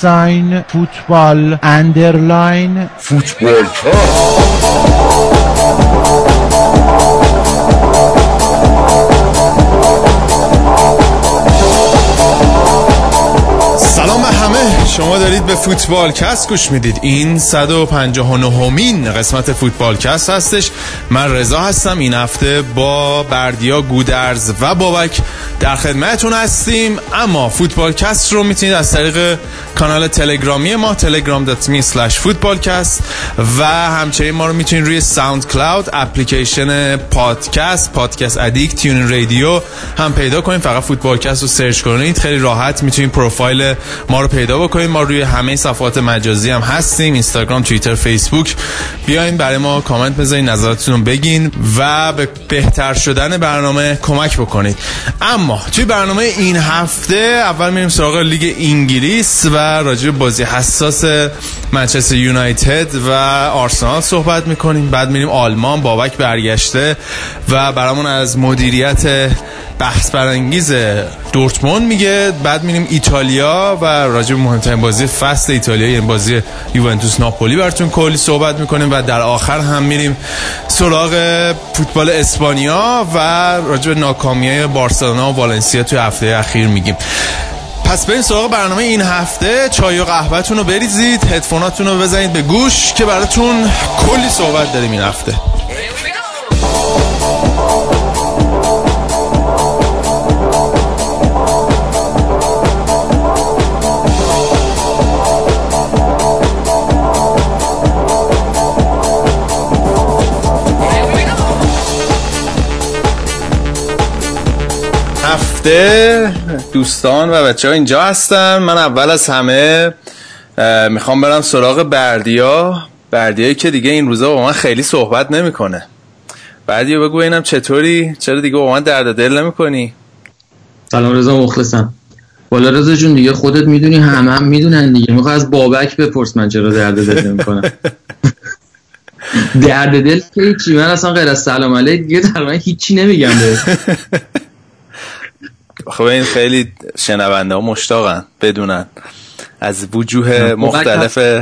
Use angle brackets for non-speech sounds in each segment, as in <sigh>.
ساین فوتبال اندرلاین فوتبال شما دارید به فوتبال کست گوش می‌دید. این 159 همین قسمت فوتبال کست هستش. من رضا هستم. این هفته با بردیا گودرز و بابک در خدمتتون هستیم. اما فوتبال کست رو می‌تونید از طریق کانال تلگرامی ما telegram.me slash footballcast و همچنین ما رو می‌تونید روی ساوند کلاود اپلیکیشن پادکست پادکست ادیکت تیون رادیو هم پیدا کنید. فقط فوتبال کست رو سرچ کنید. خیلی راحت می‌تونید پروفایل ما رو پیدا بکنید. ما روی همه صفحات مجازی هم هستیم اینستاگرام توییتر فیسبوک. بیاین برای ما کامنت بذارین نظراتتون بگین و به بهتر شدن برنامه کمک بکنید. اما توی برنامه این هفته اول میریم سراغ لیگ انگلیس و راجع بازی حساس منچستر یونایتد و آرسنال صحبت می‌کنیم. بعد میریم آلمان بابک برگشته و برامون از مدیریت بحث برانگیز دورتموند میگه. بعد میریم ایتالیا و راجع به مهمترین بازی فصل ایتالیا این بازی یوونتوس ناپولی براتون کلی صحبت می‌کنیم و در آخر هم میریم سراغ فوتبال اسپانیا و راجع به ناکامی بارسلونا و والنسیا توی هفته اخیر میگیم. پس بریم سراغ برنامه این هفته. چای و قهوهتون رو بریزید هدفوناتون رو بزنید به گوش که براتون کلی صحبت داریم این هفته. هفته دوستان و بچه ها اینجا هستن. من اول از همه می‌خوام برم سراغ بردیا. بردیایی که دیگه این روزا با من خیلی صحبت نمی‌کنه. بردیا بگو اینم چطوری؟ چرا دیگه با من درد دل نمی‌کنی؟ سلام رضا مخلصم. والا رضا جون دیگه خودت می‌دونی همه هم می‌دونن دیگه. می‌خوای از بابک بپرس من چرا درد دل نمی‌کنم؟ <laughs> درد دل که هیچی. من اصلا غیر از سلام علیک دیگه در من هیچی نمیگم به <laughs> خب این خیلی شنونده ها مشتاقن بدونن. از وجوه مختلف <laughs>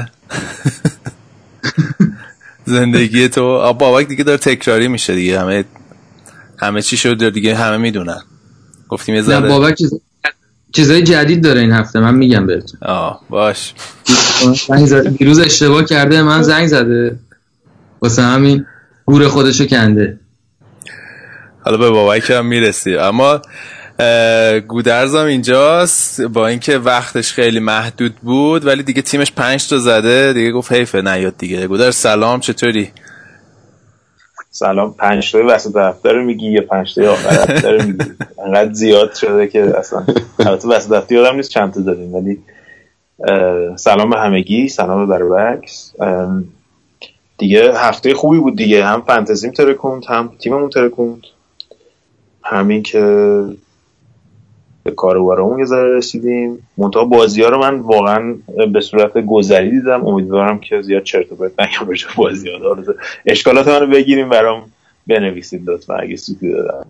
زندگی تو بابک دیگه داره تکراری میشه دیگه. همه همه چی شد دیگه همه می‌دونن. گفتیم یه ذره بابک چیز... چیزای جدید داره این هفته من میگم بهتون. آه باش. دیروز اشتباه کرده من زنگ زده. واسه همین گور خودشو کنده. حالا به بابک هم می‌رسی. اما گودرزم اینجاست. با اینکه وقتش خیلی محدود بود ولی دیگه تیمش پنج تا زده. دیگه گفت حیفه نیاد دیگه. گودر سلام چطوری؟ سلام پنج تا وسط هفته رو میگی یا پنج تا آخر هفته رو میگی؟ انقدر زیاد شده که اصلا. البته وسط هفته یادم نیست چند تا زدیم ولی سلام به همگی سلام به بربکس دیگه هفته خوبی بود دیگه. هم فانتزیم ترکوند هم تیممون ترکوند. همین که به کاروبارمون یه ذره رسیدیم. منتها بازی ها رو من واقعا به صورت گذری دیدم. امیدوارم که زیاد چرت و پرت نگم راجع بازی ها اشکالات منو بگیریم برام بنویسید لطفا اگه سوتی دادم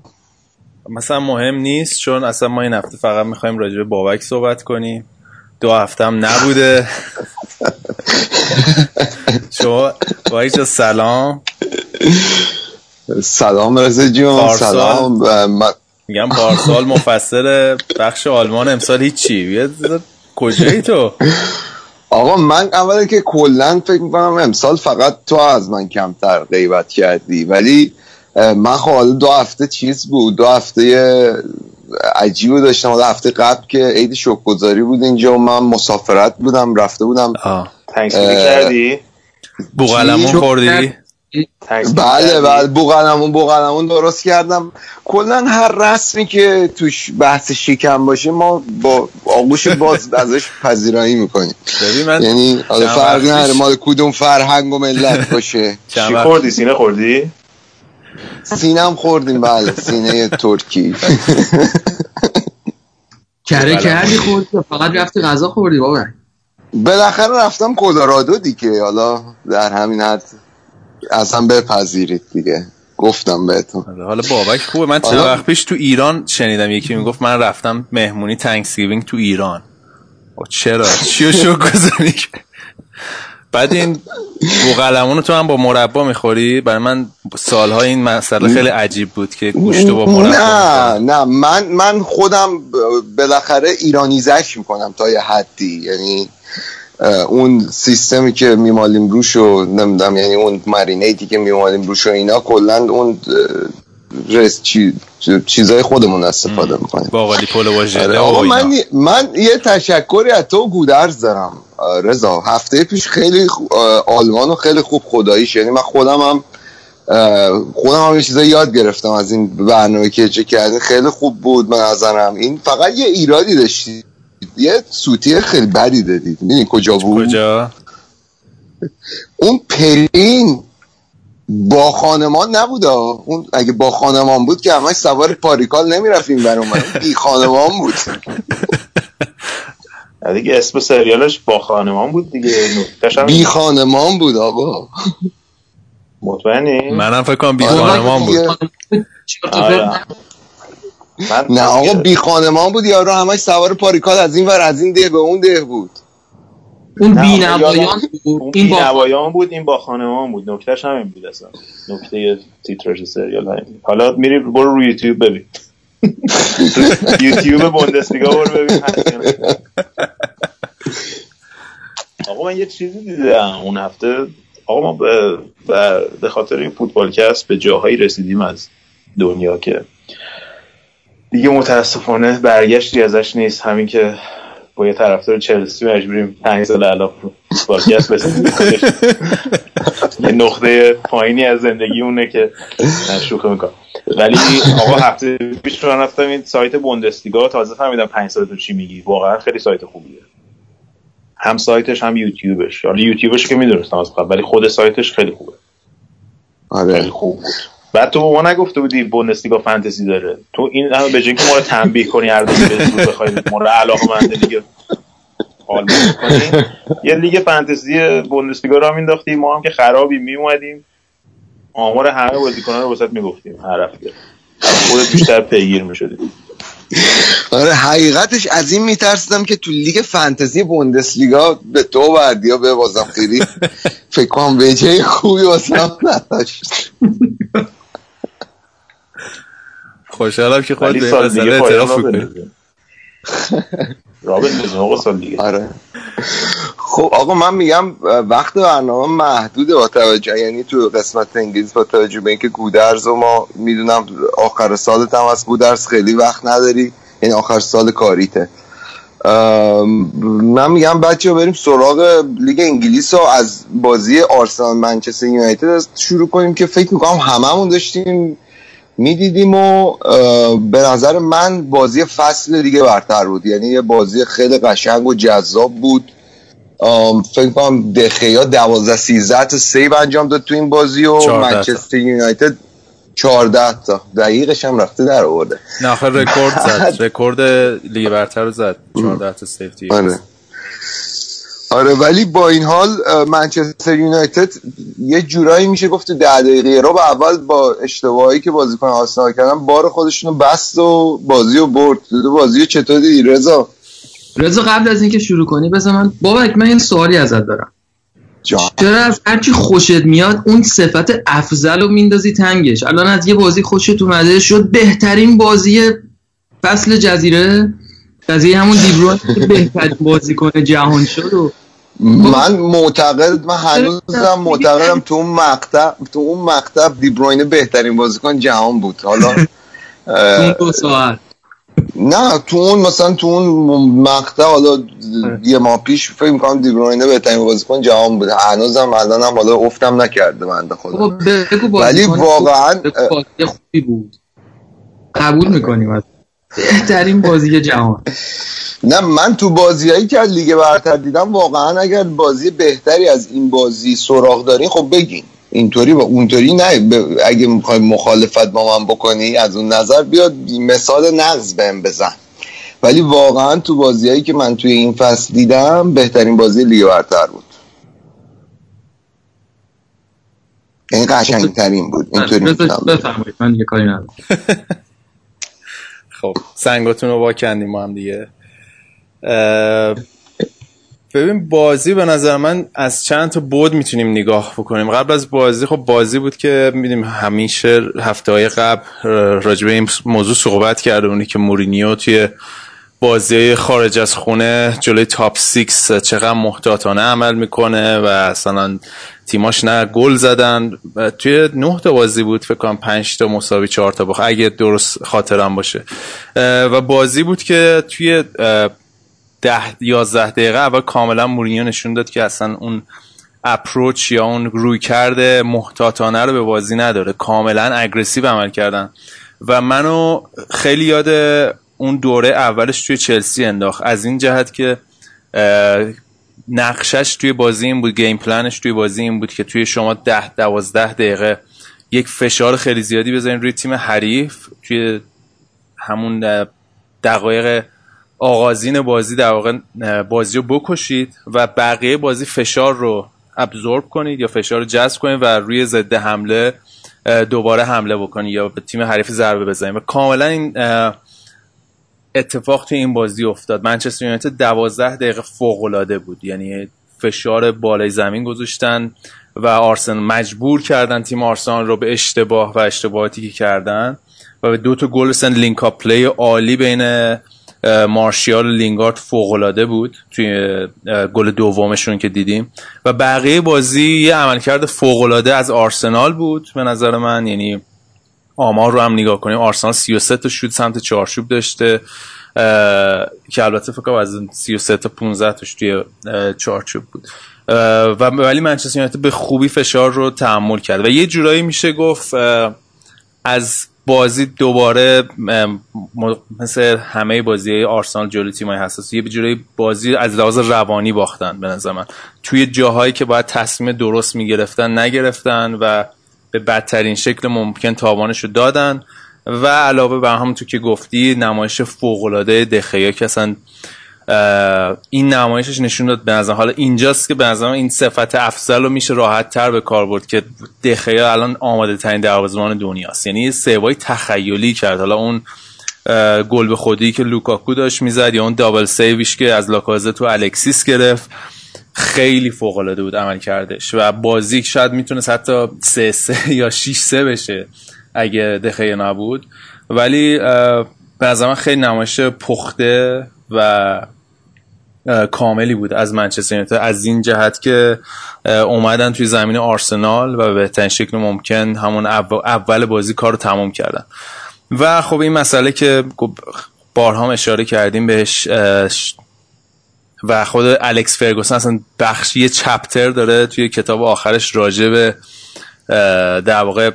مثلا مهم نیست چون اصلا ما این هفته فقط می‌خوایم راجع به بابک صحبت کنیم. دو هفته هم نبوده. شما بابک سلام. سلام رزا جون. سلام. میگم پارسال مفسر بخش آلمان امسال هیچی. کجایی تو؟ آقا من اولا که کلا فکر می‌کنم امسال فقط تو از من کمتر غیبت کردی. ولی من حالا دو هفته چیز بود. دو هفته عجیب داشتم. حالا هفته قبل که عید شکرگزاری بود اینجا و من مسافرت بودم رفته بودم. تنکسگیری کردی؟ بوغلمون خوردی؟ بله بله. بوغلمون بوغلمون درست کردم. کلا هر رسمی که توش بحث شکم باشه ما با آغوش باز ازش پذیرایی می‌کنیم. یعنی حالا فرق نداره مال کدوم فرهنگ و ملت باشه. <laughs> چی خوردی؟ سینه خوردی؟ سینه هم خوردیم بله. سینه ترکی. <laughs> کره کردی خوردی فقط رفتی غذا خوردی بابا. بالاخره رفتم کلرادو دیگه. حالا در همین حد اصلا بپذیرید دیگه. گفتم بهتون. حالا بابک خوبه. من چند وقت پیش تو ایران شنیدم یکی می‌گفت من رفتم مهمونی تانکسگیوینگ تو ایران. چرا؟ چیو شو گذاری بعد این بوغلمون تو هم با مربا می‌خوری؟ برای من سالها این مسئله خیلی عجیب بود که گوشت با مربا نه نه. من من خودم بالاخره ایرانیزش می‌کنم تا یه حدی. یعنی اون سیستمی که میمالیم روش و نمی‌دونم یعنی اون مرینیتی که میمالیم روش و اینا کلا اون رس چی چیزای خودمون استفاده می‌کنیم. باقالی پلو اینا. من من یه تشکری از تو گودرز دارم رضا. هفته پیش خیلی خو- آه، آلمان و خیلی خوب خداییش. یعنی من خودم هم خودم هم یه چیزایی یاد گرفتم از این برنامه که چه کردین. خیلی خوب بود به نظرم. این فقط یه ایرادی داشتی. یه سوتی خیلی بدی دادید می‌دونی کجا بود؟ کجا؟ اون پرین با خانمان نبود آه. اون اگه با خانمان بود که همش سوار پاریکال نمی‌رفتیم بر اون بی خانمان بود. <laughs> دیگه اسم سریالش با خانمان بود دیگه. بی خانمان بود آقا. مطمئنی؟ منم فکر کنم بی آره، خانمان بود. آره. من نه آقا بی خانمان بود یارو همش سوار پاریکال از این ور از این ده به اون ده بود. اون بی نوایان بود اون این بی با نوایان بود این با خانمان بود. نکتهش همین بود اصلا. نکته تیتراژ سریال همین حالا میری برو روی یوتیوب ببین. <laughs> یوتیوب بوندسلیگا برو ببین. آقا من یه چیزی دیدم. اون هفته آقا ما به خاطر این فوتبالکست به جاهایی رسیدیم از دنیا که دیگه متاسفانه برگشتی ازش نیست. همین که با یه طرفدار چلسی مجبوریم پنج سال الان فوتبالکست بسازیم یه نقطه پایینی از زندگی اونه که من شوخی می‌کنم. ولی آقا هفته پیش من رفتم این سایت بوندسلیگا تازه فهمیدم پنج سال تو چی میگی. واقعا خیلی سایت خوبیه. هم سایتش هم یوتیوبش. حالا یوتیوبش که می‌دونستم از قبل ولی خود سایتش خیلی خوبه. خیلی آره خوب بود. بعد تو به ما نگفته بودی بوندسلیگا فانتزی داره. تو این همه به که ما رو تنبیه کنی هر دفعه به بخوای ما رو علاقه منده آلمان کنی یه لیگ فانتزی بوندسلیگا رو مینداختی ما هم که خرابی میومدیم آمار همه بازیکنان رو وسط می‌گفتیم. هر هفته. خودت بیشتر پیگیر می‌شدی آره حقیقتش از این میترسیدم که تو لیگ فانتزی بوندسلیگا به تو بردیا ببازم خیلی فکر کنم به جای خوبی واسم نداشت. خوشحالم که خودت به سال مسئله دیگه اعتراف پایان کنی آقا سال دیگه. آره. خب آقا من میگم وقت برنامه محدوده با توجه یعنی تو قسمت انگلیس با توجه به اینکه گودرز و ما می‌دونم آخر سالت هم از گودرز خیلی وقت نداری. یعنی آخر سال کاریته. من میگم بچه بریم سراغ لیگ انگلیس رو. از بازی آرسنال منچستر یونایتد شروع کنیم که فکر می‌کنم هممون داشتیم می‌دیدیم و به نظر من بازی فصل لیگ برتر بود. یعنی یه بازی خیلی قشنگ و جذاب بود. فکر کنم دخیا 12 13 تا save انجام داد تو این بازی و 14 تا. منچستر یونایتد 14 تا. دقیقش هم رفته در آورده. نه رکورد زد. <laughs> رکورد لیگ برتر رو زد. 14 تا save تی آره ولی با این حال منچستر یونایتد یه جورایی میشه گفت ده دقیقه رو به اول با اشتباهی که بازیکن آرسنال کردن بار خودشونو بست و بازی رو برد. بازی رو چطور دیدی رضا. رضا قبل از اینکه شروع کنی بذار من بابک من یه سوالی ازت دارم. چرا از هرچی خوشت میاد اون صفت افضل رو میندازی تنگش؟ الان از یه بازی خوشت اومده شد بهترین بازی فصل جزیره؟ قضیه همون دیبروین که بهترین بازیکن جهان شد و من معتقد من هنوزم معتقدم تو اون مقطع تو اون مقطع دیبروینه بهترین بازیکن جهان بود. حالا <laughs> دو ساعت. نه تو اون مثلا تو اون مقطع حالا یه ماه پیش فکر می‌کنم دیبروینه بهترین بازیکن جهان بود. هنوزم الانم حالا افتم نکرده بنده خدا. بگو ولی واقعا خوبی بود. قبول می‌کنیم از <laughs> بهترین بازی جهان. نه من تو بازیایی که از لیگ برتر دیدم واقعا اگر بازی بهتری از این بازی سراغ دارین خب بگین. اینطوری و اونطوری نه. ب- اگه می‌خوای مخالفت با من بکنی از اون نظر بیاد مثال نقض بهم بزن. ولی واقعا تو بازیایی که من توی این فصل دیدم بهترین بازی لیگ برتر بود. این قشنگ ترین بود. اینطوری. بفرمایید من دیگه کاری ندارم. <laughs> خب سنگاتون رو واکندیم ما هم دیگه. ببین بازی به نظر من از چند تا بود می‌تونیم نگاه بکنیم. قبل از بازی خب بازی بود که میدیم همیشه هفته های قبل راجبه این موضوع صحبت کرده اونی که مورینیو توی بازی خارج از خونه جلوی top six چقدر محتاطانه عمل می‌کنه و اصلا تیماش نه گل زدن. توی نه تا بازی بود فکر کنم 5 تا مساوی 4 تا باخت اگه درست خاطرم باشه. و بازی بود که توی ده یازده دقیقه اول کاملا مورینیو نشون داد که اصلا اون approach یا اون رویکرد محتاطانه رو به بازی نداره. کاملا aggressive عمل کردن. و منو خیلی یاد اون دوره اولش توی چلسی انداخت. از این جهت که نقشش توی بازی این بود game plan ش توی بازی این بود که توی شما ده دوازده دقیقه یک فشار خیلی زیادی بذارین روی تیم حریف توی همون دقایق آغازین بازی در واقع بازی رو بکشید و بقیه بازی فشار رو ابزورب کنید یا فشار رو جذب کنید و روی ضد حمله دوباره حمله بکنید یا به تیم حریف ضربه بزنید. و کاملا این اتفاق توی این بازی افتاد. منچستر یونایتد دوازده دقیقه فوق بود. یعنی فشار بالای زمین گذاشتن و آرسنال مجبور کردن تیم آرسنال رو به اشتباه و اشتباهاتی که کردن و به دو تا گل سن link-up play عالی بین مارشیال و لینگارد فوق العاده بود توی گل دومشون که دیدیم. و بقیه بازی یه عملکرد فوق العاده از آرسنال بود به نظر من. یعنی آمار رو هم نگاه کنیم. آرسنال 33 تا شوت سمت چارچوب داشته که البته فکر از 33 تا 15 تاش توی چارچوب بود. و ولی منچستر یونایتد به خوبی فشار رو تحمل کرد. و یه جورایی میشه گفت از بازی دوباره مثل همه بازی آرسنال جلوی تیمای حساس یه جورایی بازی از لحاظ روانی باختن به نظر من. توی جاهایی که باید تصمیم درست می‌گرفتن نگرفتن و به بدترین شکل ممکن تاوانش رو دادن و علاوه بر هم تو که گفتی نمایش فوق العاده دخیا که اصلا این نمایشش نشون داد به نظر حالا اینجاست که به نظر این صفت افضل رو میشه راحت تر به کار برد که دخیا الان آماده ترین دروازه‌بان دنیاست. یعنی سوای تخیلی کرد. حالا اون گل به خودی که لوکاکو داشت می‌زد یا اون دابل سیویش که از لاکازه تو الکسیس گرفت. خیلی فوق العاده بود عمل کردش و بازی شاید می‌تونست حتی 3 3 یا 6 3 بشه اگه دخیه نبود. ولی به نظر خیلی نمایش پخته و کاملی بود از منچستر یونایتد. از این جهت که اومدن توی زمین آرسنال و بهترین شکل ممکن همون اول بازی کار رو تمام کردن. و خب این مسئله که بارها اشاره کردیم بهش و خود الکس فرگوسن اصلا بخشی چپتر داره توی کتاب آخرش راجع به در واقع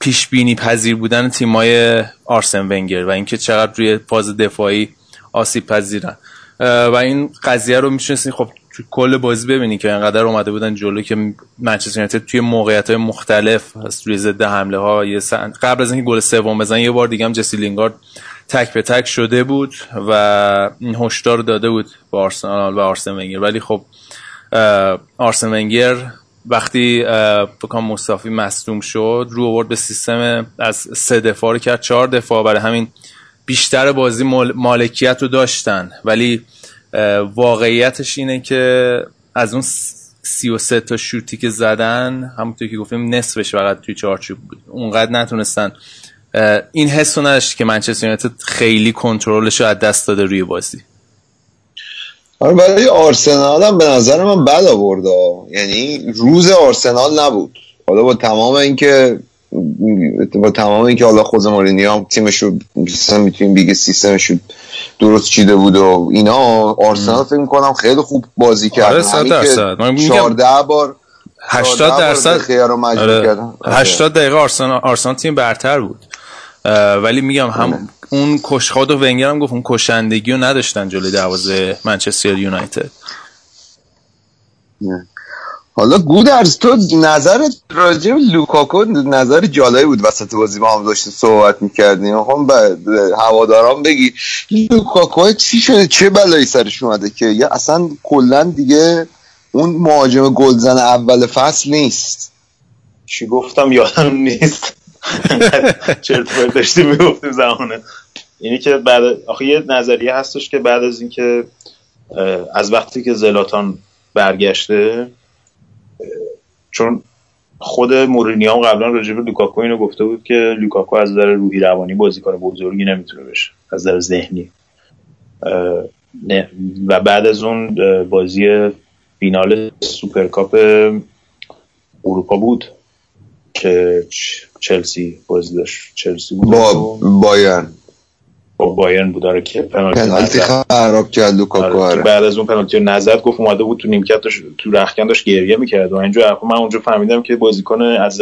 پیش بینی پذیر بودن تیمای آرسن ونگر و اینکه چقدر روی فاز دفاعی آسیب پذیرن. و این قضیه رو میشنسین خب کل بازی ببینی که اینقدر اومده بودن جلو که منچستر یونایتد توی موقعیت های مختلف از روی ضد حمله ها یه قبل از اینکه گل سوم بزن یه بار دیگه هم جسی لینگارد تک به تک شده بود و این هشدار داده بود به آرسنال و آرسن ونگر. ولی خب آرسن ونگر وقتی بکنم مصطفی مصدوم شد رو آورد به سیستم از سه دفاع رو کرد چهار دفاع. برای همین بیشتر بازی مالکیت رو داشتن. ولی واقعیتش اینه که از اون سی و سه تا شوتی که زدن همونطور که گفتیم نصفش فقط توی چارچوب بود. اونقدر نتونستن این حس رو نداشت که منچستر یونایتد خیلی کنترلش رو از دست داده روی بازی؟ آره برای آرسنال هم به نظر من بد آورده یعنی روز آرسنال نبود. حالا با تمام اینکه با تمام اینکه حالا خود مورینیو هم تیمش رو می‌تونیم بگه سیستمش درست چیده بود و اینا آرسنال فکر می‌کنم خیلی خوب بازی کرد. آره 100 درصد. 14 بار 80 درصد 80 آره. دقیقه آرسنال آرسنال تیم برتر بود. ولی میگم هم آره. اون کشخاد و ونگر هم گفت اون کشندگی رو نداشتن جلوی دروازه منچستر یونایتد. حالا گودرز تو نظر راجع به لوکاکو نظر جالبی بود وسط بازی با هم داشتیم صحبت می‌کردیم. خب بعد هواداران بگی لوکاکو چی شده؟ چه بلایی سرش اومده که؟ یا اصلا کلا دیگه اون مهاجم گلزن اول فصل نیست. چی گفتم؟ یادم نیست. <laughs> چرت داشتیم می‌گفتیم زمانه. اینی که بعد آخه یه نظریه هستش که بعد از اینکه از وقتی که زلاتان برگشته چون خود مورینیو هم قبلا راجع به لوکاکو اینو گفته بود که لوکاکو از نظر روحی روانی بازیکن بزرگی نمی‌تونه بشه از نظر ذهنی. و بعد از اون بازی فینال سوپرکاپ اروپا بود. که چلسی بازی داشت. چلسی بود. با بایرن. با بایرن بود. داره که پنالتی خراب کرد لوکاکو آره. بعد از اون پنالتی نزد گفت اومده بود تو نیمکت داشت تو رخکن داشت گریه می‌کرد. و اینجا من اونجا فهمیدم که بازیکن از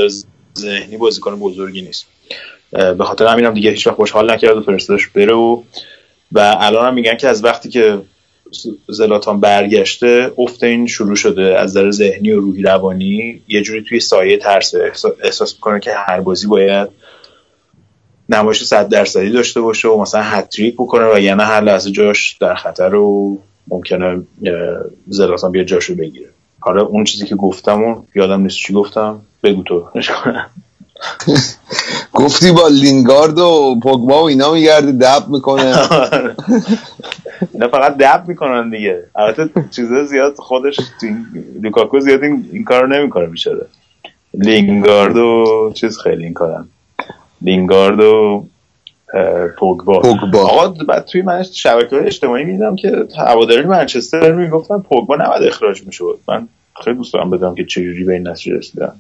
ذهنی بازیکن بزرگی نیست. به خاطر همینم دیگه هیچ وقت خوشحال نکرد و فرستادش بره و و الان هم میگن که از وقتی که زلاتان برگشته افت این شروع شده از نظر ذهنی و روحی روانی. یه جوری توی سایه ترس احساس می‌کنه که هر بازی باید نمایش صد درصدی داشته باشه و مثلا هتریک بکنه و یعنی هر لحظه جاش در خطر و ممکنه زلاتان بیا جاشو بگیره. حالا اون چیزی که گفتم و یادم نیست چی گفتم. بگو تو. <laughs> گفتی با لینگارد و پوگبا و اینا میگرده دب می‌کنه. <laughs> اینا فقط دب می‌کنن دیگه. البته چیزا زیاد خودش لوکاکو زیاد این, این کارو نمی‌کنه بیچاره. لینگارد و چیز خیلی این کارن. لینگارد و پوگبا. پوگبا. آقا بعد توی من شبکه های اجتماعی میدم که هواداری منچستر می‌گفتن پوگبا نباید اخراج می‌شد. من خیلی دوست دارم بدم که چجوری به این نتیجه رسیدن.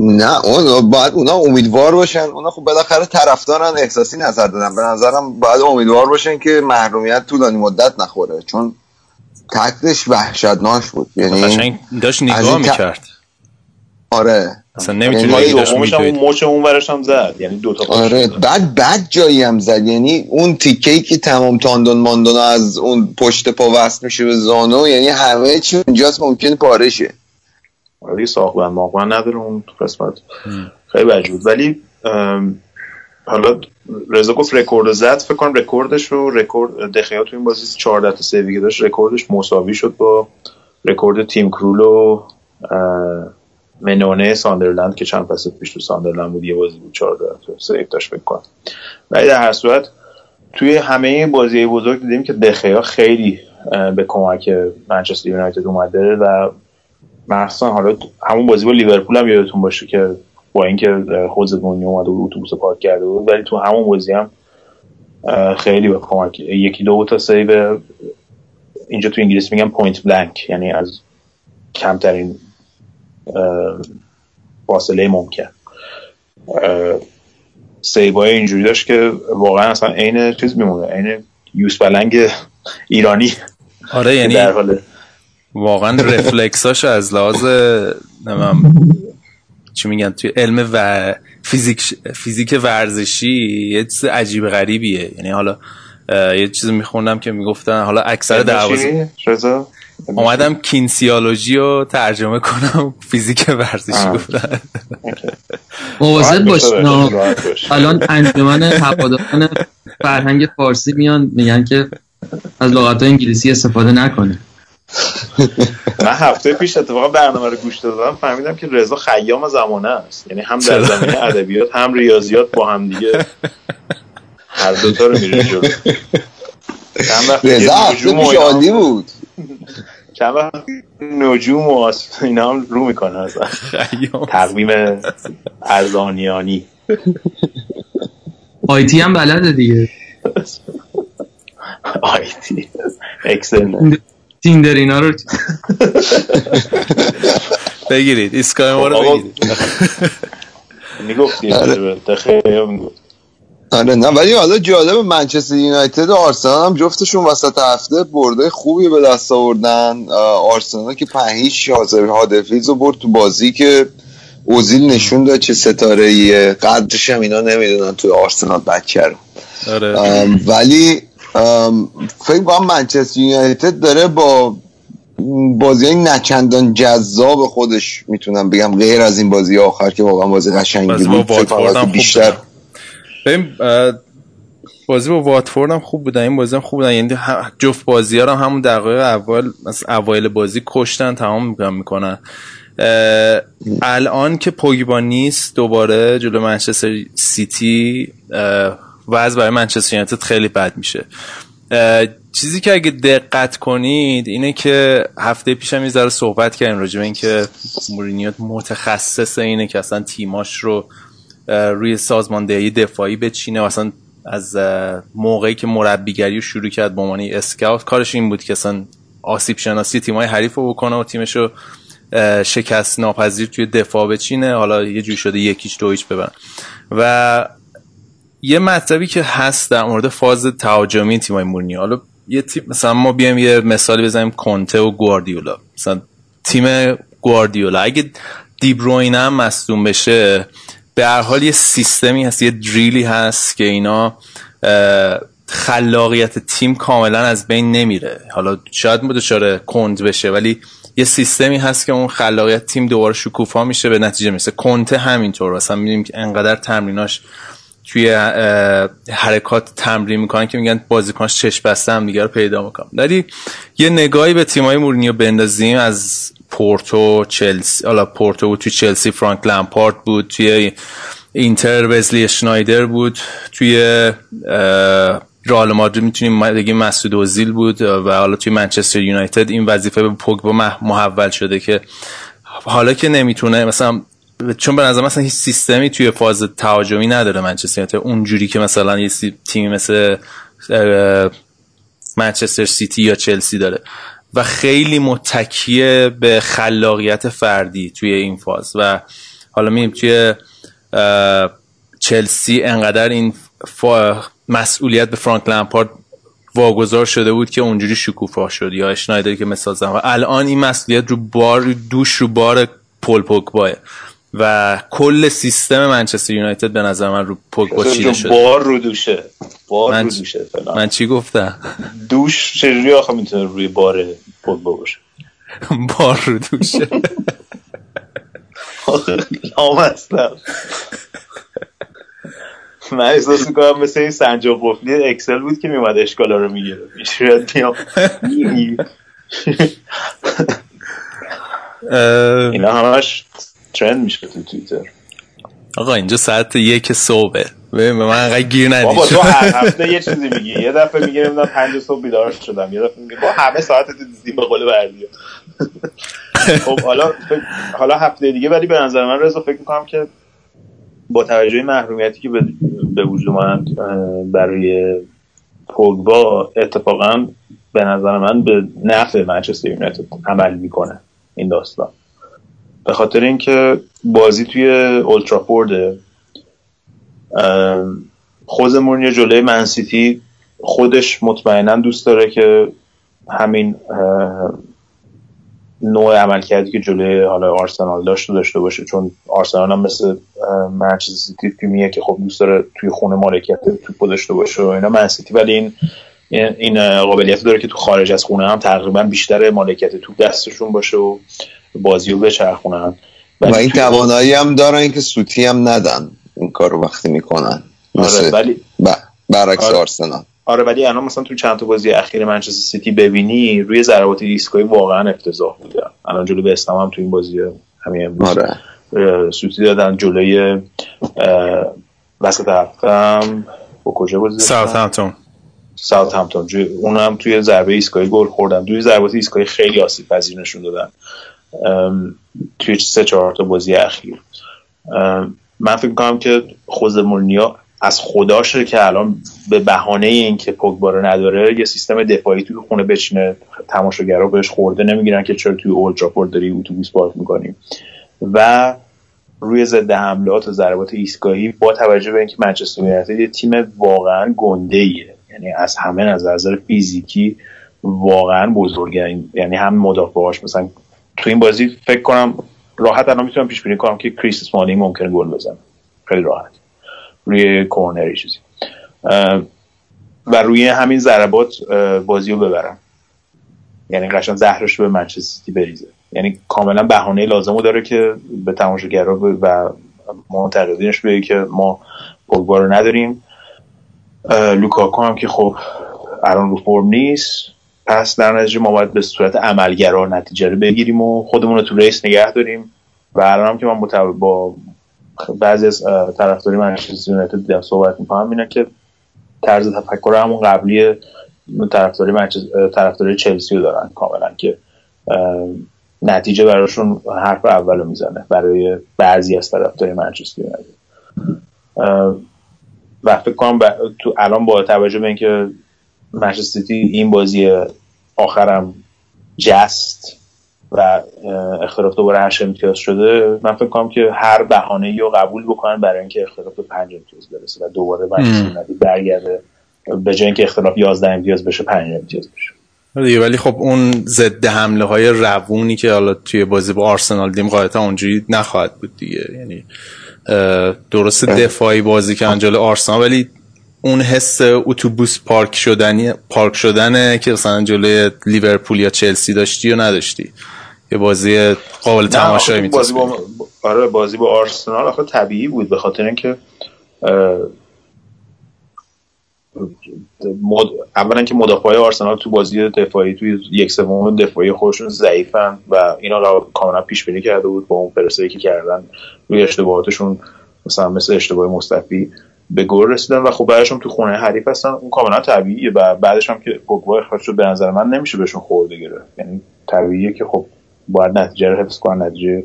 نه اون باید اونا امیدوار باشن. اونا خب بالاخره طرفدارن احساسی نظر دادن. به نظرم باید امیدوار باشن که محرومیت طولانی مدت نخوره. چون تکلش وحشتناک بود. یعنی داشت نگاه می‌کرد. آره. اصلا نمی‌تونی بگی داشت اون موچ اون ورش هم زد. یعنی دو تا آره بعد بعد جایی هم زد. یعنی اون تیکه که تمام تاندون ماندون از اون پشت پا وصل میشه به زانو یعنی همه چی اونجاست ممکن پاره شه آره ساقبن ماقبن نداره اون قسمت. خیلی وجود ولی حالا رضا گفت رکورد زد فکر کنم رکوردش رو رکورد دخیا تو این بازی 14 تا save ی داشت رکوردش مساوی شد با رکورد تیم کرول و منونه ساندرلند که چند فصل پیش تو ساندرلند بود یه بازی بود 14 تا save داشت فکر کنم. ولی در هر صورت توی همه بازی بزرگ دیدیم که دخیا خیلی به کمک منچستر یونایتد اومده و مخصوصا حالا همون بازی با لیورپول هم یادتون باشه که با اینکه خوزه مورینیو اومده بود اتوبوس پارک کرده بود ولی تو همون بازی هم خیلی به کمک یکی دو تا save اینجا تو انگلیس میگن point blank یعنی از کمترین فاصله ممکن. save های اینجوری داشت که واقعا اصلا عین چیز میمونه عین یوس بلنگ ایرانی. آره یعنی در حال واقعا رفلکساش از لحاظ نمیم چی میگن توی علم و فیزیک فیزیک ورزشی یه چیز عجیب غریبیه. یعنی حالا یه چیز میخوندم که می‌گفتن حالا اکثر دروازه اومدم کینسیالوژی رو ترجمه کنم فیزیک ورزشی گفتن. مواظب باش الان انجمن هواداران فرهنگ فارسی میان میگن که از لغت انگلیسی استفاده نکنه. <laughs> من هفته پیش اتفاقا برنامه رو گوش دادم فهمیدم که رضا خیام زمانه است. یعنی هم در زمینه ادبیات هم ریاضیات با هم دیگه. هر دوتا رو میره جلو. رضا هفته پیش عالی بود. چند وقت نجوم و اینا هم رو می‌کنه اصلا تقویم ارزانیانی. آیتی هم بلده دیگه. آیتی اکسل تیندر اینا رو بگیرید ایسکای ما رو بگیرید. می‌گفتی آره. نه ولی حالا جالب منچستر یونایتد و آرسنال هم جفتشون وسط هفته برده خوبی به دست آوردن. آرسنال که پنهیش هادفیز رو برد تو بازی که اوزیل نشون داد چه ستاره ایه قدرش هم اینا نمی‌دونن تو آرسنال بچه رو آره. ولی فکر کنم منچستر یونایتد داره با بازی های نچندان جذاب خودش می‌تونم بگم غیر از این بازی آخر که واقعا بازی قشنگی بود. بیشتر ببین بازی با واتفورد هم خوب بودن. این بازی هم خوب بودن. یعنی جفت بازی ها هم همون دقایق اول اوایل بازی کشتن تمام می‌کنن الان که پوگبا نیست دوباره جلو منچستر سیتی وضع برای منچستر یونایتد خیلی بد میشه. چیزی که اگه دقت کنید اینه که هفته پیشم یه ذره صحبت کردیم راجع به اینکه مورینیو متخصص اینه که اصلا تیماش رو روی سازماندهی دفاعی بچینه و اصلا از موقعی که مربیگری رو شروع کرد به عنوان اسکاوت کارش این بود که اصلا آسیب شناسی تیمای حریف رو بکنه و تیمش رو شکست ناپذیر توی دفاع بچینه. حالا یه جوری شده یکیش دو هیچ ببرن و یه مطلبی که هست در مورد فاز تهاجمی تیمای مورینیو حالا یه تیم مثلا ما بیایم یه مثالی بزنیم کنته و گواردیولا. مثلا تیم گواردیولا. اگه دیبروین هم مصدوم بشه به هر حال یه سیستمی هست یه دریلی هست که اینا خلاقیت تیم کاملا از بین نمیره. حالا شاید دچار کند بشه ولی یه سیستمی هست که اون خلاقیت تیم دوباره شکوفا میشه به نتیجه میشه کنته همینطور. مثلا می‌بینیم که انقدر تمریناش توی حرکات تمرین می‌کنن که میگن بازیکنش چشم بسته هم دیگه رو پیدا می‌کنن. ولی یه نگاهی به تیمای مورینیو بندازیم از پورتو چلسی حالا پورتو بود توی چلسی فرانک لمپارد بود توی اینتر وزلی شنایدر بود توی رئال مادرید می‌تونیم بگیم مسعود اوزیل بود و حالا توی منچستر یونایتد این وظیفه به پوگبا محول شده که حالا که نمی‌تونه مثلا چون به نظر مثلا هیچ سیستمی توی فاز تهاجمی نداره منچستر یونایتد. اونجوری که مثلا یه تیمی مثل منچستر سیتی یا چلسی داره. و خیلی متکیه به خلاقیت فردی توی این فاز. و حالا می‌بینیم توی چلسی انقدر این مسئولیت به فرانک لمپارد واگذار شده بود که اونجوری شکوفا شد یا اشنایدر که مثال زدم. و الان این مسئولیت رو بار دوش رو بار پول پوگباه. و کل سیستم منچستر یونایتد به نظر من رو پوگبا چیده شده. بار رو دوشه. بار من رو دوشه فلان. من چی گفتم؟ دوش چجوری آخه می‌تونه روی بار پوگبا باشه <laughs> بار رو دوشه. آمستم من احساس می‌کنم مثل این سنجاب قفلی اکسل بود که میومد اشکالا رو می‌گیره می‌شوید میام اینا همش ترند میشه تو توییتر. آقا اینجا ساعت یک صبحه. به من انقدر گیر بابا ندی تو هر <laughs> هفته یه چیزی میگی. یه دفعه میگه نمی‌دونم پنج صبح بیدار شدم. یه دفعه میگه با همه ساعت تو دیدی به قول بردیا <laughs> خب حالا حالا هفته دیگه ولی به نظر من رضا فکر می‌کنم که با توجه به محرومیتی که به, وجود اومد برای پوگبا اتفاقا به نظر من به نفع منچستر یونایتد عمل می‌کنه این داستان. به خاطر اینکه بازی توی اولترافورد خود مورینیو جلوی منسیتی خودش مطمئنا دوست داره که همین نوع عملکردی که جلوی حالا آرسنال داشت رو داشته باشه. چون آرسنال هم مثل منچستر سیتی تیمیه که خب دوست داره توی خونه مالکیت توپ داشته باشه و اینا. منسیتی ولی این این- این قابلیت داره که تو خارج از خونه هم تقریبا بیشتر مالکیت توپ دستشون باشه و بازی رو بچرخونن. و ولی این توانایی هم دارن که سوتی هم ندن این کار رو وقتی می‌کنن. آره ولی ب- برعکس آره. آرسنال. آره ولی الان مثلا تو چند تا بازی اخیر منچستر سیتی ببینی روی ضربات ایستگاهی واقعا افتضاح بوده الان جلو به هم توی این بازی همین امروز آره. سوتی دادن جلوی وسط هم. با کجا بازی؟ ساوت همتون ساوت همتون اون هم توی ضربه ایستگاهی گل خوردن. توی ضربات ایستگاهی خیلی آسیب پذیر نشون دادن. توی سه چهار تا بازی اخیر. من فکر کنم که خوز مورینیو از خداشه که الان به بهانه اینکه پوگبا رو نداره یه سیستم دفاعی توی خونه بچینه تماشاگرها بهش خورده نمی‌گیرن که چرا توی اولد داری اتوبوس پارک می‌کنیم و روی ضد حملات و ضربات ایستگاهی با توجه به اینکه منچستر یونایتد یه تیم واقعا گنده ایه یعنی از همه نظر نظر فیزیکی واقعا بزرگه. یعنی هم مدافعاش مثلا تو این بازی فکر کنم راحت الان می‌تونم پیش بینی کنم که کریس اسمالینگ ممکنه گل بزنه. خیلی راحت. روی کورنری چیزی. و روی همین ضربات بازی رو ببرن یعنی قشنگ زهرش رو به منچستر بریزه. یعنی کاملا بهانه لازمو داره که به تماشاگرها ب- و منتقدینش بگه که ما پوگبا رو نداریم. لوکاکو هم که خب الان رو فرم نیست. پس در نتیجه ما باید به صورت عملگرا نتیجه رو بگیریم و خودمون رو تو ریس نگه داریم و الان که من متو- با بعضی از طرفداری منچستر یونایتد دیدم صحبت می‌کنم اینه که طرز تفکر همون قبلی طرفداری طرفداری چلسی رو دارن کاملا که نتیجه براشون حرف اولو می‌زنه برای بعضی از طرفداری منچستر یونایتد. و فکر کنم تو الان با توجه به اینکه منچستر سیتی این بازی آخرم جست و اختلاف دوباره هشت امتیاز شده من فکر کنم که هر بهانه رو قبول بکنن برای اینکه اختلاف به پنج امتیاز برسه و دوباره منچستر برگرده به جای اینکه اختلاف 11 امتیاز بشه 5 امتیاز بشه. دیگه ولی خب اون ضد حمله های روونی که حالا توی بازی با آرسنال دیم قاعدتا اونجوری نخواهد بود دیگه. یعنی درست دفاعی بازی که انجال آرسنال ولی اون حس اتوبوس پارک شدنی پارک شدنه که مثلا جلوی لیورپول یا چلسی داشتی و نداشتی. یه بازی قابل تماشایی بازی با آره بازی با آرسنال آخه طبیعی بود به خاطر اینکه مد... اولا که مدافعای آرسنال تو بازی دفاعی توی یک سوم دفاعی خودشون ضعیفن و اینا را کاملا پیش بینی کرده بود با اون پرسه که کردن روی اشتباهاتشون مثلا مثل اشتباه مصطفی. به گل رسیدن و خب بعدش تو خونه حریف هستن اون کاملا طبیعیه و بعدش هم که پوگبا اخراج شد به نظر من نمیشه بهشون خورده گرفت. یعنی طبیعیه که خب باید نتیجه رو حفظ کنن نتیجه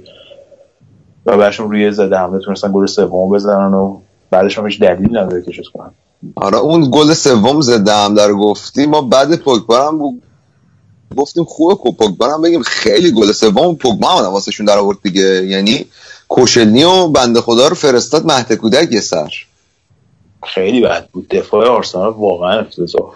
و بعدشون روی زده حمله تونستن گل سوم بزنن و بعدش هم هیچ دلیل نداره که چیز کنن. آره اون گل سوم زده هم در گفتی ما بعد پوگبا هم گفتیم خوبه پوگبا هم بگیم خیلی گل سوم پوگبا هم واسهشون در آورد دیگه. یعنی کوشلنی و بنده خدا رو فرستاد مهد کودک یه سر. خیلی بد بود. دفاع آرسنال واقعا افتضاح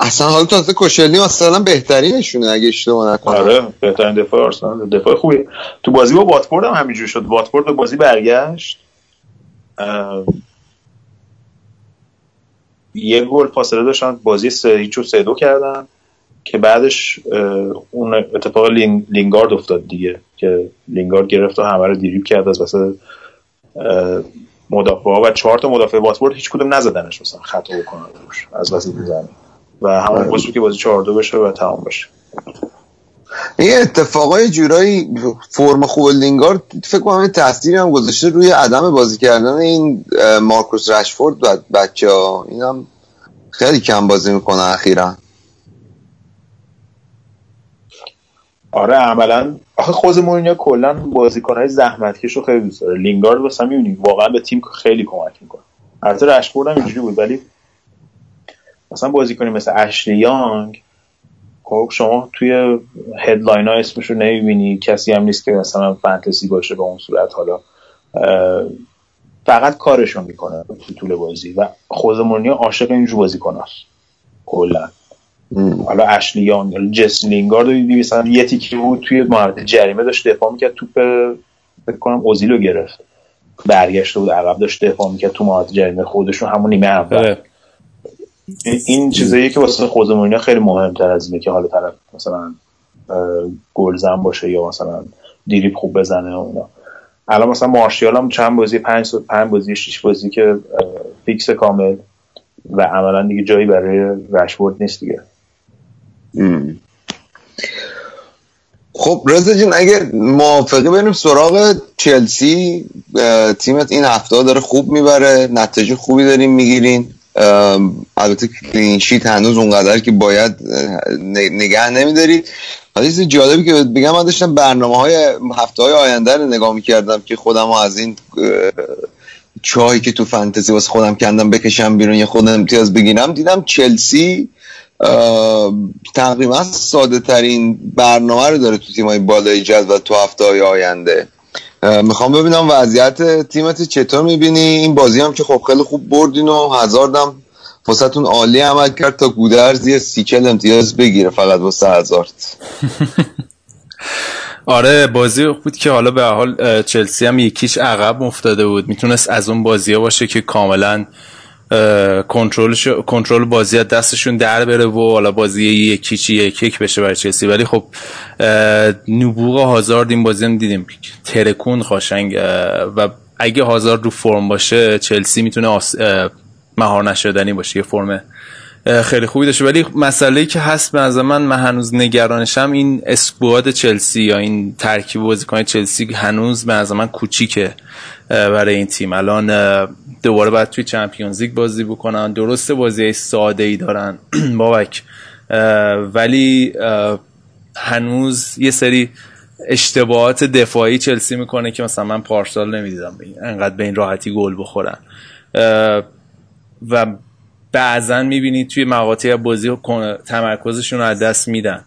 اصلا حالا اصلا کوشلنی اصلا بهترینشونه اگه اشتباه نکنم. آره بهترین دفاع آرسنال. دفاع خوبی. تو بازی با واتفورد هم همینجوری شد. واتفورد به بازی برگشت. یه گل فاصله داشتن. بازی سه هیچ و سه دو کردن که بعدش اون اتفاق لینگارد افتاد دیگه که لینگارد گرفت و همه رو دیریب کرد از واسه مدافع و چهار تا مدافع واتفورد هیچ کدوم نزدنش مثلا خطا بکنن روش از وسط زمین. و همون باعث که بازی 4 دو بشه و تمام بشه. این اتفاقای جورایی فرم خوب لینگارد فکر کنم تاثیری هم گذاشته روی عدم بازی کردن این مارکوس رشفورد و بچه ها این هم خیلی کم بازی می‌کنه اخیرا. آره عملا. آخه خود مورینیو کلا بازیکنهای زحمتکش رو خیلی دوست داره. لینگارد واسه می‌بینی واقعا به تیم خیلی کمک می‌کنه. البته رشفورد هم اینجوری بود ولی مثلا بازیکنی مثل اشلی یانگ خب شما توی هدلاین ها اسمش رو نمی‌بینی. کسی هم نیست که مثلا فانتزی باشه به اون صورت. حالا فقط کارشون می‌کنه تو طول بازی و خوز مورینیو عاشق اینجور بازی کناست کلا. حالا اشلی یانگ جس لینگارد رو مثلا یه تیکی بود توی محوطه جریمه داشت دفاع می‌کرد توپ فکر کنم اوزیلو گرفت. برگشته بود عقب داشت دفاع می‌کرد تو محوطه جریمه خودشون همون نیمه اول. آره. این چیزایی که واسه خود مورینیو خیلی مهمتر از اینه که حالا طرف مثلا گلزن باشه یا مثلا دریبل خوب بزنه و اینا. الان مثلا مارشیال هم چند بازی پنج پنج بازی شش بازی که fix کامل و عملا دیگه جایی برای رشفورد نیست دیگه. خب رضا جون اگه موافقی بریم سراغ چلسی تیمت این هفته داره خوب می‌بره نتیجه خوبی داریم می‌گیرین. البته clean sheet هنوز اونقدر که باید نگه نمیدارید حالا چیز جالبی که بگم من داشتم برنامه های هفته های آینده رو نگاه می‌کردم که خودم از این چاهی که تو فانتزی واسه خودم کندم بکشم بیرون یه خودم امتیاز بگیرم دیدم چلسی تقریبا ساده ترین برنامه رو داره تو تیمای بالای جدول تو هفته های آینده می‌خوام ببینم وضعیت تیمت چطور می‌بینی؟ این بازی هم که خب خیلی خوب بردین و هزاردم واسهتون عالی عمل کرد تا گودرز یه سیکل امتیاز بگیره فقط واسه هزارد <laughs> آره بازی بود که حالا به حال چلسی هم یکیش عقب افتاده بود. می‌تونست از اون بازی باشه که کاملا کنترل کنترل بازی از دستشون در بره و حالا بازی یکی چی یک یک بشه برای چلسی. ولی خب نبوغ هازارد این بازی هم دیدیم. ترکون خاشنگ و اگه هازارد رو فرم باشه چلسی می‌تونه آس... مهار نشدنی باشه. یه فرم خیلی خوبی داشته. ولی مسئله که هست به نظر من من هنوز نگرانشم این اسکواد چلسی یا این ترکیب بازیکن چلسی هنوز به نظر من کوچیکه برای این تیم. الان دوباره باید توی چمپیونز لیگ بازی بکنن. درسته بازی ساده ای دارن. <clears throat> بابک. ولی هنوز یه سری اشتباهات دفاعی چلسی می‌کنه که مثلا من پارسال نمی‌دیدم. انقدر به این راحتی گل بخورن. و بعضا می‌بینید توی مقاطع بازی تمرکزشون رو از دست میدن.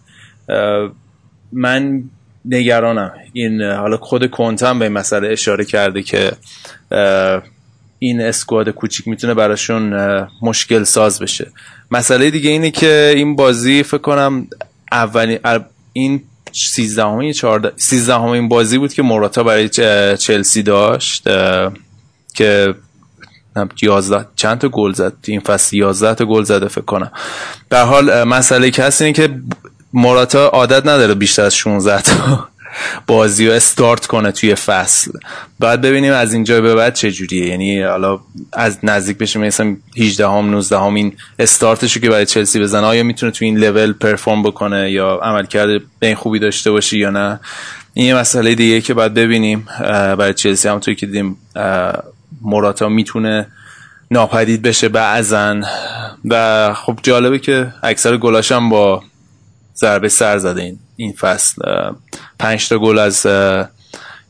من نگرانم. این حالا خود کنتم به این مسئله اشاره کرده که این اسکواد کوچیک می‌تونه براشون مشکل ساز بشه. مسئله دیگه اینه که این بازی فکر کنم اولین این 13 همه 14 13 این بازی بود که موراتا برای چلسی داشت که 11 چند تا گل زد؟ این فصل 11 تا گل زده فکر کنم. در حال مسئله هست اینه که موراتا عادت نداره بیشتر از 16 تا بازی رو استارت کنه توی فصل. باید ببینیم از اینجا به بعد چه جوریه. یعنی حالا از نزدیک بشه مثلا 18 هم 19 هم این استارتشو که برای چلسی بزنه آیا می‌تونه توی این لول پرفورم بکنه یا عمل کرده به این خوبی داشته باشه یا نه؟ این یه مسئله دیگه که باید ببینیم. برای چلسی هم توی که دیدیم موراتا می‌تونه ناپدید بشه بعضا. و خب جالبه که اکثر گلاشم با ضربه سر زده این. این فصل پنج تا گل از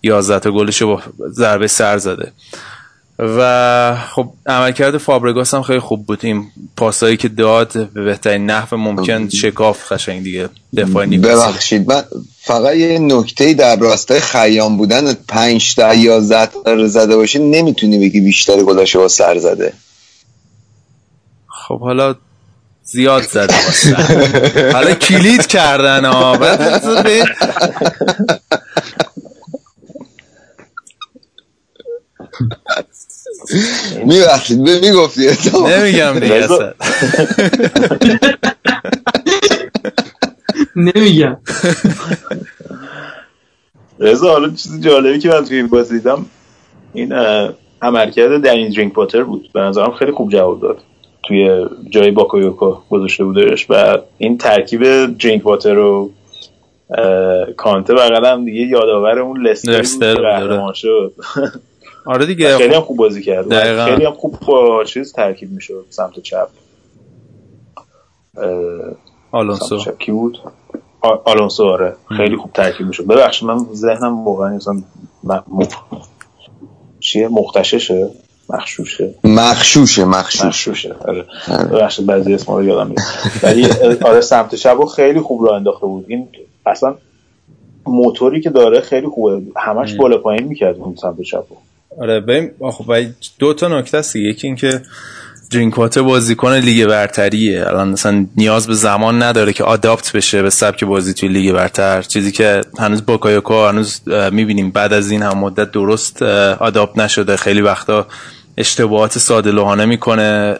یازده تا گلش با ضربه سر زده. و خب عملکرد فابرگاس هم خیلی خوب بود. این پاسایی که داد به بهترین نحو ممکن شکاف قشنگ دیگه. دفاع ببخشید من فقط یه نکته در راستای خیام بودن پنج تا یازده تا زده باشه نمی‌تونی بگی بیشتر گلاشو با سر زده. خب حالا زیاد زده حالا کلید کردن ها میبخشید می‌گفتی نمیگم دیگه اصلا. نمیگم. رضا حالا چیز جالبی که من توی این بازی دیدم این عملکرد در این درینک پاتر بود. به نظرم خیلی خوب جواب داد. توی جای باکویوکو گذاشته بودش و این ترکیب درینک واتر و کانته بغل هم دیگه یادآور اون لستر بود شد. آره دیگه خیلی هم خوب بازی کرد. خیلی هم خوب با چیز ترکیب می‌شد. سمت چپ. آلونسو. چپ کی بود؟ آلونسو آره. خیلی خوب ترکیب می‌شد. ببخشید من ذهنم واقعا اصلا چیه؟ مختششه. مخشوشه. مخشوشه مخشوش مخشوشه. آره, آره. بعضی اسما رو یادم میاد ولی آره سمت شب خیلی خوب راه انداخته بود. این اصلا موتوری که داره خیلی خوبه. همش بالا پایین می‌کرد اون سمت چپ آره ببین خب دو تا نکته است یکی اینکه درینک واتر بازیکن لیگ برتریه. الان مثلا نیاز به زمان نداره که adapt بشه به سبک بازی توی لیگ برتر. چیزی که هنوز باکایوکو هنوز می‌بینیم. بعد از این هم مدت درست adapt نشده. خیلی وقتا اشتباهات ساده لوحانه می‌کنه.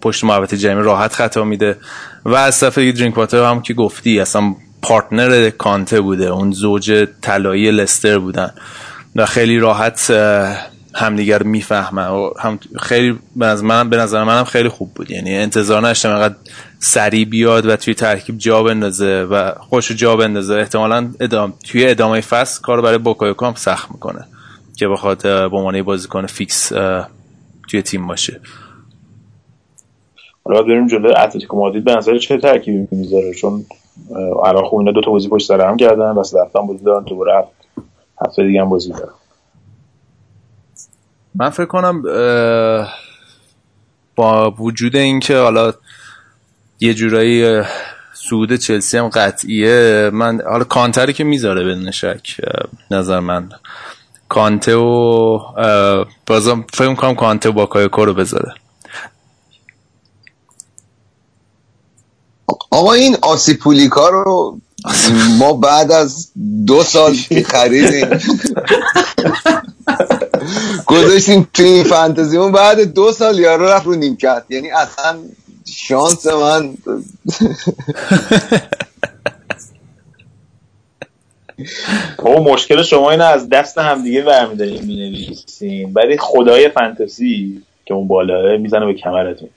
پشت محوطه جریمه راحت خطا میده. و از طرف درینک واتر هم که گفتی اصلا partner کانته بوده. اون زوج طلایی لستر بودن. و خیلی راحت همدیگر می‌فهمه و هم خیلی نظر منم به نظر منم خیلی خوب بود. یعنی انتظار نداشتم انقدر سریع بیاد و توی ترکیب جا بندازه و خوش جا بندازه. احتمالا ادام توی ادامه فصل کار برای باکایوکو هم سخت می‌کنه که بخواد به عنوان بازیکن fix توی تیم باشه. حالا بریم جلوی اتلتیکو مادرید. به نظر چه ترکیبی می‌ذاره چون الان خوب اینا دو تا بازی پشت سر هم کردن واسه رفتن بازی دارن دوباره هفته دیگه هم بازی دارن. من فکر کنم با وجود اینکه حالا یه جورایی سود چلسی هم قطعیه من حالا کانتری که می‌ذاره بدون شک نظر من. کانته و بازم فکر کنم کانته و باکایوکو رو بذاره. آقا این آسپیلیکوئتا رو <laughs> ما بعد از دو سال خریدیم. <laughs> گذاشتیم تو این فانتزیمون بعد دو سال یارو رفت رو نیمکت. یعنی اصلا شانس من <laughs> او مشکل شما اینه از دست همدیگه برمیداریم می‌نویسین ولی خدای فانتزی که اون بالاه می‌زنه به کمرتون.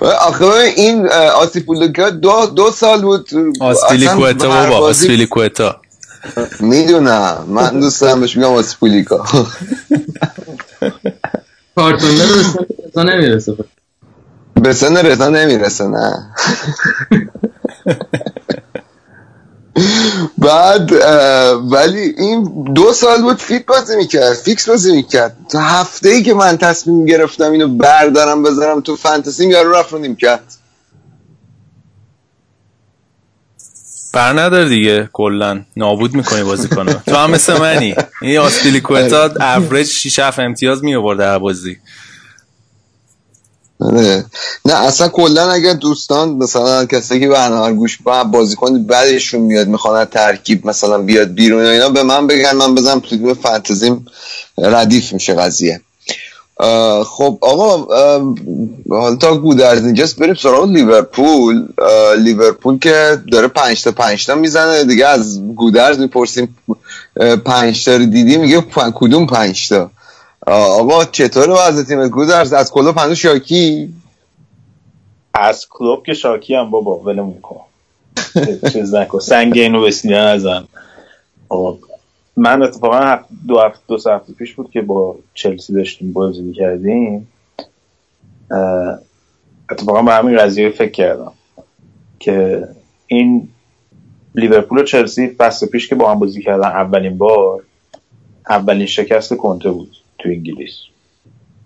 <laughs> آخه این آسیپولوکا دو, دو سال بود. آسپیلیکوتا بابا آسپیلیکوتا می‌دونم. من دوست دارم بهش میگم کارتون نمی‌رسه. به سن رضا نمی‌رسه نه. بعد ولی این دو سال بود fit بازی می‌کرد fix بازی می‌کرد. تا هفته ای که من تصمیم گرفتم اینو بردارم بذارم تو فانتزی یارو رفت رو کرد. بر نداره دیگه کلا. نابود می‌کنی بازی کنه تو هم مثل منی. این آسپیلیکوئتا average 6 7 امتیاز می بازی. نه نه اصلا کلا اگر دوستان مثلا کسی که برنامه گوش با بازیکن بعدشون میاد می‌خوان ترکیب مثلا بیاد بیرون اینا به من بگن من بزنم تو فانتزیم ردیف میشه قضیه. خب آقا حالا تا گودرز اینجاست بریم سراغ لیورپول. لیورپول که داره پنج تا پنج تا می‌زنه. دیگه از گودرز می‌پرسیم. پنج تا رو دیدی؟ میگه کدوم پنج تا؟ آقا چطور وضع تیم؟ گودرز از کلوب هنوز شاکی؟ از کلوب که شاکی هم بابا ولمون کن. چیز نکن سنگ اینو بسیار نزن. من اتفاقا دو هفته دو هفته پیش بود که با چلسی داشتیم بازی کردیم اتفاقا به همین قضیه فکر کردم که این لیورپول و چلسی فصل پیش که با هم بازی کردن اولین بار اولین شکست کنته بود تو انگلیس.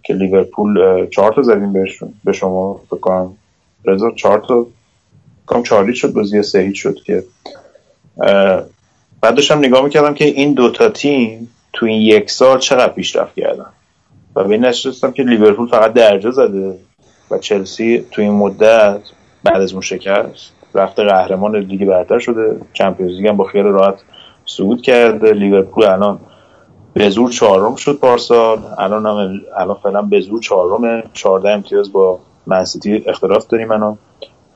که لیورپول چهار تا زدیم بهشون به شما فکر کنم. رضا چهار تا کام چارلی شد بازی سه شد که. بعد داشتم نگاه می‌کردم که این دوتا تیم تو این یک سال چقدر پیشرفت کردن. و به این نشستم که لیورپول فقط درجه زده و چلسی تو این مدت بعد از اون شکست رفته قهرمان لیگ برتر شده. چمپیونز لیگ هم با خیال راحت صعود کرده. لیورپول الان به زور چهارم شد پارسال. الان هم الان فعلا به زور چهارم 14 امتیاز با منسیتی اختلاف داریم الان.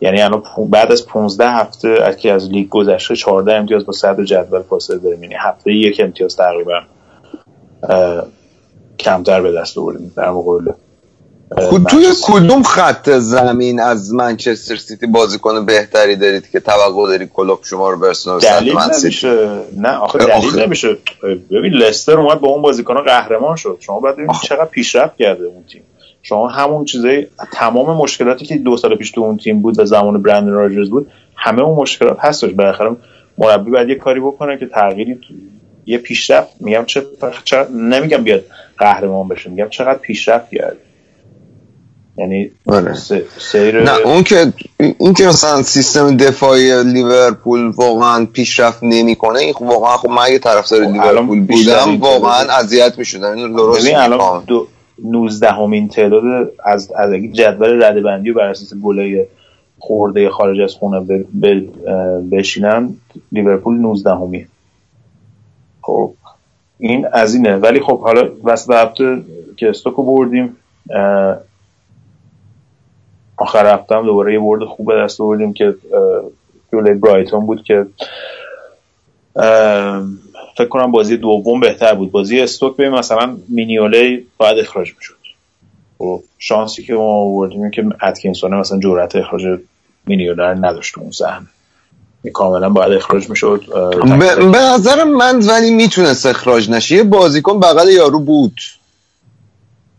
یعنی الان بعد از 15 هفته از که از لیگ گذشته 14 امتیاز با صدر جدول فاصله داریم. یعنی هفته یک امتیاز تقریبا کمتر به دست آوردیم در مقابل توی کدوم خط زمین از منچستر سیتی بازیکن بهتری دارید که توقع داری کلوب شما رو برسونه دلیل نمیشه. نه آخه دلیل نمیشه. ببین لستر اومد با اون بازیکن قهرمان شد. شما باید ببینید چقدر پیشرفت کرده اون تیم. شما همون چیزای تمام مشکلاتی که دو سال پیش تو اون تیم بود و زمان برندن راجرز بود همه اون مشکلات هستش. بالاخره مربی باید یه کاری بکنه که تغییری یه پیشرفت میگم چه نمیگم بیاد قهرمان بشه میگم چقدر پیشرفت کرد. یعنی آره. سیر نه اون که این که مثلا سیستم دفاعی لیورپول واقعا پیشرفت نمی‌کنه این واقعا خب من اگه طرفدار لیورپول بودم واقعا اذیت می‌شدم. اینو درست الان 19 همین تعداد از از جدول رده بندی و بر اساس گلای خورده خارج از خونه بشینن لیورپول 19 همی خب این از اینه. ولی خب حالا وسط هفته که استوکو بردیم آخر هفته هم دوباره یه برد خوب دست آوردیم که جلوی برایتون بود که فکر کنم بازی دوم بهتر بود. بازی استوک ببین مثلا مینیولی باید اخراج می‌شد. خب شانسی که ما آوردیم که اتکینسون مثلا جرأت اخراج مینیوله نداشت اون صحنه کاملا باید اخراج می‌شد. به نظر من ولی می‌تونست اخراج نشه. یه بازیکن بغل یارو بود.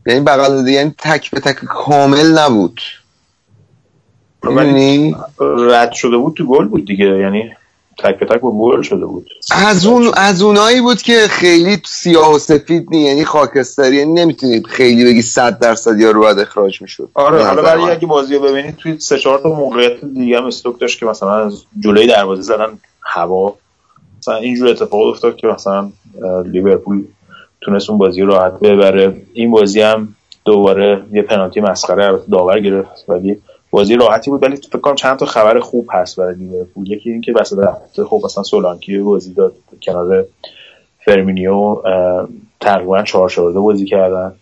یعنی بغل یعنی تک به تک کامل نبود. رد شده بود تو گل بود دیگه. یعنی تک به تک با گل شده بود. از اون از اونایی بود که خیلی سیاه و سفید نی یعنی خاکستری یعنی نمی‌تونید خیلی بگی 100 درصد یا رو باید اخراج می‌شد. آره حالا برای اگه بازی رو ببینید توی سه چهار تا موقعیت دیگه هم استوک داشت که مثلا از جلوی دروازه زدن هوا. مثلا اینجور اتفاق افتاد که مثلا لیورپول تونست اون بازی راحت ببره. این بازی هم دوباره یه پنالتی مسخره داور گرفت ولی بازی راحتی بود ولی فکر کنم چند تا خبر خوب هست برای لیورپول. یکی این که وسط هفته خب مثلا سولانکی بازی داد کنار فرمینیو تقریبا چهار چهارده بازی کردن.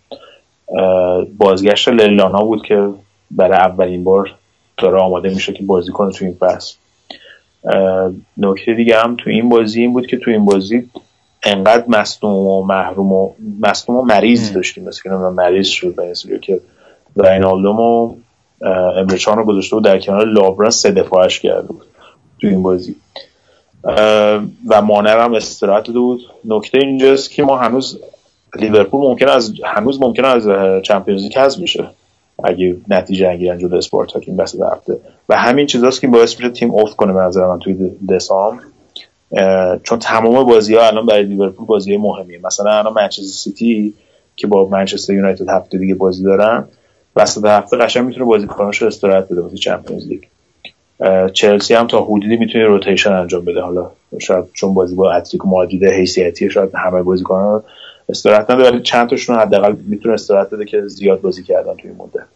بازگشت للانا بود که برای اولین بار داره آماده میشه که بازی کنه تو این فصل. نکته دیگه هم تو این بازی این بود که تو این بازی انقدر مصنوم و محروم و مصنوم و مریض داشتیم. مثل که مریض شد به که راینالدوم و امرچان رو گذاشته بود در کنار لابرا سه دفاعش کرده بود تو این بازی. و مانر هم استراحت داده بود. نکته اینجاست که ما هنوز لیورپول ممکن از هنوز ممکن از Champions League حذف میشه. اگه نتیجه نگیرن جلو اسپارتاک این وسط هفته. و همین چیزاست که باعث میشه تیم افت کنه به نظر من توی دسامبر. چون تمام بازی ها الان برای لیورپول بازی مهمیه. مثلا الان منچستر سیتی که با منچستر یونایتد هفته دیگه بازی دارن وسط هفته قشنگ می‌تونه بازیکناشو استراحت بده واسه Champions League. چلسی هم تا حدودی می‌تونه rotation انجام بده. حالا شاید چون بازی با اتلیتیکو مادرید حیثیتی شاید همه بازیکنان استراحت نده ولی چند تاشون حداقل می‌تونه استراحت بده که زیاد بازی کردن توی مدت.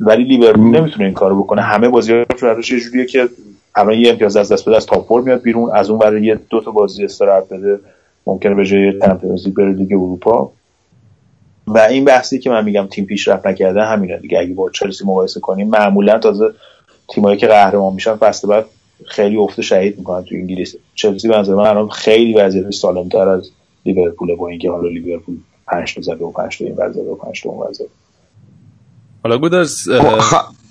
ولی لیورپول نمی‌تونه این کارو بکنه. همه بازی رو یه جوریه که اول یه امتیاز از دست بده از top میاد بیرون از اون برای یه دو تا بازی استراحت بده. ممکنه به جای Champions League بره لیگ اروپا. و این بحثی که من میگم تیم پیشرفت نکرده همینه دیگه. اگه با چلسی مقایسه کنیم معمولا تازه تیمایی که قهرمان میشن فصل بعد خیلی افت شهید می‌کنن تو انگلیس. چلسی به نظر من الان خیلی وضعیت سالمتر از لیورپول با اینکه حالا لیورپول 5 تا زده و 5 تا این وضعیت و 5 تا اون وضعیت حالا گودرز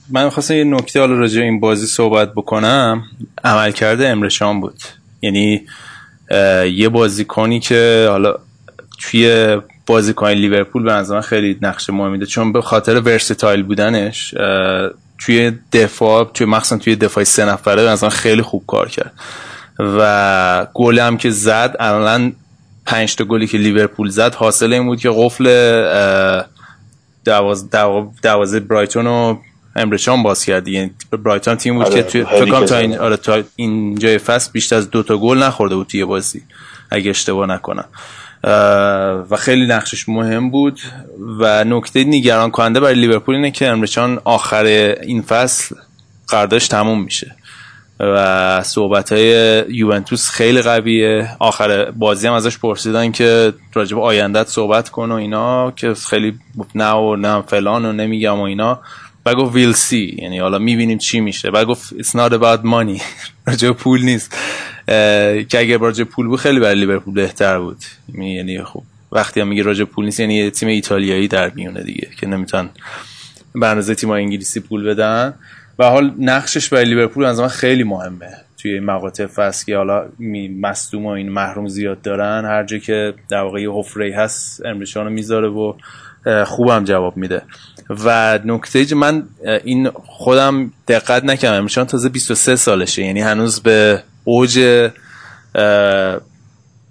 من خواستم یه نکته حالا راجع این بازی صحبت بکنم. عمل کرده امرشان بود. یعنی یه بازیکنی که حالا توی بازیکن لیورپول به نظر خیلی نقش مهمی ده چون به خاطر ورستایل بودنش توی دفاع توی مخصوصا توی دفاع سه نفره به نظر خیلی خوب کار کرد. و گل هم که زد الان پنج تا گلی که لیورپول زد حاصل این بود که قفل دواز دوازه برایتون رو امرشان باز کرد. یعنی برایتون تیم بود آره، که توی تا این آره تا اینجای فصل بیشتر از دو تا گل نخورده بود توی بازی اگه اشتباه نکنم. و خیلی نقشش مهم بود. و نکته نگران کننده برای لیورپول اینه که امرچان آخر این فصل قراردادش تموم میشه. و صحبت های یوونتوس خیلی قویه. آخر بازی هم ازش پرسیدن که راجب آیندت صحبت کن و اینا که خیلی نه و نه فلان و نمیگم و اینا. و گفت ویل سی یعنی حالا می‌بینیم چی میشه. و گفت it's not about money. <laughs> راجع پول نیست. که اگر راجع پول بود خیلی برای لیورپول بهتر بود. یعنی خب وقتی هم میگه راجع پول نیست یعنی تیم ایتالیایی در میونه دیگه که نمی‌تونن به اندازه تیم انگلیسی پول بدن. و حال نقشش برای لیورپول از خیلی مهمه. توی این مقاطع فصل که حالا مصدوم و این محروم زیاد دارن. هر جا که در واقع حفره هست امریشانو می‌ذاره و خوبم جواب میده. و نکته من این خودم دقت نکردم. امشان تازه 23 سالشه. یعنی هنوز به اوج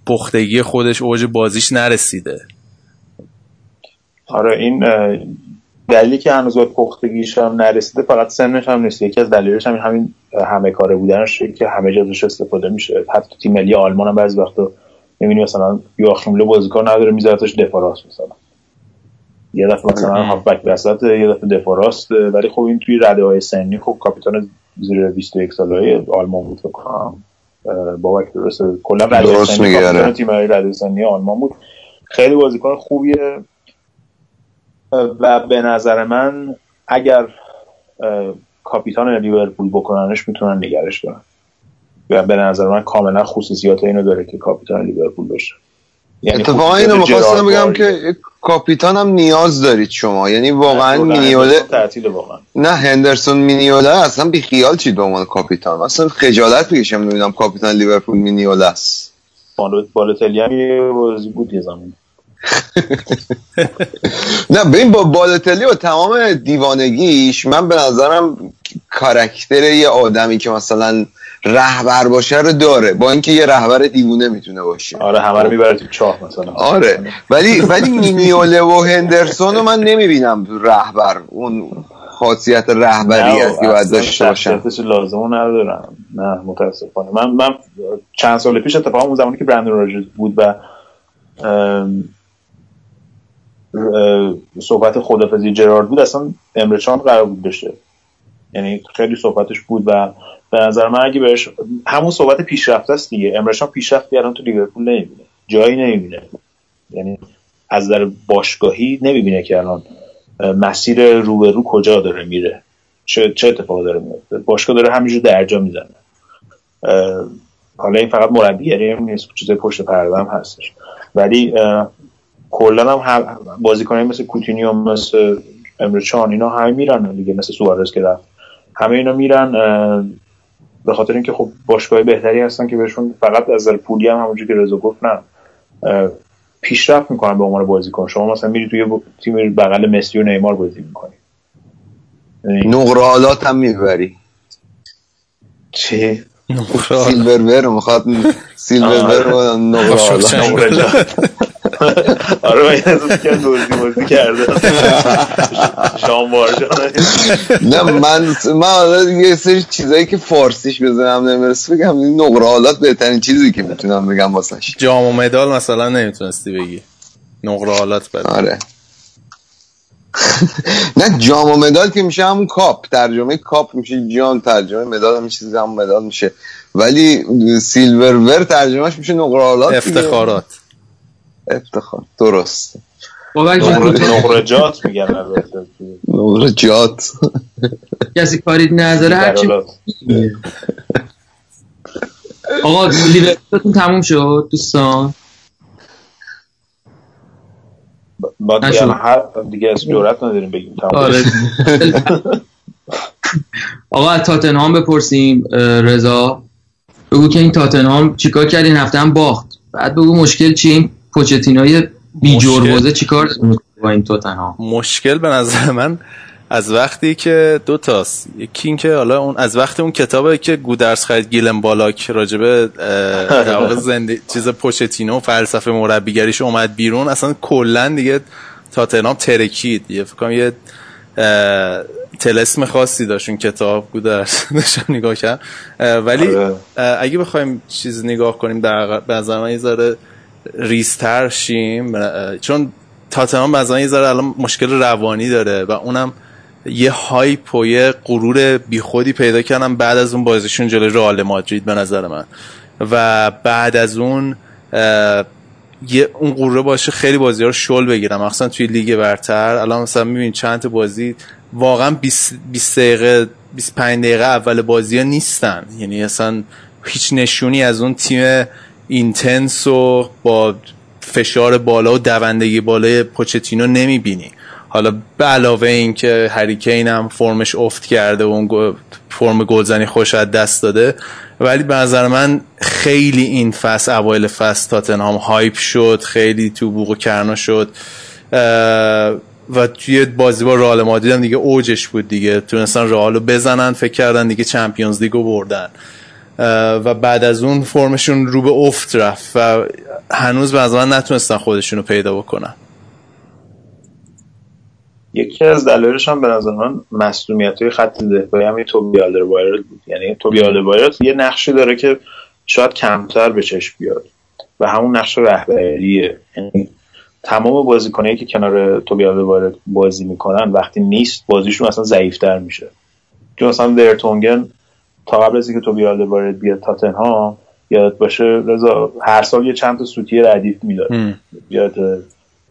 پختگی خودش اوج بازیش نرسیده. آره این دلیلی که هنوز به پختگیش هم نرسیده فقط سنش هم نیست. یکی از دلیلش هم همین همه کاره بودنش که همه جا استفاده میشه. حتی تیم ملی آلمان هم بعضی وقتا می‌بینی مثلا یواخیم لو بازیکن نداره میذارتش دفاع راست مثلا. یه دفعه مثلا هافبک وسط یه دفعه دفاع راست ولی خب این توی رده های سنی خب کاپیتان زیر 21 ساله آلمان بود فکر بابک درسته. کلا کاپیتان تیم رده سنی آلمان بود. خیلی بازیکن خوبیه. و به نظر من اگر کاپیتان لیورپول بکننش می‌تونن نگرش دارن و به نظر من کاملا خصوصیات اینو داره که کاپیتان لیورپول باشه. یعنی اتفاقا اینو می‌خواستم بگم که کاپیتان هم نیاز دارید شما. یعنی واقعا مینیوله نه هندرسون مینیوله اصلا بی خیال چی دومان کاپیتان؟ اصلا خجالت بکشم نمی‌دونم کاپیتان لیورپول مینیوله است. بالوتلی هم یه بازی بود یه زمان. <laughs> نه ببین با بالوتلی و تمام دیوانگیش من به نظرم کارکتر یه آدمی که مثلا رهبر باشه رو داره. با اینکه یه رهبر دیوونه می‌تونه باشه. آره همه رو می‌بره تو چاه مثلا. آره. ولی ولی مینیوله و هندرسون رو من نمی‌بینم رهبر. اون خاصیت رهبریتی باید داشته باشن. لازم ندارم. نه متاسفانه. من من چند سال پیش اتفاقا اون زمانی که برندن راجرز بود و صحبت خدافزی جرارد بود اصلا امرچان قرار بود بشه. یعنی خیلی صحبتش بود و به نظر من اگه بهش همون صحبت پیشرفته است دیگه. امرشان پیشرفتی الان تو لیورپول نمی‌بینه. جایی نمی‌بینه. یعنی از در باشگاهی نمی‌بینه که الان مسیر رو به رو کجا داره میره. چه چه اتفاقی داره میفته باشگاه داره همینجور درجا می‌زنه. حالا این فقط مربیگری نیست. چیزای پشت پرده هم هستش. ولی کلا هم بازیکنایی مثل کوتینیو مثل امرچان اینا همه میرن دیگه. مثل سوارز که رفت. همه اینا میرن به خاطر اینکه خب باشگاه بهتری هستن که بهشون فقط از پولی هم همونجوری که رضا گفت نه پیشرفت می‌کنن به عنوان بازیکن. شما مثلا میری توی تیم بغل مسی و نیمار بازی می‌کنی. نقره حالات هم می‌بری. چی؟ سیلور ور می‌خواد سیلور نقره حالات <laughs> آره من از که دوزی بازی کرده شام نه من من یه سری چیزایی که فارسیش بزنم نمی‌رسه بگم این نقره حالات بهترین چیزی که می‌تونم بگم واسش. جام و مدال مثلا نمی‌تونستی بگی. نقره حالات بده. آره. نه جام و مدال که میشه همون کاپ ترجمه کاپ میشه جام ترجمه مدال هم چیزی همون مدال میشه. ولی سیلور ور ترجمهش میشه نقره حالات افتخارات. افتخار. درست نقره جات میگن نقره جات کسی کاری نظره هرچی آقا لیورپولتون تموم شد دوستان؟ با دیگه هر دیگه از جورت نداریم بگیم. تمام آره. <laughs> آقا از تاتنهام بپرسیم رضا. بگو که این تاتنهام چیکار کرد؟ این هفته هم باخت. بعد بگو مشکل چیه این پوچتینوی بی جربوزه چیکار با این تاتنهام مشکل به نظر من از وقتی که دو تاست. یکی این که حالا اون از وقتی اون کتابه که گودرس خرید گیلن بالاک راجبه در زنده چیز پوچتینو فلسفه مربیگریش اومد بیرون اصلا کلا دیگه تاتنهام ترکید. یه فکر یه تلسم خاصی داشت اون کتاب گودرس. <laughs> نشان نگاه کرد. ولی اگه بخوایم چیز نگاه کنیم در به نظر من یه ذره ریستر شیم. چون تاتنهام مثلا یه ذره الان مشکل روانی داره و اونم یه هایپ و یه غرور بیخودی پیدا کردم بعد از اون بازیشون جلوی رئال مادرید به نظر من. و بعد از اون یه اون غروره باشه خیلی بازی ها رو شل بگیرم. مثلا توی لیگ برتر. الان مثلا میبین چند تا بازی واقعا 20 20 دقیقه 25 دقیقه اول بازی ها نیستن. یعنی اصلا هیچ نشونی از اون تیم اینتنس و با فشار بالا و دوندگی بالای پوچتینو نمی‌بینی. حالا به علاوه این که هریکین هم فرمش افت کرده و اون فرم گلزنی خوش از دست داده ولی به نظر من خیلی این فصل اوایل فصل تاتنهام هایپ شد خیلی تو بوق و کرنا شد. و توی بازی با رئال مادرید هم دیگه اوجش بود دیگه. تونستن رئالو بزنن فکر کردن دیگه چمپیونز لیگو بردن. و بعد از اون فرمشون رو به افت رفت و هنوز به من نتونستن خودشون رو پیدا بکنن. یکی از دلایلش هم به نظر من مسئولیت های خط دفاعی همین توبی آلدروایر بود. یعنی توبی آلدروایر یه نقشی داره که شاید کمتر به چشم بیاد و همون نقش رهبریه. یعنی تمام بازیکنایی که کنار توبی آلدروایر بازی می‌کنن وقتی نیست بازیشون اصلا ضعیفتر میشه. چون مثلا ورتونگن تا قبل از اینکه توبی آلدروایر بیاد تاتنهام یاد باشه رضا هر سال یه چند تا سوتی ردیف می‌داد. یاد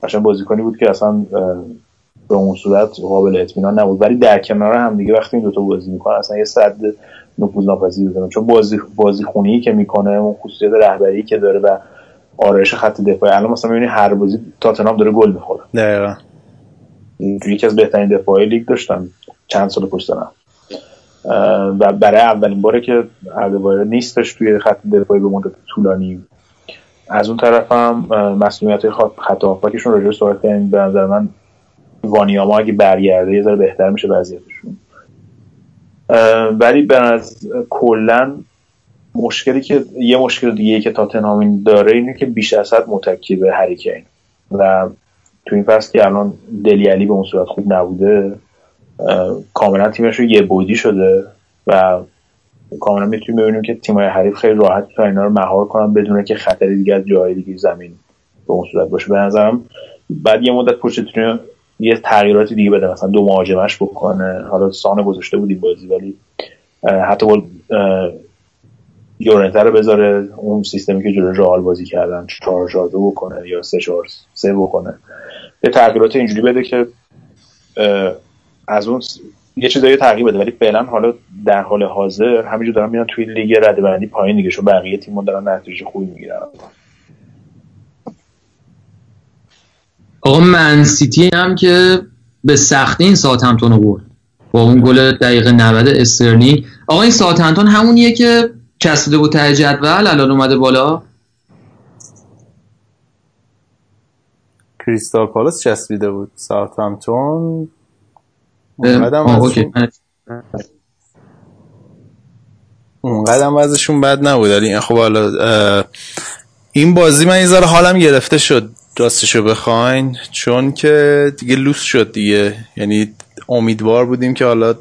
قشنگ بازیکنی بود که اصلا به اون صورت قابل اطمینان نبود. ولی در کنار هم دیگه وقتی این دوتا بازی می‌کنه اصلا یه صد نفوذ ناپذیر بزنه چون بازی بازی خونی که می‌کنه اون خصوصیت رهبری که داره و آرایش خط دفاعی. الان مثلا می‌بینی هر بازی تاتنهام داره گل می‌خوره. دقیقاً. یکی از بهترین دفاعی لیگ داشتن. چند سال پشت سر و برای اولین باره که اردوایره نیستش توی خط دفاعی به مدت طولانی. از اون طرف هم مسئولیت خط هافبکشون راجع صحبت کردیم به نظر من وانیاما اگه برگرده یه ذره بهتر میشه وضعیتشون. ولی به از کلا مشکلی که یه مشکل دیگه که تاتنهام داره اینه که بیش از حد متکی به هریکین و تو این فصل که الان دلی علی به اون صورت خوب نبوده کاملا تیمش رو یه بودی شده و کاملا می‌تونیم ببینیم که تیمای حریف خیلی راحت تا اینا رو مهار کنن بدون که خطری دیگه از جای دیگه زمین به اون صورت باشه. به نظرم بعد یه مدت پوچتینو یه تغییراتی دیگه بده مثلا دو مهاجمش بکنه. حالا سانه گذاشته بودیم بازی ولی حتی با یورنته رو بذاره. اون سیستمی که جلوی رئال بازی کردن 4 4 بکنه یا 3 4 3 بکنه. یه تغییرات اینجوری بده که از اون یه چیزایی تغییر بده ولی فعلا حالا در حال حاضر همینجور دارن میان توی لیگ رده بندی پایین دیگه چون بقیه تیم‌ها دارن نتیجه خوبی می‌گیرن. آقا من سیتی هم که به سختی این ساوت همپتون برد. با اون گل دقیقه 90 استرلینگ آقا این ساوت همپتون همونیه که کسیده بود ته جدول الان اومده بالا. کریستال پالاس چسبیده بود ساوثهامپتون اون قدم وضعشون بد نبود. ولی خب حالا این بازی من یه حالم گرفته شد راستشو بخواین چون که دیگه لوس شد دیگه. یعنی امیدوار بودیم که حالا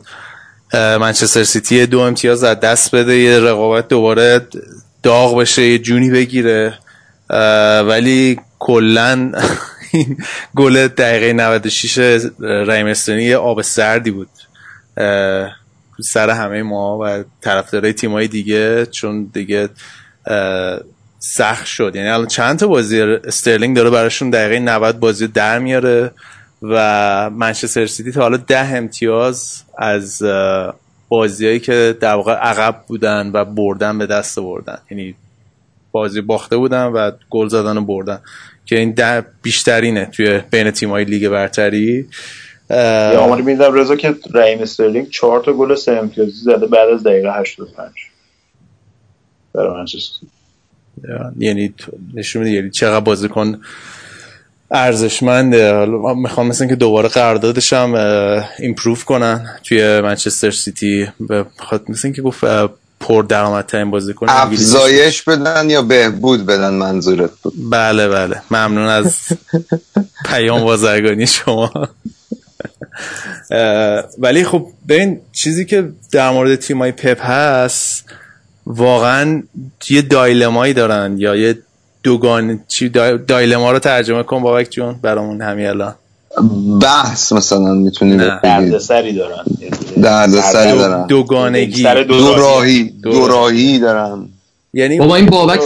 منچستر سیتی دو امتیاز از دست بده یه رقابت دوباره داغ بشه یه جونی بگیره. ولی کلا گل دقیقه 96 رایمستونی یه آب سردی بود. سر همه ما و طرفدارای تیمای دیگه چون دیگه سخت شد. یعنی الان چند تا بازی استرلینگ داره براشون دقیقه 90 بازی در میاره و منچستر سیتی تا حالا ده امتیاز از بازیایی که در واقع عقب بودن و بردن به دست بردن یعنی بازی باخته بودن و گل زدن و بردن. که این ده بیشترینه توی بین تیمای لیگ برتری. یه آماری میدم رضا که رحیم استرلینگ چهار تا گل سه امتیازی زده بعد از دقیقه 85 برای منچستر یعنی نشون میده یعنی چقدر بازیکن ارزشمنده. حالا می‌خوام مثلا که دوباره قراردادش هم improve کنن توی منچستر سیتی. بخاطر مثل که گفت پر درآمدترین بازیکن افزایش بدن یا بهبود بدن منظورت بود؟ بله بله. ممنون از پیام بازرگانی شما. ولی خب ببین چیزی که در مورد تیمای پپ هست واقعا یه دایلمایی دارن یا یه دوگان چی دایلما رو ترجمه کن بابک جون برامون همین الان. بحث مثلا می‌تونیم دردسری دارن. دردسری دارن. دوگانگی. دوراهی. دوراهی دارن. یعنی بابا این بابک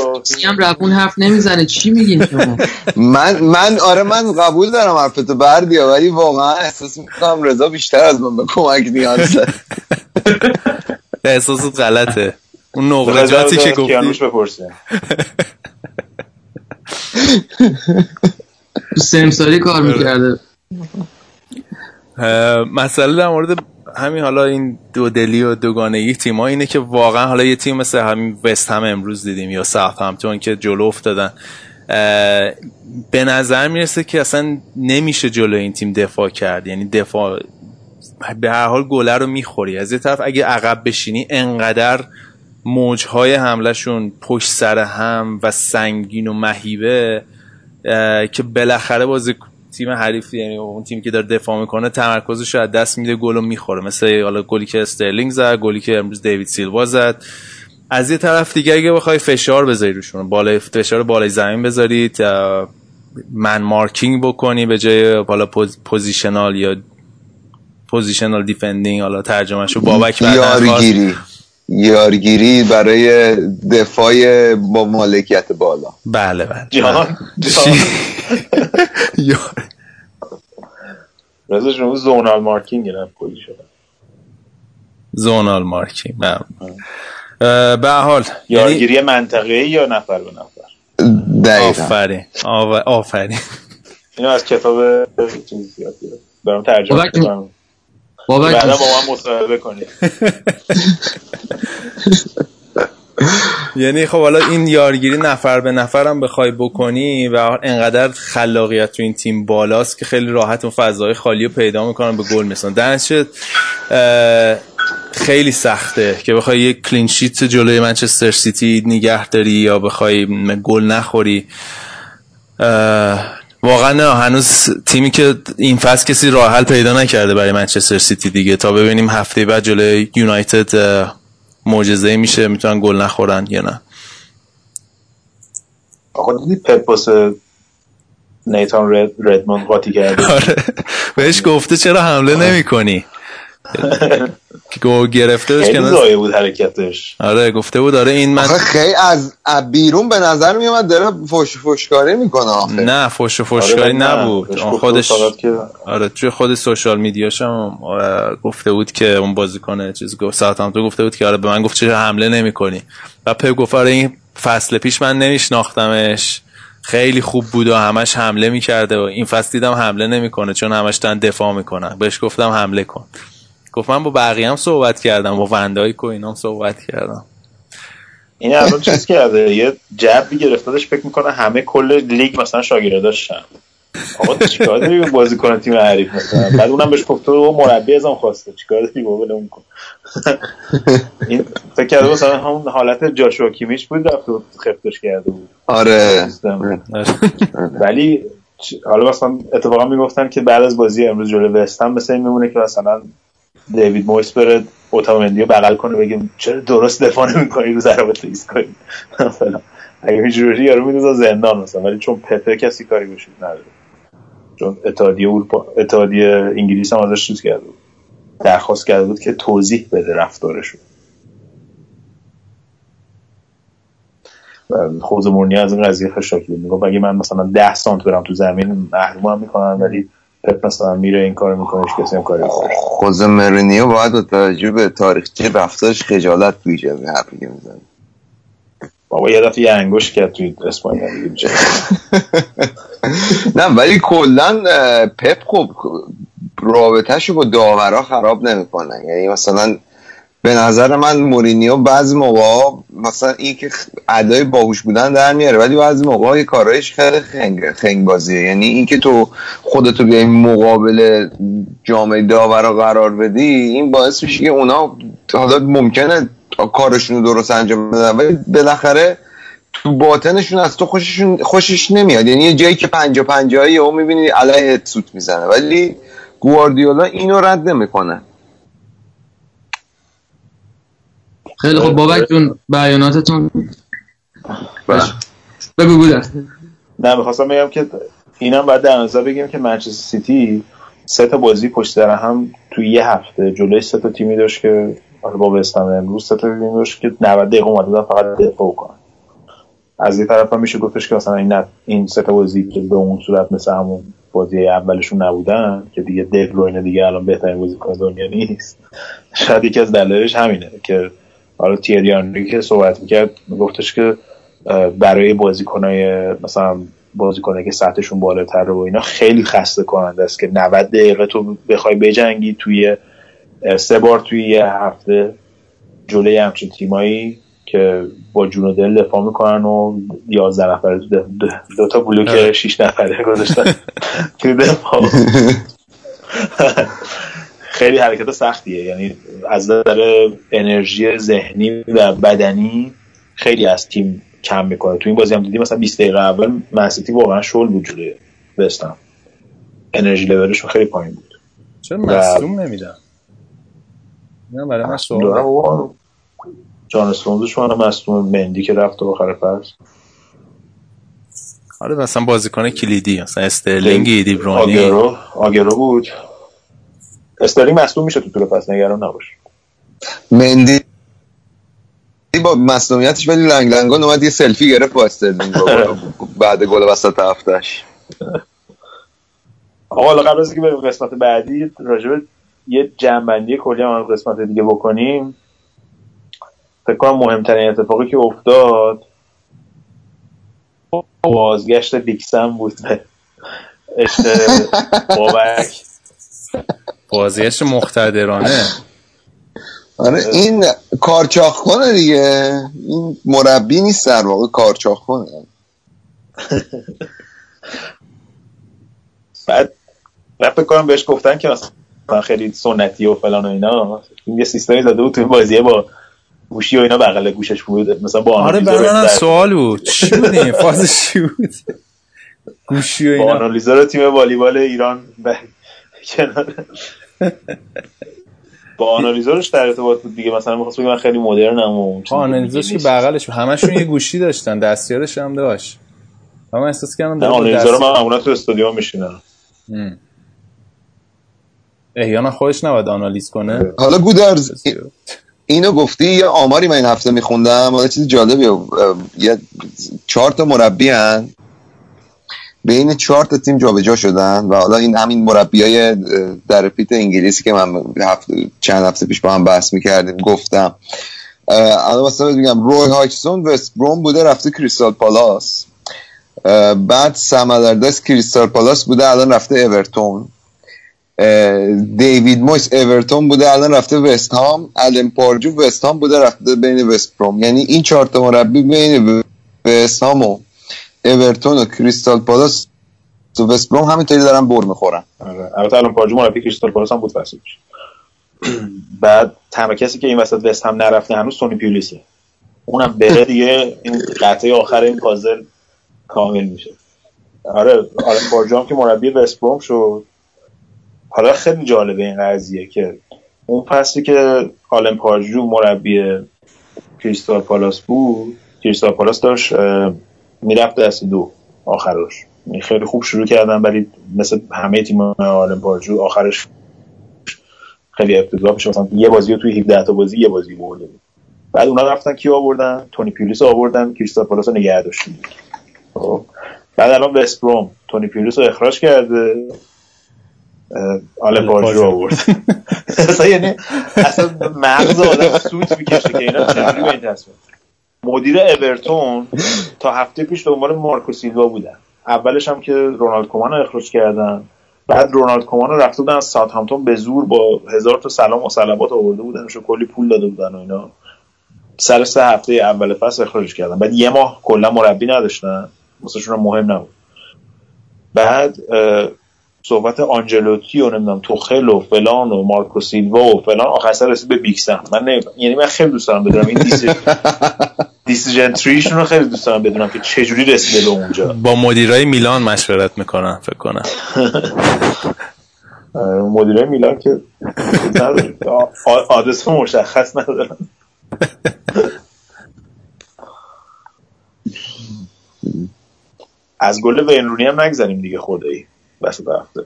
هم رفون حرف نمی‌زنه. چی میگین شما؟ من من آره من قبول دارم حرفتو. بردیا ولی واقعا احساس می‌کنم رضا بیشتر از من به کمک نیاز داره احساست غلطه. اون نقرجاتی که گفتی. سمساری کار می‌کرده. مسئله در مورد همین حالا این دو دلی و دوگانگی تیم اینه که واقعا حالا یه تیم مثل همین وست هم امروز دیدیم یا ساعت که جلو افتادن. به نظر می‌رسه که اصلا نمیشه جلو این تیم دفاع کرد. یعنی دفاع به هر حال گله رو می‌خوری. از یه طرف اگه عقب بشینی انقدر موجهای حملهشون پشت سر هم و سنگین و مهیبه که بالاخره بازی تیم حریف یعنی اون تیم که داره دفاع می‌کنه تمرکزش رو از دست میده گل می‌خوره. مثل حالا گلی که استرلینگ زد گلی که امروز دیوید سیلوا زد. از یه طرف دیگه اگه بخوای فشار بذاری روشون بالای فشار بالای زمین بذارید man marking بکنی به جای حالا positional یا positional defending حالا ترجمهشو بابک یارگیری یارگیری برای دفاع با مالکیت بالا. بله بله. جان رضا شما زونال مارکینگ نه کلی شده. زونال مارکینگ به حال یارگیری یعنی... منطقه یا نفر به نفر؟ آفرین. آفرین. اینو از کتاب چیزی یاد برام ترجمه بابا بعدا با من مصاحبه کنید <laughs> یعنی خب حالا این یارگیری نفر به نفر هم بخوای بکنی و انقدر خلاقیت تو این تیم بالاست که خیلی راحت اون فضای خالی رو پیدا می‌کنن به گل مثلا درنچه خیلی سخته که بخوای یک کلین شیت جلوی منچستر سیتی نگه داری یا بخوای گل نخوری. واقعا نه هنوز تیمی که این فصل کسی راه حل پیدا نکرده برای منچستر سیتی دیگه. تا ببینیم هفته بعد جلوی یونایتد معجزه میشه می‌تونن گل نخورن یا نه. آقا دیدی پپ نیتان رد ردموند قاطی کرده؟ آره. بهش گفته چرا حمله نمی کنی که گو گرفته خیلی زایه بود حرکتش. آره گفته بود آره این من خیلی از بیرون به نظر می اومد داره فوش فوشکاری می‌کنه آخه. نه فوش فوشکاری آره نبود. خودش آره توی خود سوشال میدیاش هم گفته بود که اون بازیکن چیز گفت ساعت هم تو گفته بود که آره به من گفت چرا حمله نمی‌کنی. و پپ گفت آره این فصل پیش من نمیشناختمش. خیلی خوب بود و همش حمله می‌کرده و این فصل دیدم حمله نمی‌کنه چون همش دارن دفاع می‌کنن. بهش گفتم حمله کن. گفت من با بقیه هم صحبت کردم با وندای و هم صحبت کردم. این الان چیز کرده یه جبی گرفتادش فکر می‌کنه همه کل لیگ مثلا شاگرده داشتن. آقا چیکار داری بازی کنه تیم حریف مثلا؟ بعد اونم بهش گفت تو مربی ازم خواسته. چیکار داری؟ بابا اون کن. این فکر کرده مثلا همون حالت جاشوا کیمیش بود رفت خفتش کرده بود. آره. ولی حالا مثلا اتفاقا می‌گفتن که بعد از بازی امروز جلوی وستهم مثل این میمونه که مثلا دیوید مویس بره اوتامندی رو بغل کنه بگیم چرا درست دفاع نمی‌کنی رو ضربات ایستگاهی مثلا اگه اینجوری یارو میدوزا زندان مثلا ولی چون پپه کسی کاری بشه نداره. چون اتحادیه اروپا اتحادیه انگلیس هم ازش چیز کرده بود. درخواست کرده بود که توضیح بده رفتارشون خوز مورنی از این قضیه خشاکی میگه اگه من مثلا 10 سانت برم تو زمین محروم هم می‌کنن ولی پپ مثلا میره این کارو می‌کنه کسی هم کاری خوز مورینیو باید با توجه به تاریخچه رفتارش خجالت بیجه به حرفی که می‌زنه. بابا یه دفعه یه انگوش کرد توی اسپانیا <laughs> نه ولی کلا پپ خب رابطهشو با داورا خراب نمی‌کنن یعنی مثلا به نظر من مورینیو بعضی موقع مثلا این که ادای باهوش بودن در میاره ولی بعضی موقع کارایش خیلی خنگ خنگ بازیه یعنی اینکه تو خودتو بیای مقابل جامعه داورا قرار بدی این باعث میشه که اونا حالا ممکنه کارشون رو درست انجام بدن ولی بالاخره تو باطنشون از تو خوششون خوشش نمیاد. یعنی یه جایی که پنجا پنجایی او می‌بینی علیه سوت می‌زنه. ولی گواردیولا اینو رد نمی‌کنه. خیلی خب بابک جون بیاناتتون بگو بگو نه می‌خواستم بگم که اینم باید در نظر بگیم که منچستر سیتی سه تا بازی پشت سر هم توی یه هفته جلوی سه تا تیمی داشت که با وستهم امروز سه تا تیمی داشت که 90 دقیقه اومده فقط دفاع کنن. از این طرف هم میشه گفتش که مثلا این این سه تا بازی که به اون صورت مثل همون بازی اولشون نبودن که دیگه دیو دیگه الان بهترین بازیکن دنیا نیست. شاید یکی از دلایلش همینه که حالا تیری آنری که صحبت می‌کرد گفتش که برای بازیکنای مثلا بازیکنایی که سطحشون بالاتر و اینا خیلی خسته کننده است که 90 دقیقه تو بخوای بجنگی توی سه بار توی یه هفته جلوی همچین تیمایی که با جون و دل دفاع می‌کنن و 11 نفره دو, دو, دو تا بلوک 6 نفره گذاشتن <laughs> توی دفاع. <laughs> خیلی حرکت سختیه. یعنی از نظر انرژی ذهنی و بدنی خیلی از تیم کم می‌کنه. تو این بازی هم دیدی مثلا 20 دقیقه اول منسیتی واقعا شل بود جلوی وستهم انرژی لولشون خیلی پایین بود. چرا مصدوم نمیدن؟ نه برای من سوال جان استونزشون مصدوم مندی که رفت آخر فصل. آره مثلا بازیکن کلیدی مثلا استرلینگ ایدی برونی آگرو آگرو بود. استرلینگ مصدوم میشه تو طول فصل نگران نباش. مندی با مصدومیتش ولی لنگ لنگان اومد یه سلفی گرفت با استرلینگ بعد گل وسط هفتش آقا حالا قبل از اینکه بریم قسمت بعدی راجب یه جنبندی کلی هم قسمت دیگه بکنیم. فکر کنم مهمترین اتفاقی که افتاد بازگشت بیکسم بود بابک. <laughs> بازگشت مختدرانه آره. این کارچاخ کنه دیگه. این مربی نیست در واقع کارچاخ کنه <laughs> بعد من فکر کنم بهش گفتن که مثلا خیلی سنتی و فلان و اینا. این یه سیستمی داده بود توی بازیه با گوشی و اینا بغل گوشش بود. مثلا با آره برای سوال بود. چی بود این فازش چی بود؟ گوشی و اینا. با آنالیزور تیم والیبال ایران کنار. با آنالیزورش در ارتباط بود دیگه. مثلا می‌خواست بگه من خیلی مدرنم و آنالیزورش که بغلش همشون یه گوشی داشتن دستیارش هم داشت. من احساس کردم آنالیزور من معمولا تو استودیو میشینم احیانا خودش نباید آنالیز کنه. حالا گودرز اینو گفتی یه آماری من این هفته میخوندم. حالا چیز جالبیه یه چهار تا مربی هن. بین چهار تا تیم جابجا شدن و حالا این همین های در پیت انگلیسی که من هفته چند هفته پیش با هم بحث می‌کردیم گفتم. الان مثلا میگم روی هایچسون وست بروم بوده رفته کریستال پالاس. بعد سمالردس کریستال پالاس بوده الان رفته اورتون. دیوید مویس اورتون بوده الان رفته وست هام. الان پارجو وست هام بوده رفته بین وست بروم یعنی این چهار تا مربی بین وست هام و اورتون و کریستال پالاس تو وست بروم همینطوری دارن بر می‌خورن. آره. البته الان پارجو مربی کریستال پالاس هم بود فصلش بعد تنها کسی که این وسط وست هم نرفته هنوز تونی پیولیسه اونم بره دیگه. این قطعه آخر این پازل کامل میشه. آره آره هم که مربی وست بروم شد. حالا خیلی جالبه این قضیه که اون فصلی که آلن پارجو مربی کریستال پالاس بود کریستال پالاس داشت می‌رفت دست دو آخرش خیلی خوب شروع کردن ولی مثل همه تیم آلن پارجو آخرش خیلی افتضاح میشه مثلا یه بازی رو توی 17 تا بازی یه بازی برده بود بعد اونا رفتن کی آوردن؟ تونی پیولیس آوردن کریستال پالاس نگه داشتن. خب. بعد الان وست بروم تونی پیولیس رو اخراج کرده. آلن پارجو آورد. <laughs> اصلا یعنی اصلا مغز آدم سوت می‌کشه که اینا چجوری به این تصمیم مدیر اورتون تا هفته پیش دنبال مارکو سیلوا بودن. اولش هم که رونالد کومان رو اخراج کردن. بعد رونالد کومان رو رفته بودن از ساوثهامپتون به زور با هزار تا سلام و صلوات آورده بودن و کلی پول داده بودن و اینا. سر سه هفته اول فصل اخراج کردن. بعد یه ماه کلا مربی نداشتن. واسهشون مهم نبود. بعد صحبت آنجلوتی و نمی‌دونم توخل و فلان و مارکو سیلوا و فلان. آخر سر رسید به بیکسن من نه یعنی من خیلی دوست دارم بدونم این <laughs> دیسیژن تریشون رو خیلی دوست دارم بدونم که چه جوری رسیده به اونجا. با مدیرای میلان مشورت می‌کنن فکر کنم. <laughs> مدیرای میلان که آدرس مشخص ندارن از گل وینرونی هم نگذاریم دیگه خدایی. وسط هفته.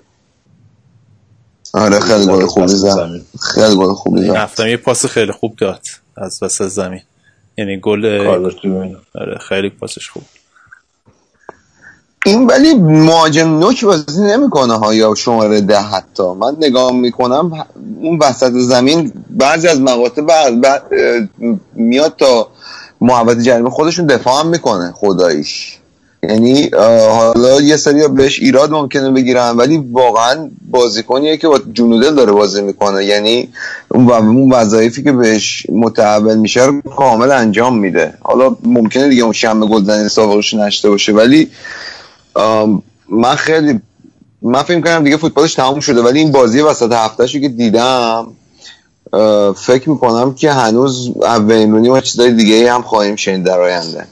آره خیلی گل خوبی زد. خیلی گل خوبی زد. هفته یه پاس خیلی خوب داد از وسط زمین. یعنی گل آره خیلی پاسش خوب. این ولی مهاجم نوک بازی نمی‌کنه ها یا شماره ده حتی. من نگاه می‌کنم اون وسط زمین بعضی از مقاطع بعد میاد تا محوطه جریمه خودشون دفاع هم می‌کنه خداییش. یعنی حالا یه سری بهش ایراد ممکنه بگیرن ولی واقعا بازیکنیه که با جنودل داره بازی می‌کنه. یعنی اون وظایفی که بهش متحول میشه رو کامل انجام میده. حالا ممکنه دیگه اون شم گلدن سابقش نشته باشه ولی من خیلی من فکر کنم دیگه فوتبالش تموم شده ولی این بازی وسط هفتهشو که دیدم فکر می‌کنم که هنوز وینرونی و چیزای دیگه هم خواهیم شنید در آینده.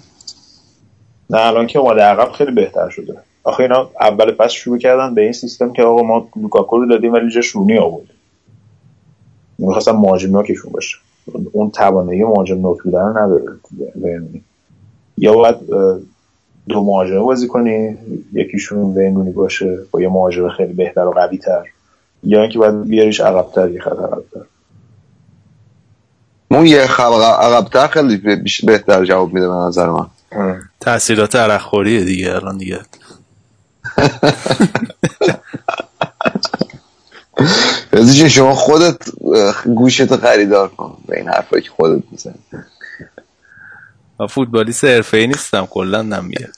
نه الان که اومده عقب خیلی بهتر شده. آخه اینا اول فصل شروع کردن به این سیستم که آقا ما لوکاکو رو دادیم ولی جاش رونی آورد می‌خواستم مهاجم نوکشون باشه. اون توانایی مهاجم نوک بودن رو نداره یا باید دو مهاجمه بازی کنی یکیشون وینونی باشه با یه مهاجم خیلی بهتر و قوی تر یا اینکه باید بیاریش عقبتر یه خط عقبتر. اون یه عقبتر خیلی بهتر جواب میده به نظر من. تاثیرات عرقخوریه دیگه الان دیگه. رزی شما خودت گوشتو خریدار کن. به این حرفایی که خودت می‌زنی. من فوتبالیست حرفه‌ای نیستم کلا نمیاد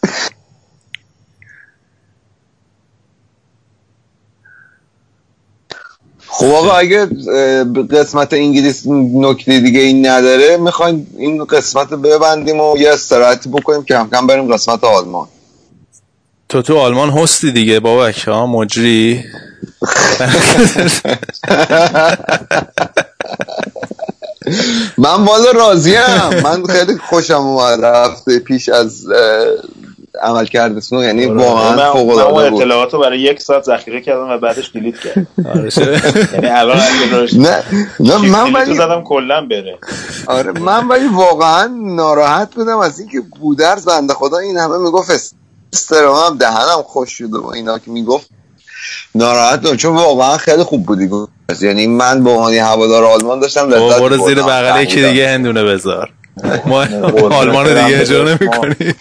خب آقا اگه قسمت انگلیس نکته دیگه این نداره می‌خوایم این قسمت ببندیم و یه استراحتی بکنیم که کم کم بریم قسمت آلمان. تو تو آلمان هستی دیگه بابک ها مجری. <laughs> من والا راضیم. من خیلی خوشم اومد رفته پیش از عمل کرده سنو یعنی آره. واقعا فوق العاده بود. اطلاعاتو برای یک ساعت ذخیره کردم و بعدش دیلیت کردم. آره، <laughs> یعنی الان نه نه من ولی زدم کلا بره. آره من ولی واقعا ناراحت بودم از اینکه بودرز بنده خدا این همه می‌گفت استرام دهنم خوش شده و اینا که می‌گفت. ناراحت بودم چون واقعا خیلی خوب بودی. یعنی من به عنوان هوادار آلمان داشتم لذت برو زیر بغل یکی دیگه هندونه بذار. ما آلمان رو دیگه اجرا نمی کنی <laughs>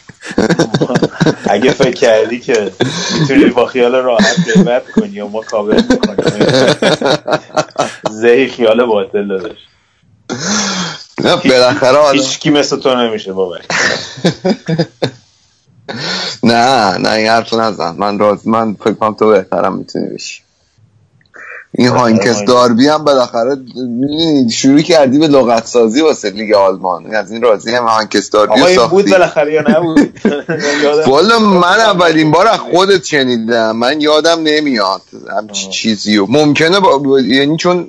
اگه فکر کردی که می‌تونی با خیال راحت قیمت کنی و ما کابل می‌کنیم. زهی خیال باطل دادش نه بالاخره هیچ کی مثل تو نمیشه بابا. <laughs> نه نه این حرف نزن. من راز من فکر کنم تو بهترم می‌تونی بشی. این هانکس داربی هم بالاخره شروع کردی به لغت سازی واسه لیگ آلمان. از این راضی هم هانکس داربی آقا این ساختی. بود بالاخره یا نبود؟ <laughs> والا من اولین بار از خودت شنیدم. من یادم نمیاد. همچی چیزی و ممکنه با... یعنی چون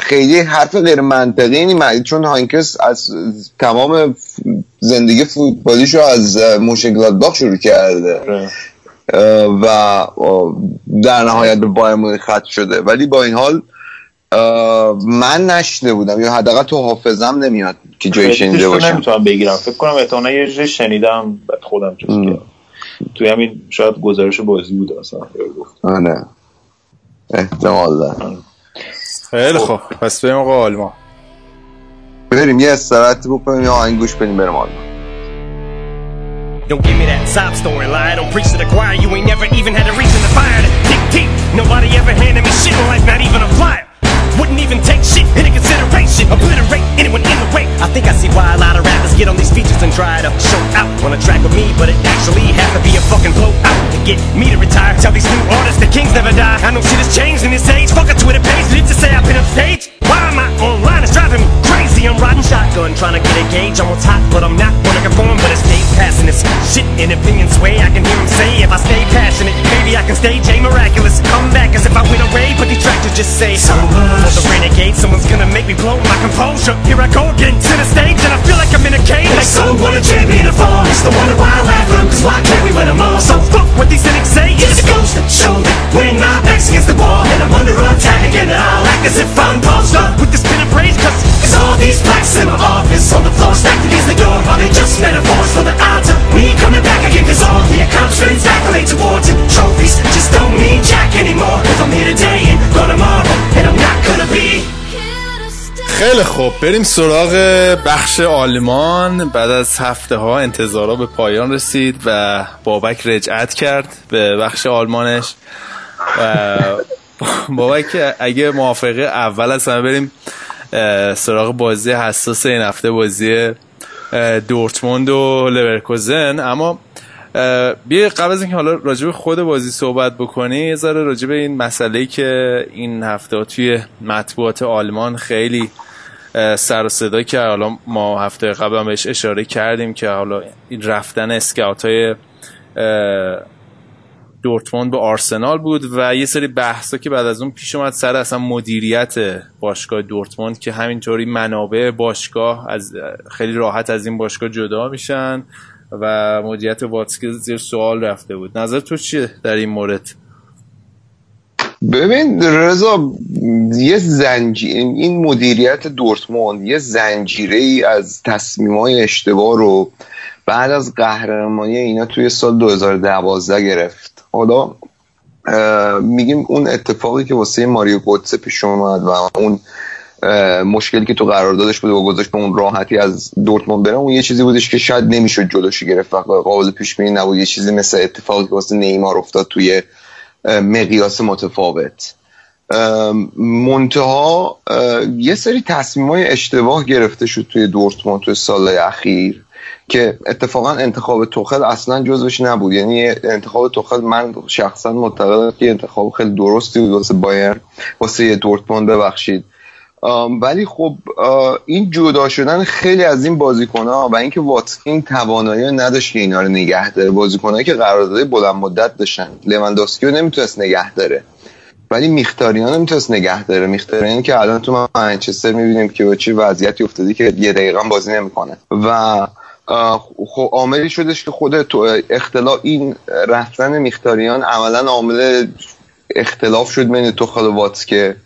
خیلی حرف غیر منطقی نیم چون هانکس از تمام زندگی فوتبالیشو از موشنگلادباخ شروع کرده. اه، و در نهایت به بایر مونیخ ختم شده. ولی با این حال من نشنیده بودم یا حداقل تو حافظم نمیاد که جایی شنیده باشم. نمی‌تونم بگیرم. فکر کنم احتمالا یه جای شنیدم بعد خودم چیز. کردم توی همین شاید گزارش بازی بود اصلا گفت. آره. احتمال داره خیلی خوب. پس بریم آقا آلمان. بریم یه استراحتی بکنیم یا آهنگ گوش بدیم بریم آلمان. Don't give me that sob story lie. Don't preach to the choir. You ain't never even had a reason to fire to dig deep. Nobody ever handed me shit in life, not even a flyer. Wouldn't even take shit into consideration. Obliterate anyone in the way. I think I see why a lot of rappers get on these features and try to show out on a track with me, but it actually has to be a fucking blowout to get me to retire. Tell these new artists that kings never die. I know shit has changed in this age. Fuck a Twitter page, did to say I've been upstage. Why am I online? It's driving me crazy. I'm riding shotgun, trying to get a gauge on hot, but I'm not wanna conform. But it's Dave passing this shit in opinion sway. I can hear him say, if I stay passionate, maybe I can stay J miraculous. Come back as if I went away, but these tractors just say so uh, the renegade, someone's gonna make me blow my composure. Here I go again to the stage, and I feel like I'm in a cage. Like so, what a champion of fall. It's the wonder why I laugh 'cause why can't we win 'em all? So fuck what these cynics say. It's a ghost that show that when my back's against the wall and I'm under attack again, and I'll act as if I'm paused up with this pen and praise, 'cause it's all these plaques in my office on the floor stacked against the door. They just metaphors for the of me coming back again? 'Cause all the accomplishments, accolades, awards, and trophies just don't mean jack anymore. If I'm here today and gone tomorrow, and I'm not gonna be. خیلی خوب بریم سراغ بخش آلمان بعد از هفته ها انتظارا به پایان رسید و بابک رجعت کرد به بخش آلمانش و بابک اگه موافقه اول از همه بریم سراغ بازی حساس این هفته بازی دورتموند و لورکوزن اما بیا قبل از اینکه حالا راجع به خود بازی صحبت بکنی یه ذره راجع به این مسئله که این هفته توی مطبوعات آلمان خیلی سر و صدا کرد. حالا ما هفته قبل هم بهش اشاره کردیم که حالا این رفتن اسکاوت های دورتموند به آرسنال بود و یه سری بحثا که بعد از اون پیش اومد سر اصلا مدیریت باشگاه دورتموند که همینطوری منابع باشگاه از خیلی راحت از این باشگاه جدا میشن و مدیریت واتسکی زیر سوال رفته بود. نظر تو چیه در این مورد؟ ببین رضا یه زنجیر این مدیریت دورتموند یه زنجیره ای از تصمیم های اشتباه رو بعد از قهرمانی اینا توی سال 2012 گرفت. حالا میگیم اون اتفاقی که واسه ماریو گوتسه پیش اومد و اون مشکلی که تو قراردادش بود و گذاشت به اون راحتی از دورتموند بره اون یه چیزی بودش که شاید نمی‌شد جلوشی گرفت و قابل پیش بینی نبود. یه چیزی مثل اتفاقی که واسه نیمار افتاد توی مقیاس متفاوت. منتها یه سری تصمیم های اشتباه گرفته شد توی دورتموند توی سال اخیر. که اتفاقا انتخاب توخل اصلا جزوش نبود. یعنی انتخاب توخل من شخصا معتقدم که انتخاب خیلی درستی بود واسه بایر واسه دورتموند ببخشید. ولی خب این جدا شدن خیلی از این بازیکن ها و اینکه واتکین توانایی نداشت که اینا رو نگه داره بازیکنایی که قرارداد بلند مدت داشتن. لوندوسکی رو نمی‌تونست نگه داره ولی میختاریان نمی‌تونست نگه داره. میختاریان که الان تو منچستر می‌بینیم که با چه وضعیتی افتادی که یه دقیقه هم بازی نمی‌کنه. و عاملی شدش که خود تو اختلاف این رفتن میختاریان عملا عامل اختلاف شد بین توخل و واتسکه.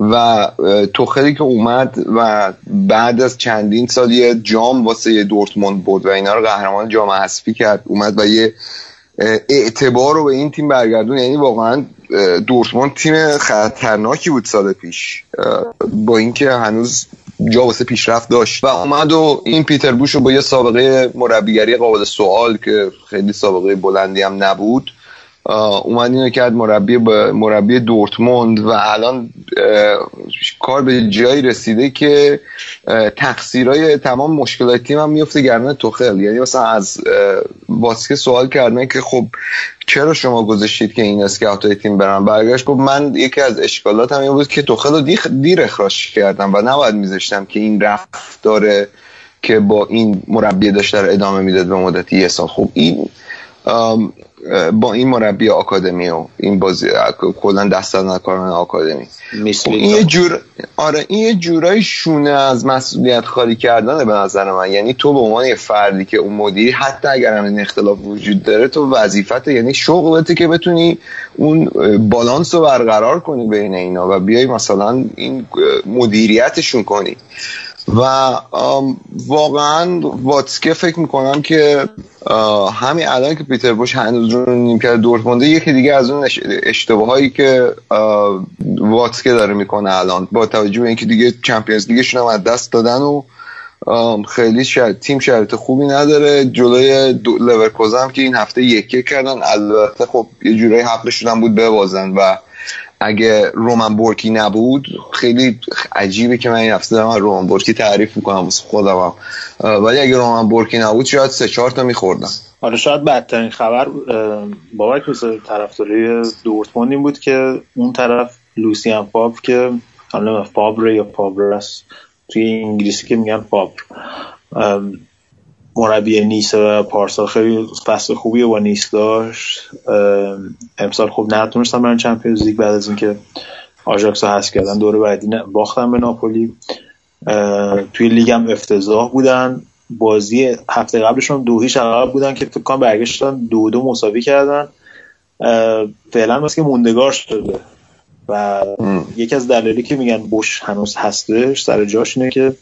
و اه، توخلی که اومد و بعد از چندین سال یه جام واسه یه دورتموند بود و اینا رو قهرمان جام حذفی کرد. اومد و یه اعتبار رو به این تیم برگردون. یعنی واقعا دورتموند تیم خطرناکی بود سال پیش. با اینکه هنوز جا واسه پیشرفت داشت. و اومد و این پیتر بوش رو با یه سابقه مربیگری قابل سوال که خیلی سابقه بلندی هم نبود اومد اینو کرد مربی مربی دورتموند و الان کار به جایی رسیده که تقصیرای تمام مشکلات تیم هم میفته گردن توخل. یعنی مثلا از واسکه سوال کردن که خب چرا شما گذاشتید که این اسکاوت تیم برن؟ برگشت گفت من یکی از اشکالات هم این بود که توخل رو دیر اخراج کردم و نباید میذاشتم که این داره که با این مربی داشته در ادامه می‌داد به مدت یه سال. خب این با این مربی آکادمی و این بازی کلا دست کارمند آکادمی. خب این یه جور آره این یه جورای شونه از مسئولیت خالی کردنه به نظر من. یعنی تو به عنوان یه فردی که اون مدیر حتی اگر هم این اختلاف وجود داره تو وظیفت یعنی شغلته که بتونی اون بالانس رو برقرار کنی بین اینا و بیای مثلا این مدیریتشون کنی. و واقعا واتسکه فکر می‌کنم که همین الان که پیتر بوش هنوز رو نیم کرده دورتمونده یکی دیگه از اون اشتباه هایی که واتسکه داره می‌کنه الان با توجه به اینکه دیگه چمپیونز لیگشون هم از دست دادن و خیلی شاید تیم شرط خوبی نداره جلوی لورکوزن که این هفته یکی کردن البته خب یه جورایی حقشون هم بود ببازن و اگه رومن بورکی نبود خیلی عجیبه که من این هفته دارم رومن بورکی تعریف می‌کنم واسه خودم ولی اگه رومن بورکی نبود شاید سه چهار تا میخوردم. آره شاید بدترین خبر بابک طرفداری دورتموند این بود که اون طرف لوسین فاور که حالا فاور یا فاوره است توی انگلیسی که میگن فاور مربی نیست و پارسال خیلی فصل خوبی با نیس داشت. امسال خوب نتونستن برن چمپیونز لیگ بعد از اینکه آژاکس هست کردن. دور بعدی باختن به ناپولی. توی لیگ هم افتضاح بودن. بازی هفته قبلشون دو هیچ عقب بودن که فکر کنم برگشتن دو دو مساوی کردن. فعلا مثل که موندگار شده. و یکی از دلایلی که میگن بوش هنوز هستش سر جاش اینه که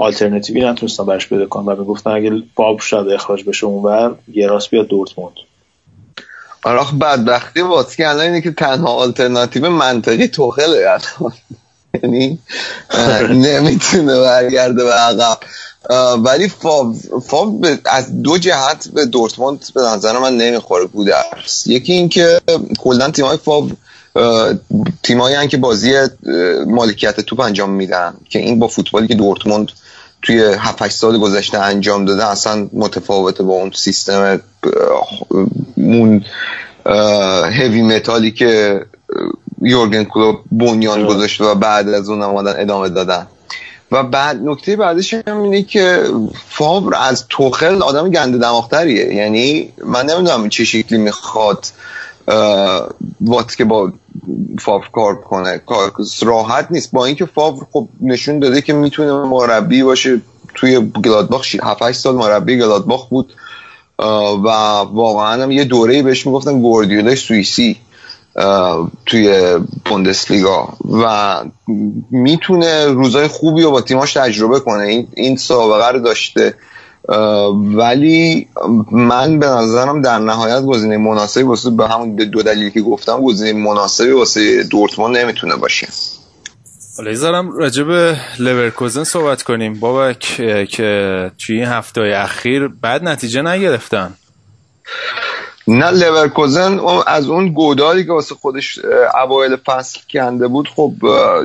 آلترناتیوی نتونستن برش پیدا کنن و می‌گفتن اگه باب شاید اخراج بشه اونور یه راست بیاد دورتموند. آره بدبختی واسه الان اینه که تنها آلترناتیو منطقی توخله یعنی نمی‌تونه برگرده به عقب. ولی فاب, فاب از دو جهت به دورتموند به نظر من نمی‌خوره بودرس یکی اینکه کلا تیمای فاب تیمایی که بازی مالکیت توپ انجام میدن که این با فوتبالی که دورتموند توی 7 سال گذشته انجام داده اصلا متفاوته با اون سیستم اون هیوی متالی که یورگن کلوب بنیان گذاشته و بعد از اون آمدن ادامه دادن. و بعد نکته بعدش هم اینه که فابر از توخل آدم گنده دماغتریه. یعنی من نمی‌دونم چه شکلی می‌خواد وات که با فاور کار کنه. کار راحت نیست. با اینکه فاور خب نشون داده که می‌تونه مربی باشه. توی گلادباخ 7 سال مربی گلادباخ بود. و واقعا هم یه دوره بهش می‌گفتن گوردیولای سوئیسی توی بوندسلیگا. و می‌تونه روزای خوبی رو با تیماش تجربه کنه. این این سابقه رو داشته. ولی من به نظرم در نهایت گزینه مناسبی واسه به همون دو دلیلی که گفتم گزینه مناسبی واسه دورتموند نمی‌تونه باشه. حالا راجع به لورکوزن صحبت کنیم. بابا که توی این هفته اخیر بعد نتیجه نگرفتن. نه لورکوزن از اون گوداری که واسه خودش اوایل فصل کنده بود خب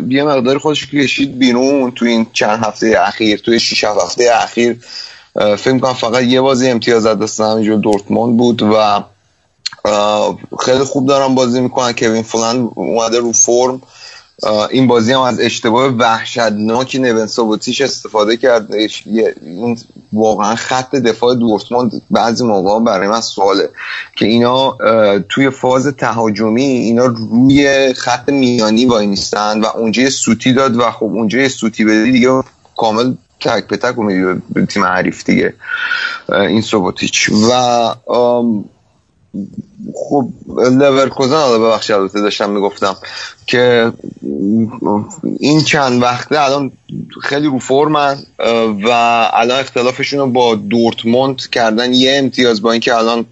یه مقدار خودش کشید بیرون تو این چند هفته اخیر توی 6 هفته اخیر. فکر کنم فقط یه بازی امتیاز از دست همینجور دورتموند بود و خیلی خوب دارم بازی می‌کنن. کوین فلان اومده رو فرم. این بازی هم از اشتباه وحشتناکی نون سابوتیش استفاده کرد. این واقعا خط دفاع دورتموند بعضی موقع برای من سواله که اینا توی فاز تهاجمی اینا روی خط میانی وای و اونجا سوتی داد و خب اونجا سوتی بدی دیگه کامل تک به تک به تیم حریف دیگه. این سوبوتیچ و خب لورکوزن حالا ببخشید البته داشتم می‌گفتم که این چند وقته الان خیلی رو فرمن و الان اختلافشون رو با دورتموند کردن یه امتیاز با اینکه الان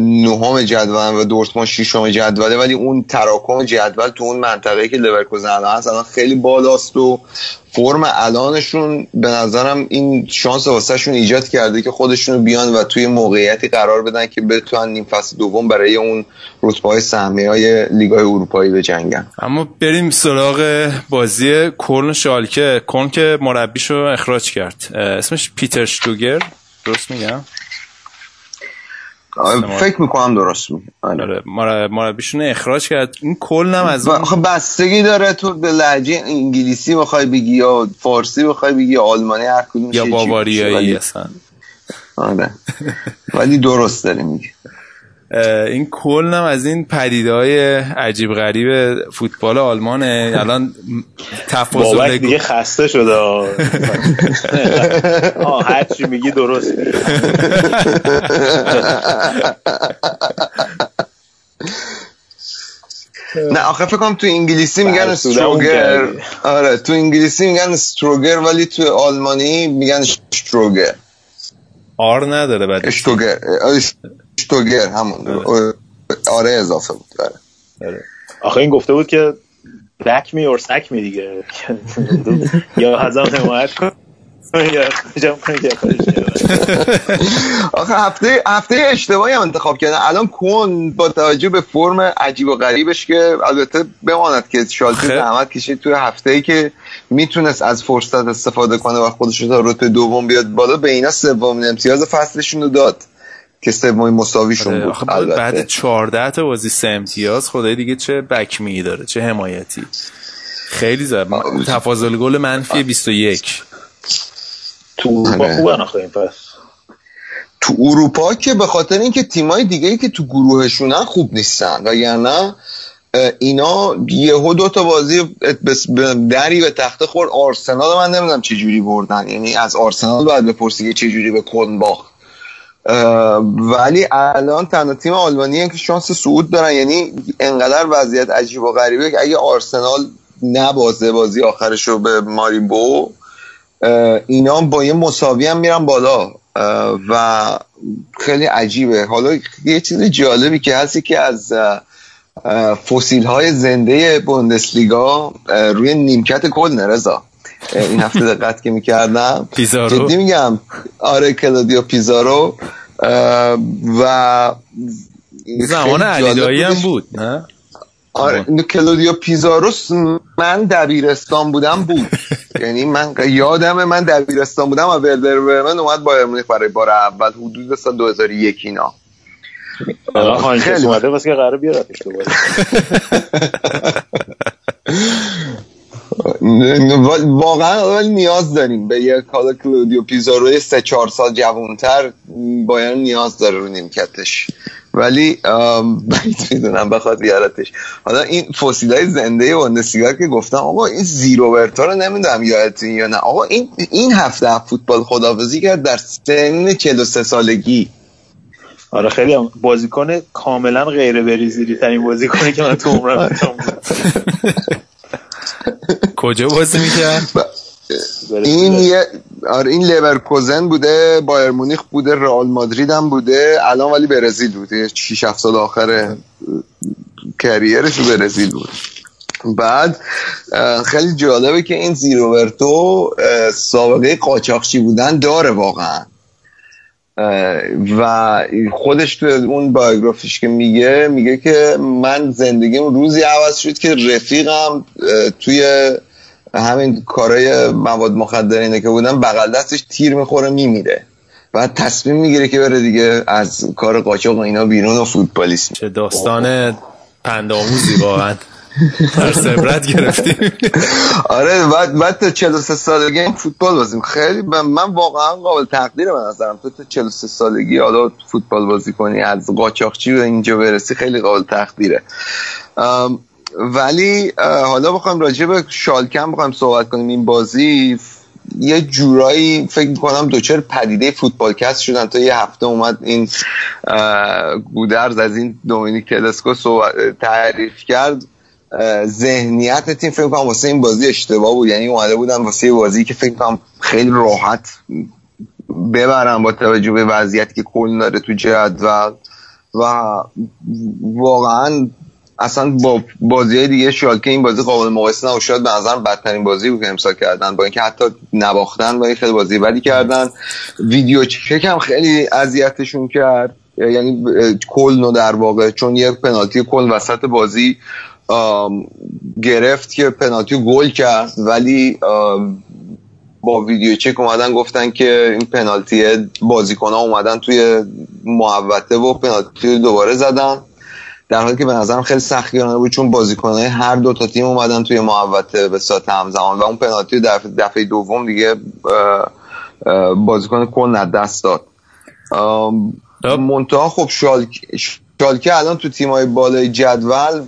نهم جدول و دورتموند ششم جدوله ولی اون تراکم جدول تو اون منطقه که لورکوزن الان هست الان خیلی بالاست و فرم الانشون به نظرم این شانس واسهشون ایجاد کرده که خودشون بیان و توی موقعیتی قرار بدن که بتونن نیم فصل دوم برای اون رتبه های سهمی های لیگ های اروپایی به جنگن اما بریم سراغ بازی کلن شالکه. کلن که مربیشو اخراج کرد. اسمش پیتر شتوگر درست میگم؟ فکر می‌کنم درست میگم آره. مربیشون اخراج کرد. این کل هم از اون خب بستگی داره تو به لهجه انگلیسی بخوای بگی یا فارسی بخوای بگی یا آلمانی هر کدوم یا باواریایی اصلا. آره. ولی درست داری میگی. این کل هم از این پدیده های عجیب غریب فوتبال آلمانه. الان تفاضل دیگه خسته شده. آه هر چی میگی درست. نه آخه فکر کنم تو انگلیسی میگن استروگر آره تو انگلیسی میگن استروگر ولی تو آلمانی میگن شتروگر آر نداره بعد. اشتوگر اشتوگر همون. آره. اضافه بود. آره. آخه این گفته بود که بک می اور سک می دیگه. <laughs> یا هزار حمایت کن <laughs> آخه هفته هفته اشتباهی هم انتخاب کردن. الان کن با توجه به فرم عجیب و غریبش که البته بماند که شالتی زحمت کشید توی هفته ای که می‌تونست از فرصت استفاده کنه و خودش رو تا رتبه دوم بیاد بالا به اینا سومین امتیاز فصلشون رو داد. که سومین مساویشون بود البته. بعد 14 تا بازی سه امتیاز خدای دیگه چه بکمی داره چه حمایتی. خیلی زد تفاضل گل منفی 21 تو اروپا خوبن آخه این پس. تو اروپا که به خاطر اینکه تیمای دیگه ای که تو گروهشونن خوب نیستن و یعنی اینا یهو دو تا بازی دری به تخته خورد. آرسنال من نمی‌دونم چه جوری بردن. یعنی از آرسنال باید بپرسی که چه جوری به کن باخت. ولی الان تنها تیم آلمانی که شانس صعود دارن یعنی انقدر وضعیت عجیب و غریبه که اگه آرسنال نبازه بازی آخرش رو به ماریبو اینا با یه مساوی هم میرن بالا. و خیلی عجیبه. حالا یه چیز جالبی که هستی که از فسیل های زنده بوندسلیگا روی نیمکت کل نرزا این هفته دقت که می‌کردم. پیزارو جدی میگم. آره کلادیو پیزارو و زمان علیدایی هم بود نه؟ آره کلودیو پیزاروس من دبیرستان بودم بود. <laughs> یعنی من یادم من دبیرستان بودم و ولدر برمن اومد بایر مونیخ برای بار اول حدود سال 2001 اینا. خیلی اومده واسه که قرار بیارتش <laughs> <laughs> واقعا نیاز داریم به یه کالا کلودیو پیزاروی سه چهار سال جوانتر باید نیاز داره رو نیمکتش. ولی باید <laughs> می‌دونم بخواد بیارتش حالا این فسیل های زنده بوندسلیگا که گفتم آقا این زیروبرتا رو نمی‌دونم یادتون یا نه. آقا این این هفته فوتبال خدافزی کرد در سن 43 سالگی. آره خیلی هم. بازیکن کاملا غیر بریزیلی ترین بازیکنی که من تو عمرم <laughs> <laughs> کجا بازی می‌کرد؟ این یه آره این لورکوزن بوده بایر مونیخ بوده رئال مادرید هم بوده. الان ولی برزیل بوده 6 7 سال آخر کریرش برزیل بود. بعد خیلی جالبه که این زیروبرتو سابقه قاچاقچی بودن داره واقعا. و خودش تو اون بایوگرافیش که میگه میگه که من زندگیم روزی عوض شد که رفیقم توی همین کارای مواد مخدر اینه که بودن بغل دستش تیر می‌خوره میمیره. بعد تصمیم می‌گیره که بره دیگه از کار قاچاق و اینا بیرون و فوتبالیست. چه داستان پندآموزی واقعا. در سبرت گرفتیم. آره بعد بعد تا 43 سالگی این فوتبال بازیم. خیلی من واقعا قابل تقدیر به نظرم. تو تا 43 سالگی حالا فوتبال بازی کنی از قاچاقچی به اینجا برسی خیلی قابل تقدیره. ولی حالا بخوایم راجع به شالکم بخوایم صحبت کنیم. این بازی یه جورایی فکر می‌کنم دوچر پدیده فوتبالکست شدن. تا یه هفته اومد این گودرز از این دومینیک تلسکو تعریف کرد. ذهنیت تیم فکر کنم واسه این بازی اشتباه بود. یعنی اومده بودن واسه بازی که فکر کنم خیلی راحت ببرن با توجه به وضعیتی که کل داره تو جدول و واقعا اصلا با بازی دیگه شالکه این بازی قابل مقایسه نبود. شاید به نظرم بدترین بازی بود که امسال کردن. با اینکه حتی نباختن و خیلی بازی بدی کردن. ویدیو چک هم خیلی اذیتشون کرد. یعنی کل در واقع چون یک پنالتی کل وسط بازی گرفت که پنالتی گل کرد. ولی با ویدیو چک اومدن گفتن که این پنالتی بازیکن ها اومدن توی محوطه و پنالتی دوباره زدن. در حالی که به نظرم خیلی سختگیرانه بود چون بازیکنهای هر دو تا تیم اومدن توی محوطه به ساعت همزمان و اون پنالتی دفعه, دفعه دوم دیگه بازیکن کل دست داد. منتها خب شالک شالکه الان تو تیمای بالای جدول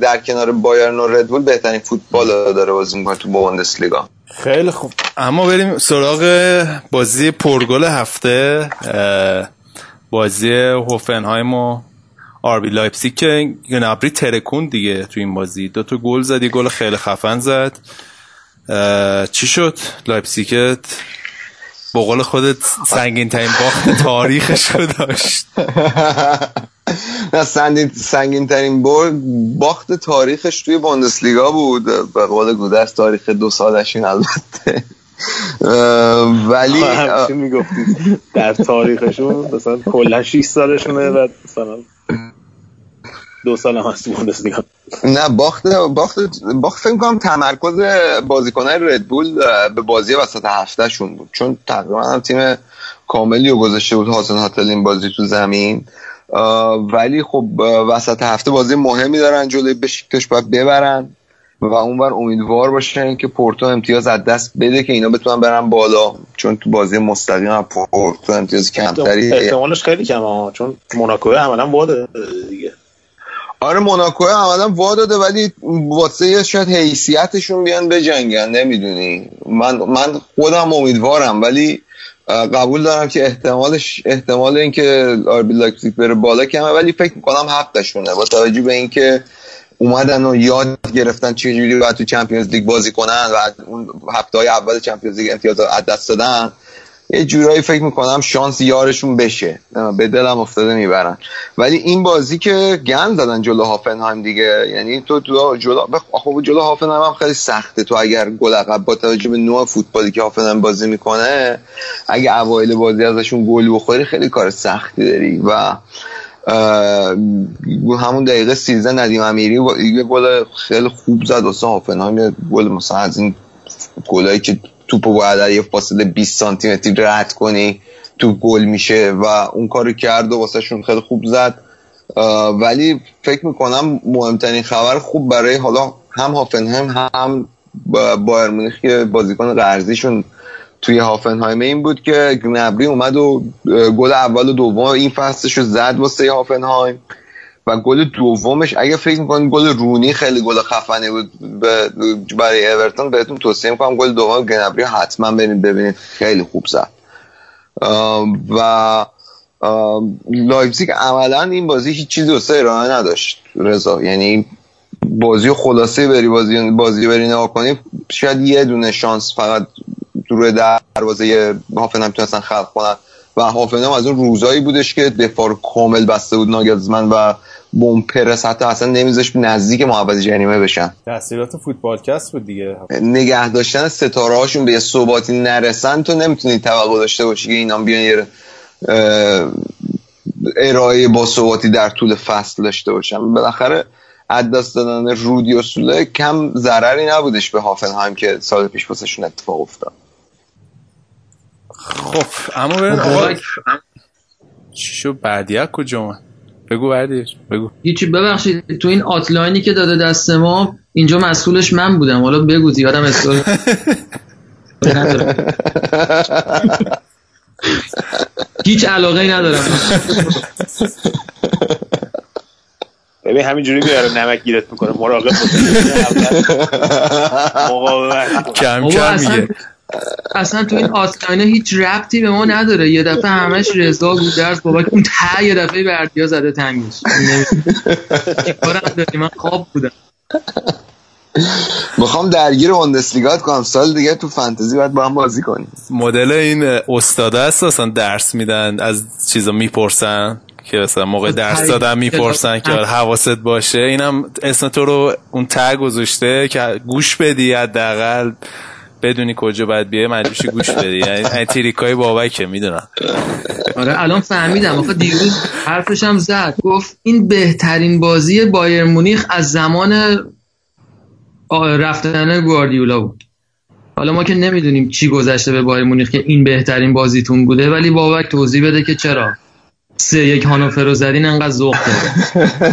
در کنار بایرن و ردبول بهترین فوتبال داره بازی می‌کنه تو بوندسلیگا. خیلی خوب. اما بریم سراغ بازی پرگل هفته بازی هوفنهایم و آربی لایپزیگ که گنابری ترکون دیگه تو این بازی. دو تا گل زد یه گل خیلی خفن زد. چی شد؟ لایپزیگ بقول خودت سنگین ترین باخت تاریخش رو داشت. <laughs> نه سنگین ترین باخت تاریخش توی باندسلیگا بود. به قول گودرس تاریخ دو سالش این البته. ولی همیشه می‌گفتی. در تاریخشون مثلا کلا 6 سالشونه و مثلا دو سال هم هست بوندسلیگا نه باخت باخت باخت فکر کنم تمرکز بازیکنای ردبول به بازی وسط هفته شون بود. چون تقریبا هم تیم کاملی رو گذاشته بود حسن هاتل این بازی تو زمین. ولی خب وسط هفته بازی مهمی دارن جلوی بشیکتاش باید ببرن. و اونور امیدوار باشن که پورتو امتیاز از دست بده که اینا بتونن برن بالا چون تو بازی مستقیم پورتو امتیاز کمتری احتمالش خیلی کمه چون موناکو عملا واده دیگه. آره موناکو عملا وا داده ولی واسه شاید حیثیتشون بیان بجنگن نمی‌دونی. من من خودم امیدوارم ولی قبول دارم که احتمالش احتمال اینکه آربی لایپزیگ بره بالا کمه ولی فکر می‌کنم حقشونه. با توجه به اینکه اومدن و یاد گرفتن چجوری باید تو چمپیونز لیگ بازی کنن و اون هفته های اول چمپیونز لیگ امتیاز از دست دادن. یه جورایی فکر می‌کنم شانس یارشون بشه. به دلم افتاده می‌برن. ولی این بازی که گند دادن جلو هافنهایم دیگه یعنی تو تو جلو خب جلو هافنهایم هم خیلی سخته. تو اگر گل عقب با توجه به نوع فوتبالی که هافنهایم بازی می‌کنه اگه اوایل بازی ازشون گل بخوری خیلی کار سختی داری. و همون دقیقه 13 ندیم امیری یه گل خیلی خوب زد واسه هافنهایم. گل مثلا از این گلایی که توپو باید یه فاصله 20 سانتی متری رد کنی تو گل میشه و اون کارو کرد و واسه شون خیلی خوب زد. ولی فکر می‌کنم مهمترین خبر خوب برای حالا هم هافنهایم هم بایرن مونیخ که بازیکن قرضیشون توی هافنهایم این بود که گنبری اومد و گل اول و دوم این فصلش رو زد واسه هافنهایم. و گل دومش اگه فکر می‌کنید گل رونی خیلی گل خفنی بود برای اورتون بهتون توصیه می‌کنم گل دوم گنبری حتما برید ببینید خیلی خوب زد. و لایپزیگ عملا این بازی هیچ چیزی واسه ارائه نداشت. رضا یعنی بازی خلاصه بری بازی بازی بری نگاه کنی شاید یه دونه شانس فقط روی دروازه هافنهایم تونستن خلق کنن. و هافنهایم از اون روزایی بودش که دفاع کامل بسته بود ناگزمن و بوم پرس حتی اصلا نمیذاش نزدیک محوطه جریمه بشن. تاثیرات فوتبالکست بود دیگه. نگه داشتن ستاره هاشون به یه ثباتی نرسن تو نمی‌تونی توقع داشته باشی که اینا بیان یه ارائه با ثباتی در طول فصل داشته باشن. بالاخره از دست دادن رودی و سوله کم ضرری نبودش به هافنهایم که سال پیش واسهشون اتفاق افتاد. خب اما برن آقا چی شو بردیه کجا بگو بردیش بگو. هیچی ببخشید تو این آتلاینی که داده دست ما اینجا مسئولش من بودم. حالا بگو زیادم اسکول <laughs> هیچ علاقه ای ندارم. ببین همینجوری میاره نمک گیرت می‌کنه مراقب <laughs> کم کم میگه. اصلا تو این آتلاینه هیچ ربطی به ما نداره. یه دفعه همش رضا گودرز بابا اون ته یه دفعه بردیا زده تنگش. داری من خواب بودم. می‌خوام درگیر بوندسلیگا کنم. سال دیگه تو فانتزی باید با هم بازی کنیم. مدل این استاده است اصلا درس میدن از چیزا می‌پرسن که مثلا موقع درس دادم می‌پرسن که حواست باشه. اینم اسم تو رو اون تگ گذاشته که گوش بدی حداقل. بدونی کجا باید بیای مجبوشی گوش بدی. یعنی تریکای بابکه می‌دونم. آره الان فهمیدم. آخه دیروز حرفش هم زد. گفت این بهترین بازی بایر مونیخ از زمان رفتن گواردیولا بود. حالا ما که نمی‌دونیم چی گذشته به بایر مونیخ که این بهترین بازیتون بوده ولی بابک توضیح بده که چرا. سه یک هانوفر رو زدین انقدر ذوق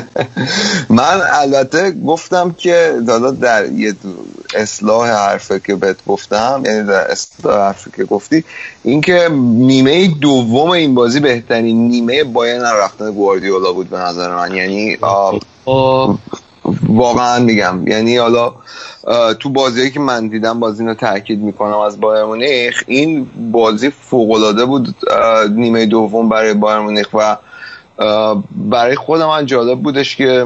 <laughs> من البته گفتم که دادا در یه اصلاح حرفه که بهت گفتم یعنی در اصلاح حرفه که گفتی اینکه نیمه دوم این بازی بهترین نیمه باید رفتن گواردیولا بود به نظر من. یعنی واقعا میگم. یعنی حالا تو بازی که من دیدم بازی رو تاکید می‌کنم از بایر مونیخ. این بازی فوق العاده بود نیمه دوم برای بایر مونیخ و برای خودم من جالب بودش که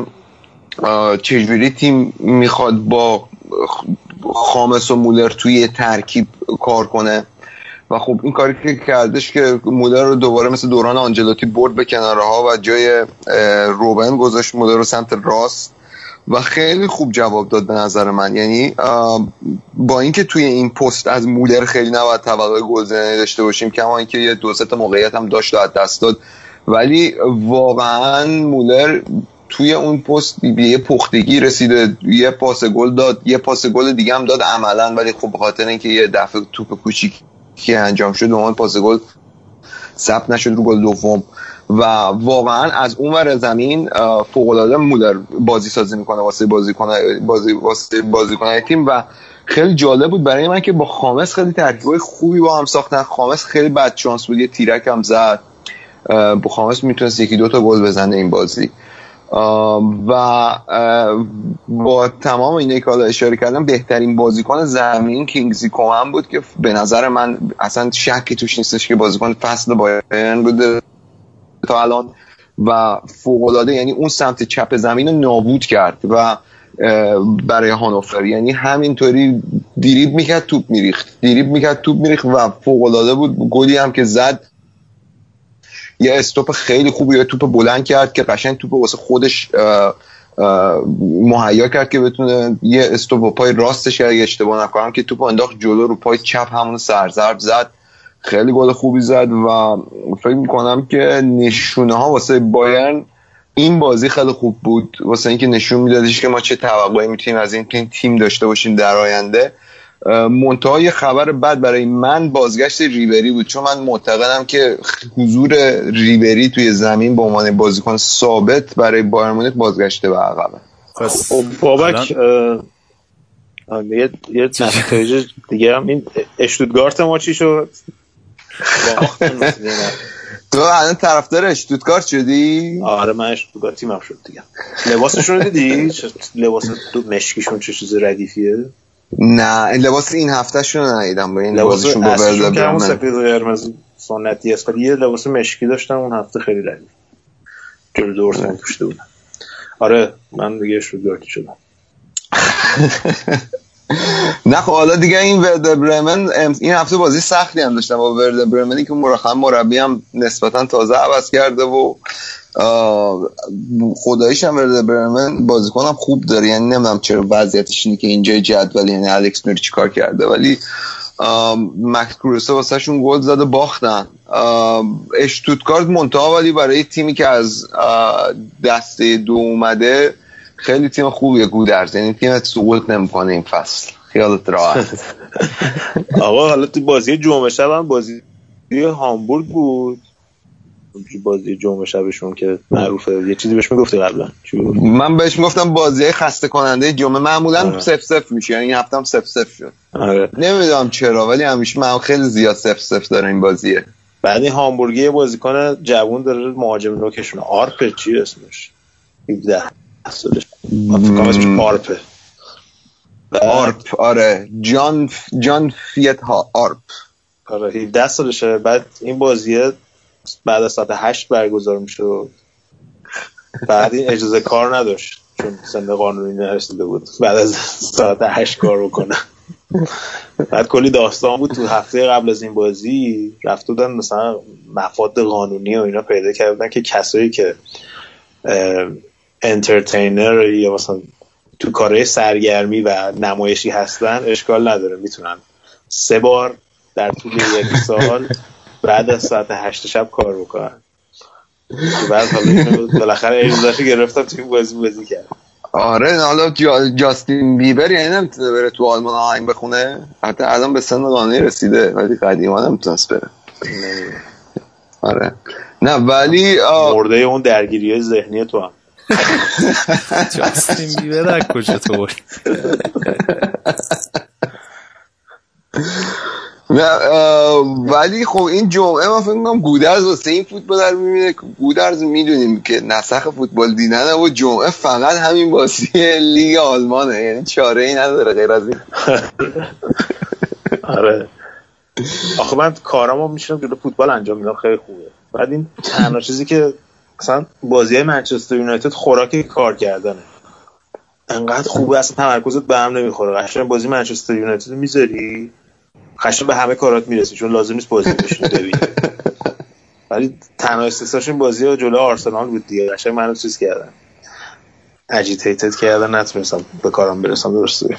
چجوری تیم می‌خواد با خامس و مولر توی ترکیب کار کنه. و خب این کاری که کردش که مولر رو دوباره مثل دوران آنجلوتی برد به کناره ها و جای روبن گذاشت مولر رو سمت راست. و خیلی خوب جواب داد به نظر من. یعنی با اینکه توی این پست از مولر خیلی نباید توقع گلزنی داشته باشیم کما اینکه یه دو تا موقعیت هم داشت و دست داد. ولی واقعا مولر توی اون پست به یه پختگی رسیده یه پاس گل داد یه پاس گل دیگه هم داد عملا. ولی خب به خاطر اینکه یه دفعه توپ کوچیکی انجام شد اون پاس گل ثبت نشد رو گل دوم. و واقعا از اون ور زمین فوق العاده مولر بازی سازی می‌کنه واسه بازیکن بازی واسه بازیکن تیم و خیلی جالب بود برای من که با خامس خیلی ترکیبای خوبی با هم ساختن. خامس خیلی بد چانس بود یه تیرک هم زد. با خامس می‌تونست یکی دو تا گل بزنه این بازی. و با تمام اینه که حالا اشاره کردم بهترین بازیکن زمین کینگزی کومن بود که به نظر من اصلا شکی توش نیستش که بازیکن فصل بایرن بوده. تا الان و فوق یعنی اون سمت چپ زمین رو نابود کرد و برای هانوفر. یعنی همینطوری دیریب می‌کرد توپ میریخت. دیریب می‌کرد توپ میریخت و فوق بود. گلی هم که زد یه استوپ خیلی خوبی یه توپ بلند کرد که قشنگ توپ واسه خودش مهیا کرد که بتونه یه استوپ پای راستش اگه اشتباه نکنم که توپ انداخت جلو رو پای چپ همون سرزرب زد. خیلی گل خوبی زد و فکر می‌کنم که نشونه ها واسه بایرن این بازی خیلی خوب بود. واسه اینکه نشون میدادش که ما چه توقعی می‌تونیم از این تیم داشته باشیم در آینده. منتها یه خبر بد برای من بازگشت ریبری بود. چون من معتقدم که حضور ریبری توی زمین به عنوان بازیکن ثابت برای بایر مونیخ بازگشته به عقبه. خب بابک یه یه دیگه هم این اشتودگارت ما چی شد؟ تو الان طرفدار اشتوتگارت شدی؟ آره من اشتوتگارت تیمم شد دیگه. لباسشون رو دیدی؟ لباس دو مشکیشون چه چیز ردیفیه؟ نه این لباس این هفته شون ندیدم با این لباسشون با برمن سفید و قرمز سنتی است. یه لباس مشکی داشتم اون هفته خیلی ردیف. جلو دورتموند پوشیده بودم. آره من دیگه اشتوتگارتی شدم. <laughs> <laughs> نه خب حالا دیگه این ورد برمن این هفته بازی سختی هم داشتم با ورد برمنی که مرخم مربی هم نسبتا تازه عوض کرده و خداییش هم ورد برمن بازیکنم خوب داره یعنی نمی‌دونم چرا وضعیتش اینه که اینجا جدول یعنی الکس میری چیکار کرده ولی مکس کروسه واسه شون گل زده باختن. اشتوتگارت منتها ولی برای تیمی که از دسته دو اومده خیلی تیم خوبیه گودرز یعنی تیم سقوط نمی‌کنه این فصل. خیالت راحت. <laughs> آقا حالا تو بازی جمعه شب هم بازی هامبورگ بود. بازی جمعه شبشون که معروفه. یه چیزی بهش می‌گفتی قبلا. من بهش می‌گفتم بازی خسته کننده جمعه. معمولا آره. سف سف میشه. یعنی این هفته هم سف سف شد. آره. نمی‌دونم چرا ولی همیشه من خیلی زیاد سف سف داره این بازیه. بعد این هامبورگی یه بازیکن جوون داره مهاجم نوکشون آرپ چی اسمش؟ 17 سالش اسمش آرپه آرپ. آره. یان یان فیته آرپ. آره 17 سالشه. بعد این بازیه بعد از ساعت 8 برگزار می‌شد بعد این اجازه کار نداشت چون سن قانونی نرسیده بود. بعد از ساعت 8 کار بکنه. بعد کلی داستان بود. تو هفته قبل از این بازی رفته بودن مثلا مفاد قانونی و اینا پیدا کردن که کسایی که انترتینر یا مثلا تو کارهای سرگرمی و نمایشی هستن اشکال نداره. می‌تونن سه بار در طول یک سال بعد از ساعت هشت شب کار بکنن. بعد حالا بالاخره اجازه گرفتم توی بازی بازی کرد آره حالا جا جاستین بیبر یعنی نمی‌تونه بره تو آلمان آهنگ بخونه. حتی الان به سن قانونی رسیده ولی قدیما نمی‌تونست بره. آره. نه ولی مرده اون درگیری ذهنی تو هم. جاستین بیبر از کجا تو نه ولی خب این جمعه من فکر می‌کنم گودرز واسه این فوتبال در می‌بینه. گودرز می‌دونیم که نسخ فوتبال دیدنه و جمعه فقط همین بازی لیگ آلمانه. یعنی چاره ای نداره غیر از این. آره. آخه من کارامو میشنم که فوتبال انجام میدم. خیلی خوبه. بعد این تنها چیزی که مثلا بازی های منچستر یونایتد خوراک کار کردنه. انقدر خوبه اصلا تمرکزت به هم نمی‌خوره. قشنگ بازی منچستر یونایتد می‌ذاری قشنگ به همه کارات می‌رسی چون لازم نیست بازی بشینی ببینی. <laughs> ولی تنها استثناش این بازی ها جلو آرسنال بود دیگه. قشنگ منو چیز کردن agitated کردن نتونستم به کارم برسم درسته.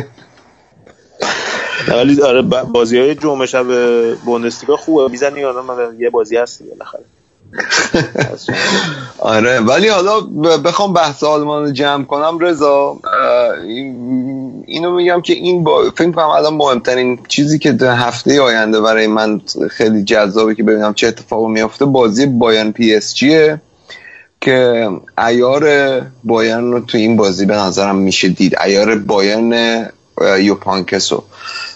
<laughs> ولی آره بازی های جمعه شب بوندسلیگا خوبه. می‌زنی آدم یه بازی هست بالاخره. <laughs> آره ولی حالا بخوام بحث آلمان رو جمع کنم رضا اینو میگم که این با... فکر کنم الان مهمترین چیزی که در هفته آینده برای من خیلی جذابه که ببینم چه اتفاقی میفته بازی بایرن پی اس جیه که ایار بایرن رو تو این بازی به نظرم میشه دید. ایار بایرن یوپانکسو.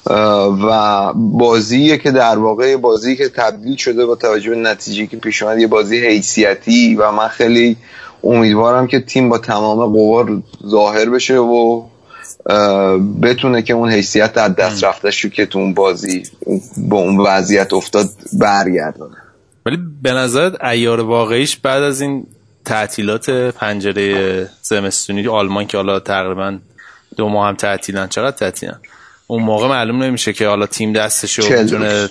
و بازی که در واقع بازی که تبدیل شده با توجه به نتیجه که پیش اومد یه بازی حیثیتی و من خیلی امیدوارم که تیم با تمام قوا ظاهر بشه و بتونه که اون حیثیت در دست رفته شو که تو اون بازی با اون وضعیت افتاد برگردونه. ولی به نظرت ایار واقعیش بعد از این تعطیلات پنجره زمستونی آلمان که حالا تقریبا دو ماه هم تعطیلن چقدر تعطیلن؟ اون موقع معلوم نمیشه که حالا تیم دستشو می‌تونه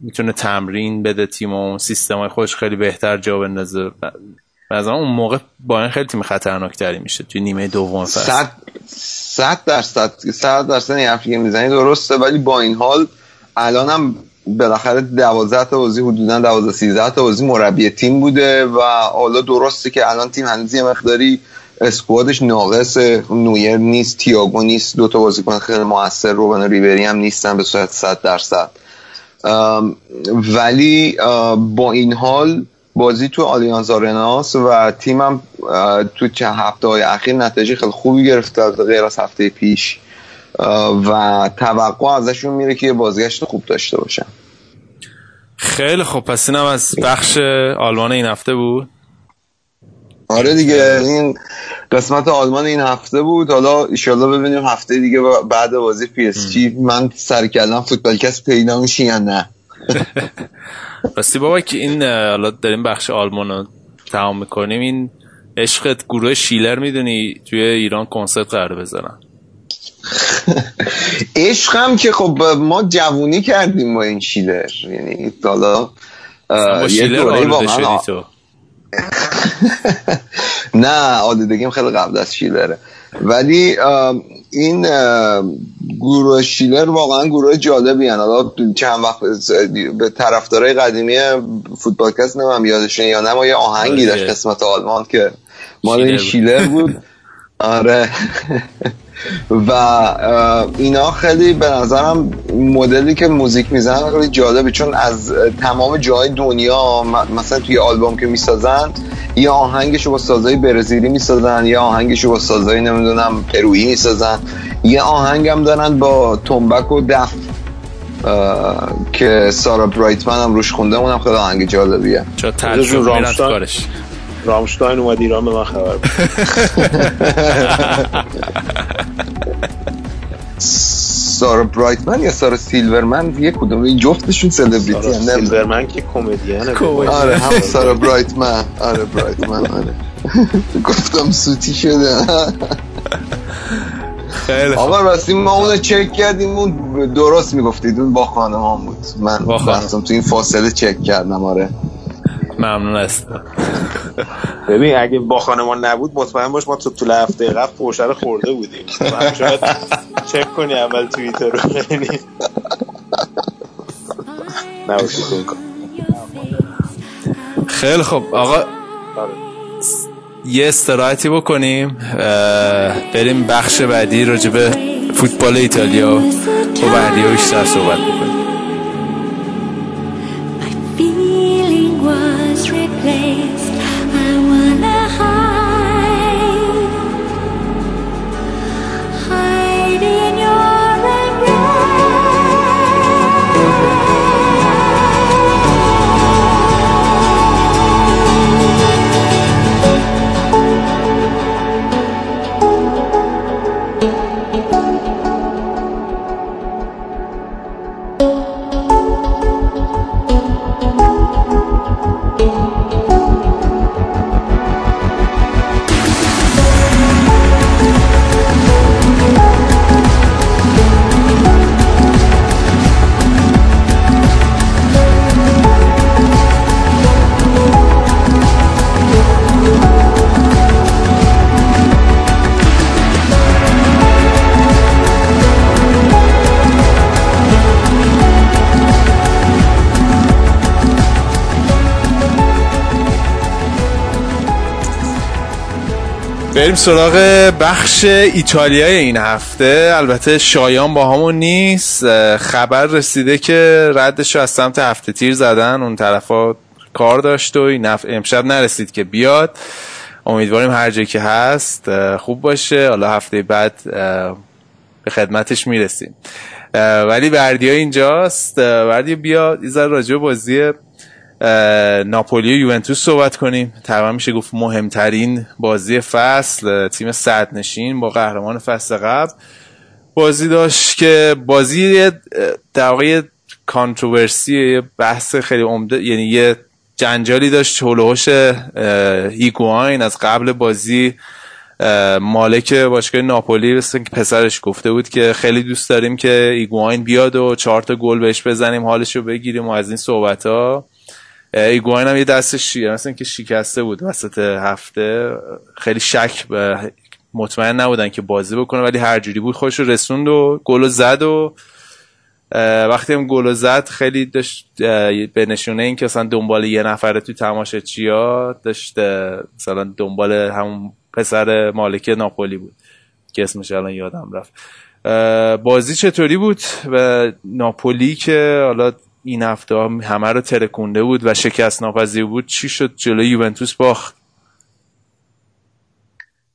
می‌تونه تمرین بده تیم و اون سیستم های خودش خیلی بهتر جا بندازه. از اون موقع با این خیلی تیم خطرناکتری میشه توی نیمه دوم فصل. صد درصد صد درصد این حرفی که می‌زنی درسته ولی با این حال الانم بالاخره 12 تا بازی حدودا 12 13 تا بازی مربی تیم بوده و حالا درسته که الان تیم هنوز یه مقداری اسکوادش ناقص نویر نیست تیاگو نیست دو تا بازیکن خیلی موثر روبن ریبری هم نیستن به صورت 100 درصد. ولی با این حال بازی تو آلیانز آرناس و تیمم تو چند هفته های اخیر نتیجه خیلی خوبی گرفته غیر از هفته پیش. و توقع ازشون میره که بازگشت خوب داشته باشن. خیلی خوب. پس اینم از بخش آلمان این هفته بود. آره دیگه. این قسمت آلمان این هفته بود. حالا ایشالله ببینیم هفته دیگه بعد بازی پی اس جی. من سر و کله‌م فوتبال کست پیدا میشی یا نه؟ <laughs> راستی بابا که این حالا داریم بخش آلمان رو تمام می‌کنیم. این عشقت گروه شیلر می‌دونی توی ایران کنسرت قرار بذارن. <laughs> عشقم که خب ما جوونی کردیم با این شیلر. یعنی حالا یه دوره واقعا <laughs> نه آلودگیم خیلی قبل از شیلره. ولی این گروه شیلر واقعا گروه جالبی هن. حالا چند وقت به طرفدارای قدیمی فوتبالکست نمیم یادشون یا نه ما یه آهنگی داشت قسمت آلمان که مال این شیلر بود. <laughs> آره. و اینا خیلی به نظرم مدلی که موزیک می‌زنن خیلی جالبه. چون از تمام جای دنیا مثلا توی آلبوم که می‌سازن یه آهنگشو با سازای برزیلی می‌سازن یه آهنگشو با سازای نمی‌دونم پرویی می‌سازن. یه آهنگم دارن با تنبک و دف که سارا برایتمن هم روش خونده اونم خیلی آهنگ جالبیه. چرا ترجمه میرن کارش. رامشتاین اومد ایران به من خبر سارا برایتمن یا سارا سیلورمن؟ یه کدوم؟ این جفتشون سلبریتی سارا سیلورمن که کمدیانه آره هم سارا برایتمن. آره برایتمن آره. گفتم سوتی شده. خیلی. آقا راستی ما اونو چک کردیم اون درست می‌گفتید. اون با خانمان بود. من. رفتم تو این فاصله چک کردم آره. ممنون است. ببین اگه با خانمان نبود مطمئن باش ما تو طول هفته قبل پرشه رو خورده بودیم. شاید چک کنی اول توییتر رو. یعنی. خیلی خوب. آقا آره. یه استراحتی بکنیم. بریم بخش بعدی راجب فوتبال ایتالیا با بعدی بیشتر صحبت بکنیم. بریم سراغ بخش ایتالیای این هفته. البته شایان با همون نیست. خبر رسیده که ردش رو از سمت هفته تیر زدن. اون طرفا کار داشت و این امشب نرسید که بیاد. امیدواریم هر جایی که هست خوب باشه. حالا هفته بعد به خدمتش می‌رسیم. ولی بردیا اینجاست. اه، بردیا بیا ذره راجع بازی ناپولی و یوونتوس صحبت کنیم. تقریبا میشه گفت مهمترین بازی فصل. تیم صد نشین با قهرمان فصل قبل. بازی داشت که بازی در واقع کانتروورسی بحث خیلی عمده یعنی یه جنجالی داشت هلوهوش هیگواین از قبل بازی مالک باشگاه ناپولی پسرش گفته بود که خیلی دوست داریم که ایگواین بیاد و چهار تا گل بهش بزنیم حالش رو بگیریم و از این صحبت ها ایگواین هم یه دستش شیه مثل که شکسته بود وسط هفته. خیلی شک به مطمئن نبودن که بازی بکنه ولی هر جوری بود خودش رسوند و گل زد و وقتی هم گل زد خیلی داشت به نشونه این که مثلا دنبال یه نفره تو تماشاچی ها داشت مثلا دنبال همون پسر مالک ناپولی بود که اسمش الان یادم رفت. بازی چطوری بود؟ و ناپولی که حالا این هفته همه رو ترکونده بود و شکست ناپذیر بود. چی شد؟ جلوی یوونتوس باخت.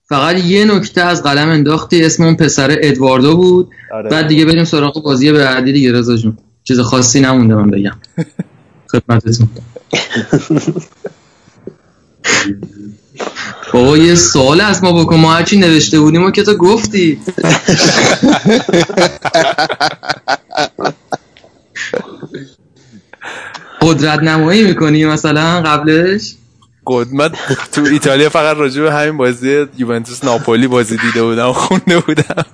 فقط یه نکته از قلم انداختی. اسم اون پسر ادواردو بود. آره. بعد دیگه بریم سراغ بازی بعدی دیگه. رضا جون چیز خاصی نمونده من بگم. <laughs> خدمتتون بابا یه سوال از ما بکن. ما هرچی نوشته بودیم و که تو گفتی. <laughs> قدرت نمایی می‌کنی مثلا قبلش؟ من تو ایتالیا فقط راجع به همین بازی یوونتوس ناپولی بازی دیده بودم خونده بودم.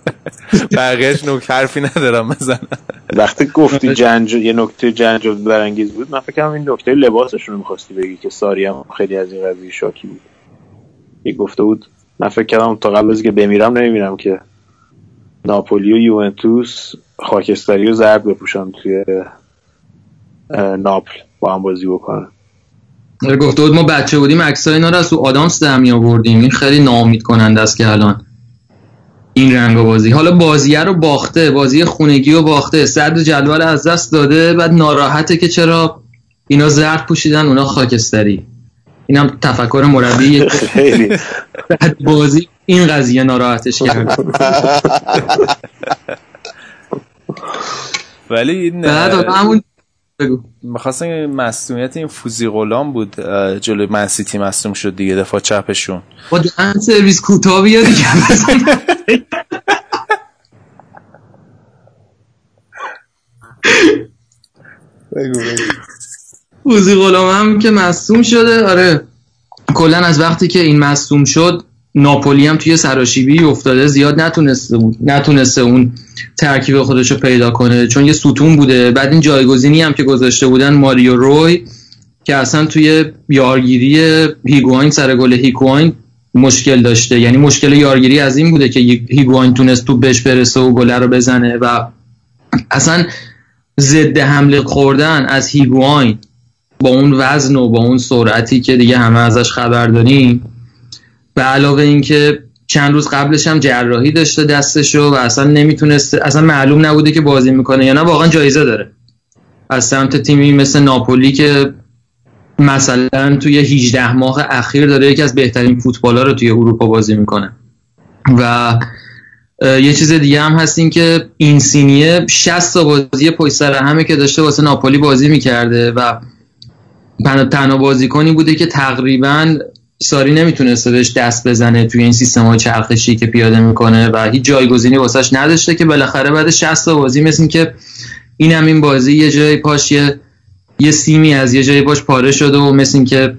بقیهش نوک حرفی ندارم مثلا. وقتی گفتی جنج یه نکته جنج برانگیز بود من فکر کنم این نکته لباسشون رو می‌خواستی بگی که ساری هم خیلی از این قضیه شاکی بود. یه گفته بود من فکر کردم تا قبل از که بمیرم نمیمیرم که ناپولی و یوونتوس خاکستری و زرد بپوشن توی ناپل با هم بازی بکنن. آره، گفته بود ما بچه بودیم عکسای اینا رو از تو آدامس در آوردیم. این خیلی ناامید کننده است که الان این رنگ بازی. حالا بازیه رو باخته بازی خونگی رو باخته. صدر جدول از دست داده بعد ناراحته که چرا اینا زرد پوشیدن اونا خاکستری. اینم تفکر مربی <laughs> خیلی. بازی. این قضیه ناراحتش <laughs> کرد ولی این همون بگو. می‌خواستم مصومیت این فوزی غلام بود جلوی منسیتی مصوم شد دیگه دفاع چپشون. با دهن سرویس کوتاه بیا دیگه؟ اوزی غلام هم که مصوم شده. آره کلا از وقتی که این مصوم شد ناپولی هم توی سراشیبی افتاده زیاد نتونسته بود نتونسته اون ترکیب خودش رو پیدا کنه چون یه ستون بوده. بعد این جایگزینی هم که گذاشته بودن ماریو روی که اصلا توی یارگیری هیگواین سر گل هیگواین مشکل داشته. یعنی مشکل یارگیری از این بوده که هیگواین تونست تو بهش برسه و گله رو بزنه و اصلا ضد حمله خوردن از هیگواین با اون وزن و با اون سرعتی که دیگه همه ازش خبر داریم به علاوه اینکه چند روز قبلش هم جراحی داشته دستشو و اصلا نمی‌تونست اصلا معلوم نبوده که بازی می‌کنه یا نه واقعا جایزه داره. از سمت تیمی مثل ناپولی که مثلا توی 18 ماه اخیر داره یکی از بهترین فوتبال رو توی اروپا بازی می‌کنه. و یه چیز دیگه هم هست این که این سینیه 60 تا بازی پشت سر همه که داشته واسه ناپولی بازی می‌کرده و تنها بازیکنی بوده که تقریبا ساری نمی‌تونسته بهش دست بزنه توی این سیستم های چرخشی که پیاده می‌کنه و هیچ جایگزینی واسش نداشته که بالاخره بعد 60 تا بازی مثل که این هم این بازی یه جای پاش یه, یه سیمی از یه جای پاش پاره شده و مثل که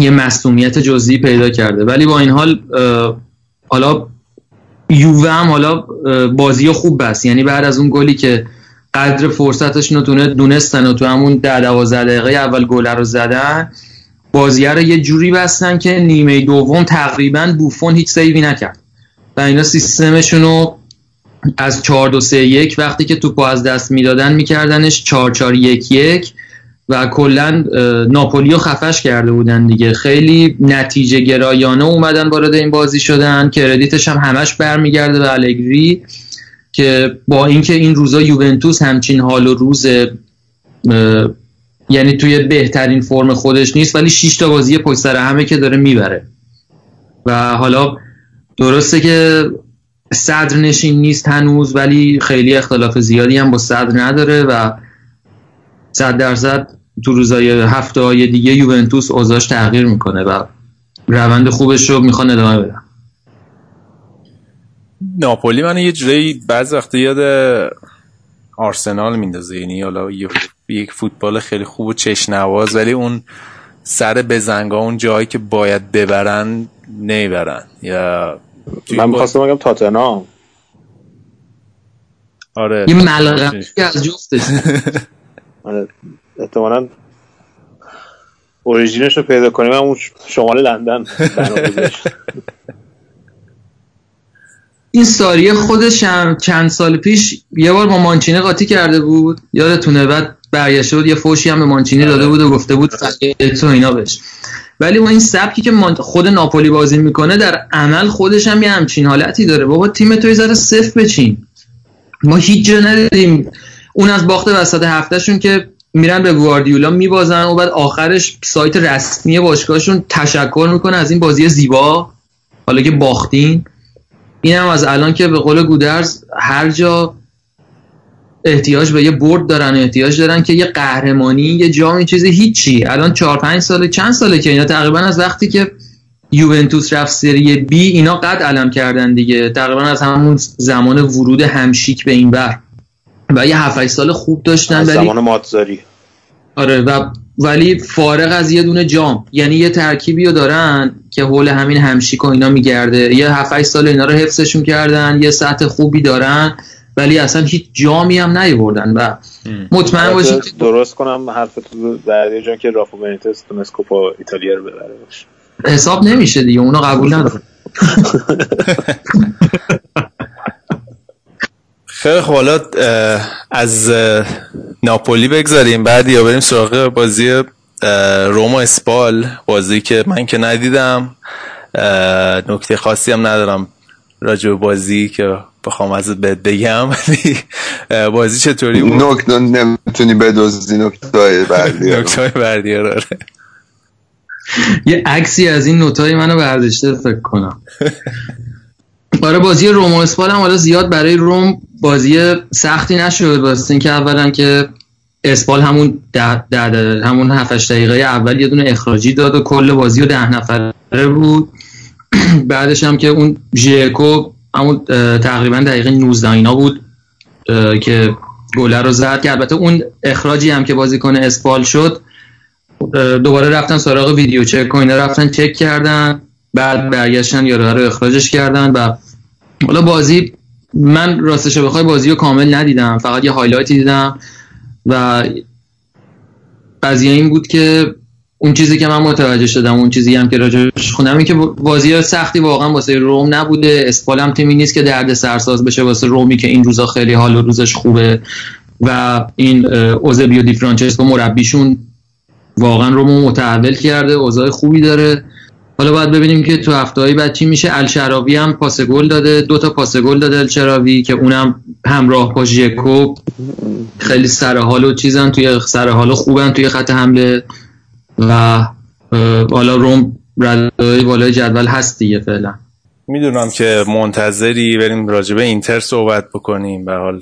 یه مصومیت جزئی پیدا کرده. ولی با این حال حالا یووه هم حالا بازی خوب بست. یعنی بعد از اون گلی که قدر فرصتش رو دونستن و تو همون ده دوازده دقیقه اول گل رو زدن بازیه رو یه جوری بستن که نیمه دوم تقریبا بوفون هیچ سیوی نکرد. و اینا سیستمشون رو از 4 2 3 1 وقتی که توپو از دست می‌دادن میکردنش 4 4 1 1 و کلا رو خفش کرده بودن دیگه. خیلی نتیجه گرایانه اومدن وارد این بازی شدن. کردیتش هم همش برمیگرده به الگری که با اینکه این روزا یوونتوس همچین حال و روز یعنی توی بهترین فرم خودش نیست ولی 6 تا بازی پشت سر همه که داره می‌بره. و حالا درسته که صدر نشین نیست هنوز ولی خیلی اختلاف زیادی هم با صدر نداره و صد درصد تو روزای هفته های دیگه یوونتوس اوضاعش تغییر می‌کنه و روند خوبش رو می‌خوان ادامه بدن. ناپولی من یه جوری بعض وقت یاد آرسنال میندازه یعنی حالا یک فوتبال خیلی خوب و چشنواز ولی اون سر بزنگا اون جایی که باید ببرن نمی‌برن. یا من می‌خواستم بگم تاتنام آره. یه ملغمه از جفتش. <laughs> آره. احتمالا اوریژینش رو پیدا کنیم. اون شمال لندن. <laughs> این ساریه خودش هم چند سال پیش یه بار با مانچینه قاطی کرده بود. یادتونه؟ بعد برگشته بود یه فوشی هم به مانچینی داده بود و گفته بود تو اینا بش. ولی ما این سبکی که خود ناپولی بازی می‌کنه در عمل خودش هم یه همچین حالتی داره. بابا تیم توی ذره صفر بچین. ما هیچ جا نداریم اون از باخت وسط هفتهشون که میرن به گواردیولا میبازن و بعد آخرش سایت رسمی باشگاهشون تشکر می‌کنه از این بازی زیبا. حالا که باختین. این هم از الان که به قول گودرز هر جا احتیاج به یه برد دارن احتیاج دارن که یه قهرمانی یه جام این چیزی هیچی. الان چهار پنج ساله چند ساله که اینا تقریبا از وقتی که یوونتوس رفت سری بی اینا قد علم کردن دیگه. تقریبا از همون زمان ورود همشیک به این بر. و یه هفت سال خوب داشتن از ولی زمان ماتزاری آره و ولی فارغ از یه دونه جام. یعنی یه ترکیبی رو دارن که حول همین همشیک و اینا میگرده. یه 7 سال اینا رو حفظشون کردن یه سطح خوبی دارن. ولی اصلا هیچ جامی هم نیوردن و مطمئن باشید که درست کنم حرف تو در جان که رافو بنیتس تونست کوپا ایتالیا رو ببره. باشه حساب نمیشه دیگه اونا قبول ندارن. خیلی خب حالا از ناپولی بگذاریم. بعد یا بریم سراغ بازی روما اسپال بازی که من که ندیدم نکته خاصی هم ندارم. راجع به بازی که بخوام ازت بهت بگم. <laughs> بازی چطوری بود؟ نکته نمی‌تونی بدوزی نکته های بعدی رو. نکته بردیار آره. یه عکسی از این نوتای منو برداشته فکر کنم. آره بازی روم و اسپال هم حالا زیاد برای روم بازی سختی نشد. واسه اینکه اولا که اسپال همون ده ده ده همون 7 دقیقه اول یه دونه اخراجی داد و کل بازی رو ده نفره بود. <clears throat> بعدش هم که اون ژیکو همون تقریبا دقیقه 19 اینا بود که گله رو زد که البته اون اخراجی هم که بازیکن اسپال شد دوباره رفتن سراغ ویدیو چک و رفتن چک کردن بعد برگشتن یارو رو اخراجش کردن و حالا بازی من راستش بخوای بازی رو کامل ندیدم فقط یه هایلایتی دیدم و قضیه این بود که اون چیزی که من متوجه شدم اون چیزی هم که راجعش خوندم این که بازی سختی واقعا واسه روم نبوده. اسپال هم تیمی نیست که درد سرساز بشه واسه رومی که این روزا خیلی حال و روزش خوبه و این اوزبیو دی فرانچسکو مربیشون واقعا رومو متحول کرده اوضاع خوبی داره. حالا باید ببینیم که تو هفته بعد چی میشه. الشراوی هم پاس گل داده دو تا پاس گل داده الشراوی که اونم همراه با ژکو خیلی سر حال و چیزن توی سر حال خوبن توی خط حمله. و حالا روم ردای بالای جدول هست دیگه فعلا. می‌دونم که منتظری بریم راجع به اینتر صحبت بکنیم. به حال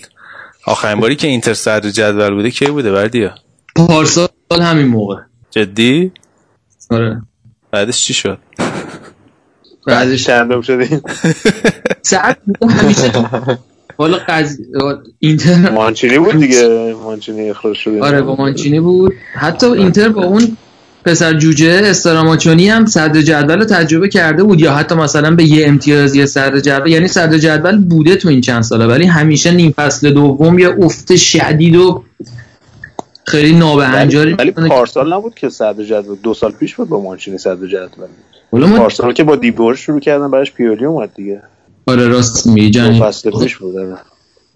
آخرین باری که اینتر صدر جدول بوده کی بوده بردیا؟ پارسال همین موقع. جدی؟ آره. بعدش چی شد؟ بعدش چندم شدیم. ساعت همیشه حالا قض... اینتر مانچینی بود دیگه. مانچینی اخراج شده آره با مانچینی بود. حتی اینتر با اون پسر جوجه استراماچونی هم صدر جدول رو تجربه کرده بود یا حتی مثلا به یه امتیازی صدر جدول یعنی صدر جدول بوده تو این چند ساله ولی همیشه نیم فصل دوم یه افت شدید و خیلی نابهنجاری ولی که- پارسال نبود که صدر جدول دو سال پیش بود با مانچینی صدر جدول. ما پارسال که با دیبور شروع کردن براش پیولی اومد دیگه. آره راست میگی دو فصل پیش بود آره.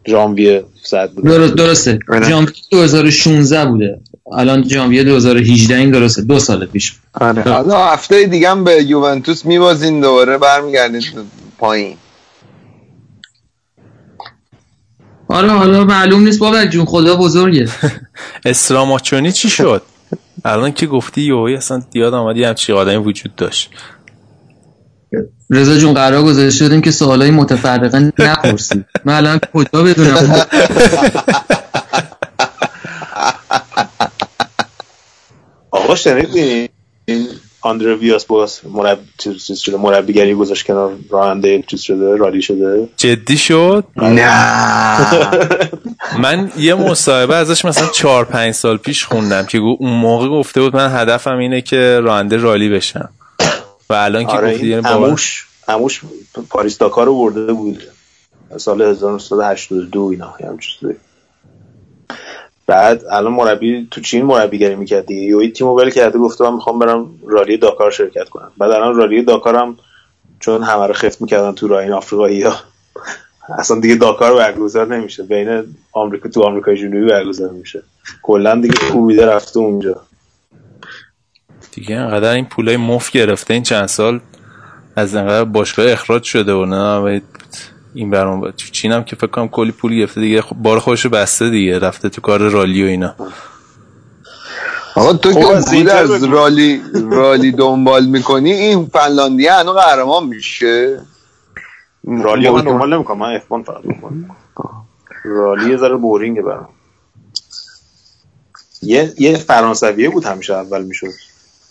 ژانویه صد بود. درست درسته. ژانویه 2016 بوده. الان ژانویه 2018 این درسته. دو سال پیش. آره. حالا هفته دیگه هم به یوونتوس میبازین دوباره برمیگردید پایین. آره حالا معلوم نیست بابک جون خدا بزرگه. <laughs> استراماچونی چی شد؟ الان که گفتی یوهی اصلا یاد آمد یه همچی آدمی وجود داشت. رضا جون قرار گذاشته شدیم که سوالای متفرقه <laughs> نپرسی من الان کجا بدونم؟ <laughs> آقا شنیدین؟ این آندره ویاس باز مربی چیز شده مربیگری گذاشت کنار راننده چیز شده رالی شده. جدی شد؟ نه. <laughs> من یه مصاحبه ازش مثلا چهار پنج سال پیش خوندم که اون موقع گفته بود من هدفم اینه که راننده رالی بشم. و الان که آره گفتی یعنی اموش اموش پاریس داکار رو برده بود. سال 1982 اینا همچین چیزی. بعد الان مربی تو چین مربیگری می‌کرد دیگه. یوی تیمو ول کرده گفته من می‌خوام برم رالی داکار شرکت کنم. بعد الان رالی داکار هم چون همه رو خفت می‌کردن تو راه این آفریقایی ها. <laughs> اصلا دیگه داکار برگزار نمیشه. بین آمریکا تو آمریکای جنوبی برگزار میشه کلا دیگه کوبیده رفته اونجا. دیگه انقدر این پولای مفت گرفته این چند سال از انقدر باشگاه اخراج شده و نه این برام تو چین هم که فکر کنم کلی پول گرفته دیگه. خب بار خودشو بسته دیگه رفته تو کار رالی و اینا. آقا تو خب، که از بود اینتر از. رالی رالی دنبال می‌کنی؟ این فنلاندی هنو قهرمان میشه. رالی من دنبال نمی‌کنم من اف فقط می‌کنم. رالی یه ذره بورینگه برام. یه یه فرانسویه بود همیشه اول می‌شد.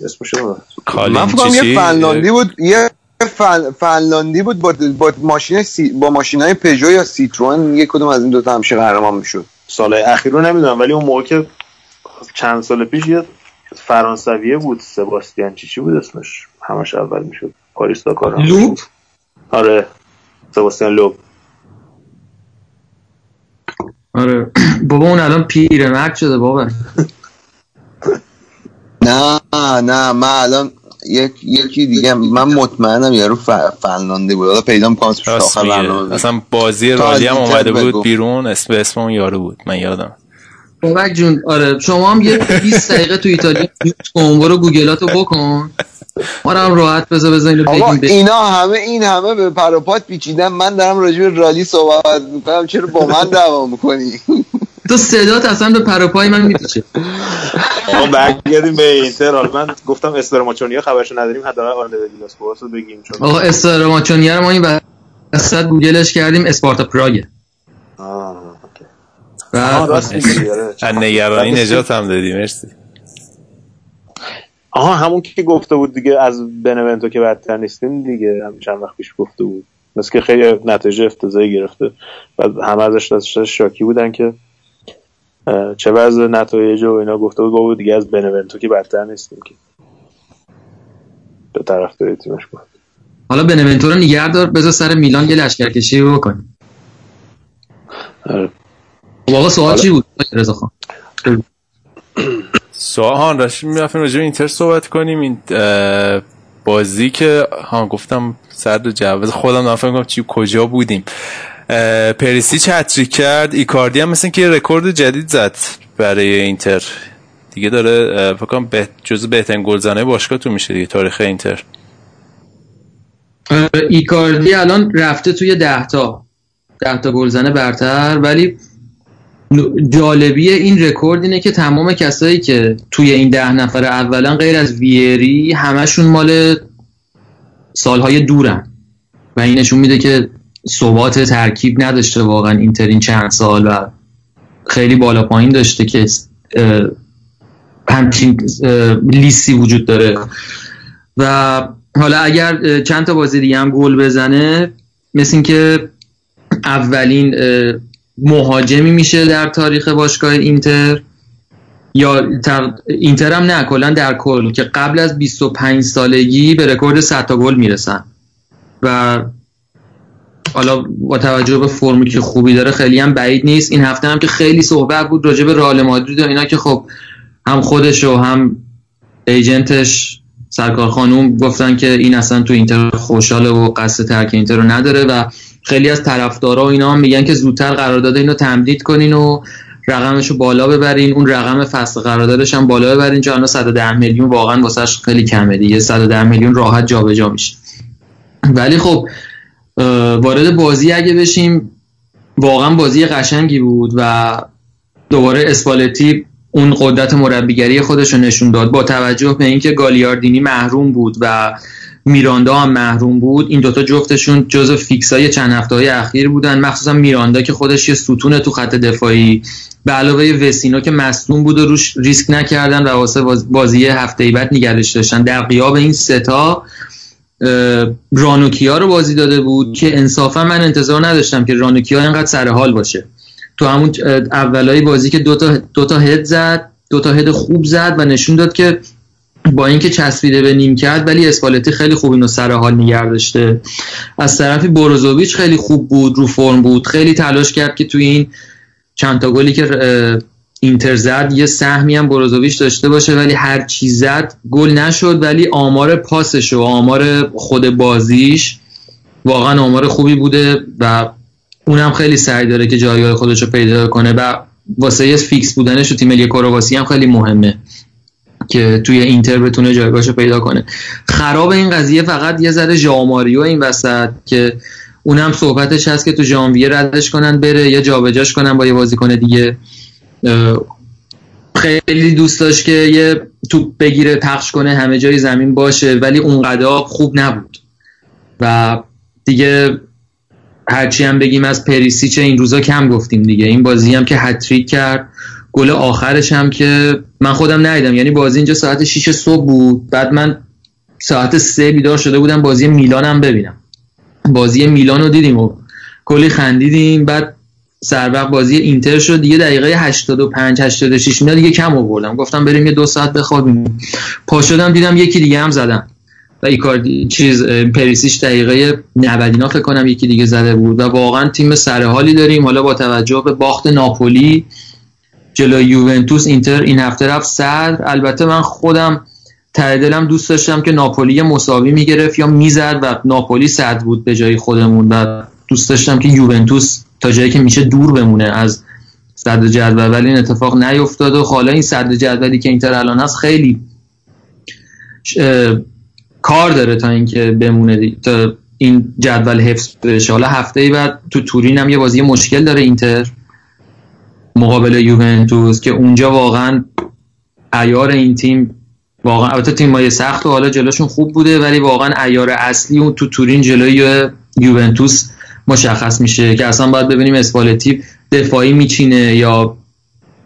اسمش من فکر؟ یه فنلاندی بود یه فن... فنلاندی بود با, با ماشین سی... با ماشین های پژو یا سیتروان یک کدوم از این دوتا همیشه قهرمان می‌شد. سالهای اخیر رو نمی‌دونم ولی اون موقع که چند سال پیش یه فرانسویه بود سباستیان چی چی بود اسمش؟ همش اول می‌شد. پاریس داکار. لوپ؟ آره. سباستیان لوب آره. <clears throat> بابا اون الان پیرمرد شده بابا. <laughs> نه نه من الان یک یکی دیگه من مطمئنم یارو ف... فنلاندی بود. حالا پیدا می‌کنم اسمش اصلا بازی رالی هم اومده بگو. بود بیرون. اسم اسم اون یارو بود. من یادم. بابک جون آره. شما هم یه 20 دقیقه تو ایتالیا کن برو گوگلاتو بکن. ما رو هم راحت بذار بذار اینو آقا اینا همه این همه به پروپات پیچیدن. من دارم راجع به رالی صحبت می‌کنم. چرا با من دعوا می‌کنی؟ تو صدات اصلا به پروپای من میپیچه. <laughs> آقا برگردیم به اینتر. حالا من گفتم استراماچونیا خبرشو نداریم حداقل آرنده ویلاس رو بگیم چون آقا استراماچونیه رو ما این وسط گوگلش کردیم اسپارتا پراگه آه، آره. نگرانی نجات هم دادی مرسی. آها همون که گفته بود دیگه از بنونتو که بدتر نیستین دیگه هم چند وقت پیش گفته بود. مثل که خیلی نتایج افتضاحی گرفته. و همه ازش شاکی بودن که چه وضع نتایج و اینا گفته بود گفت دیگه از بنونتو که بدتر نیستیم که. به طرف تیمش بود. حالا بنونتو رو نگه دار بذار سر میلان یه لشکرکشی رو بکنیم. آره. خب آقا سوال چی بود؟ رضا خان. سوال داشتیم می‌رفتیم راجع به اینتر صحبت کنیم. این بازی که ها گفتم سر وجود خودم نفهم کنم چی کجا بودیم. پریسیچ هتتریک کرد. ایکاردی هم مثل که رکورد جدید زد برای اینتر. دیگه داره فکر به جزو بهترین گلزنه باشگاه تو میشه دیگه تاریخ اینتر. ایکاردی الان رفته توی ده تا. تا گلزنه برتر ولی جالبی این رکورد اینه که تمام کسایی که توی این ده نفر اولا غیر از ویری همشون مال سالهای دورن. و این نشون میده که ثبات ترکیب نداشته واقعا اینتر این چند سال و خیلی بالا پایین داشته که همچین لیستی وجود داره. و حالا اگر چند تا بازی دیگه هم گل بزنه مثل اینکه اولین مهاجمی میشه در تاریخ باشگاه اینتر یا اینتر هم نه کلا در کل که قبل از 25 سالگی به رکورد 100 تا گل می‌رسن. و حالا با توجه به فرمی که خوبی داره خیلی هم بعید نیست. این هفته هم که خیلی صحبت بود راجع به رئال مادرید و اینا که خب هم خودش و هم ایجنتش سرکار خانوم گفتن که این اصلا تو اینتر خوشحاله و قصد ترک اینتر رو نداره و خیلی از طرفدارا و اینا هم میگن که زودتر قرارداد اینو تمدید کنین و رقمش رو بالا ببرین. اون رقم فصل قراردادش هم بالا ببرین چون الان 110 میلیون واقعا واسش خیلی کمه دیگه. 110 میلیون راحت جابجا میشه. ولی خب وارد بازی اگه بشیم واقعا بازی قشنگی بود و دوباره اسپالتی اون قدرت مربیگری خودش رو نشون داد. با توجه به اینکه گالیاردینی محروم بود و میراندا هم محروم بود این دوتا جفتشون جزو فیکس های چند هفته های اخیر بودن. مخصوصا میراندا که خودش یه ستونه تو خط دفاعی. به علاوه وسینو که مصدوم بود و روش ریسک نکردن و واسه باز- بازی هفته بعد نگرش داشتن. در قیاب این ستا رانوکیا رو بازی داده بود که انصافا من انتظار نداشتم که رانوکیا اینقدر سر حال باشه. تو همون اولای بازی که دوتا دو تا هد زد دو تا هد خوب زد و نشون داد که با اینکه چسبیده به نیم کرد ولی اسپالتی خیلی خوب اینو سر حال نگه داشته. از طرفی بروزوویچ خیلی خوب بود رو فرم بود خیلی تلاش کرد که توی این چند تا گلی که اینتر زد یه سهمی هم بروزوویچ داشته باشه ولی هر چی زد گل نشد ولی آمار پاسش و آمار خود بازیش واقعا آمار خوبی بوده و اونم خیلی سعی داره که جایگاه خودش رو پیدا کنه و واسه فیکس بودنش تو تیم ملی کرواسی هم خیلی مهمه که توی اینتر بتونه جایگاهش رو پیدا کنه. خراب این قضیه فقط یه ذره ژاماریو این وسط که اونم صحبتش هست که تو ژانویه ردش کنن بره یا جابجاش کنن با یه بازیکن دیگه. خیلی دوست داشت که یه توپ بگیره پخش کنه همه جای زمین باشه ولی اونقدر خوب نبود. و دیگه هرچی هم بگیم از پریسیچ این روزا کم گفتیم دیگه. این بازی هم که هتریک کرد. گل آخرش هم که من خودم ندیدم. یعنی بازی اینجا ساعت 6 صبح بود. بعد من ساعت سه بیدار شده بودم بازی میلان هم ببینم. بازی میلان رو دیدیم و کلی خندیدیم. بعد سر وقت بازی اینتر شد. دیگه دقیقه 85 86 اینا دیگه کم آوردم. گفتم بریم یه دو ساعت بخوابیم. پا شدم دیدم یکی دیگه هم زدم. و ایکاردی چیز پریسیش دقیقه 90 اینا فکر کنم یکی دیگه زده بود. و واقعا تیم سرحالی داریم. حالا با توجه به باخت ناپولی جلوی یوونتوس اینتر این هفته رفت صدر البته من خودم ته دلم دوست داشتم که ناپولی مساوی می‌گرفت یا می‌زد و ناپولی صدر بود به جای خودمون. و دوست داشتم که یوونتوس تا جایی که میشه دور بمونه از صدر جدول ولی این اتفاق نیفتاد و حالا این صدر جدولی که اینتر الان هست خیلی کار داره تا اینکه بمونه دی- تا این جدول حفظ بشه. حالا هفته ای بعد تو تورین هم یه بازی مشکل داره اینتر مقابل یوونتوس که اونجا واقعا ایار این تیم واقعا البته تیمای سخت و حالا جلوشون خوب بوده ولی واقعا ایار اصلی اون تو تورین جلوی یوونتوس مشخص میشه که اصلا باید ببینیم اسپالتی دفاعی میچینه یا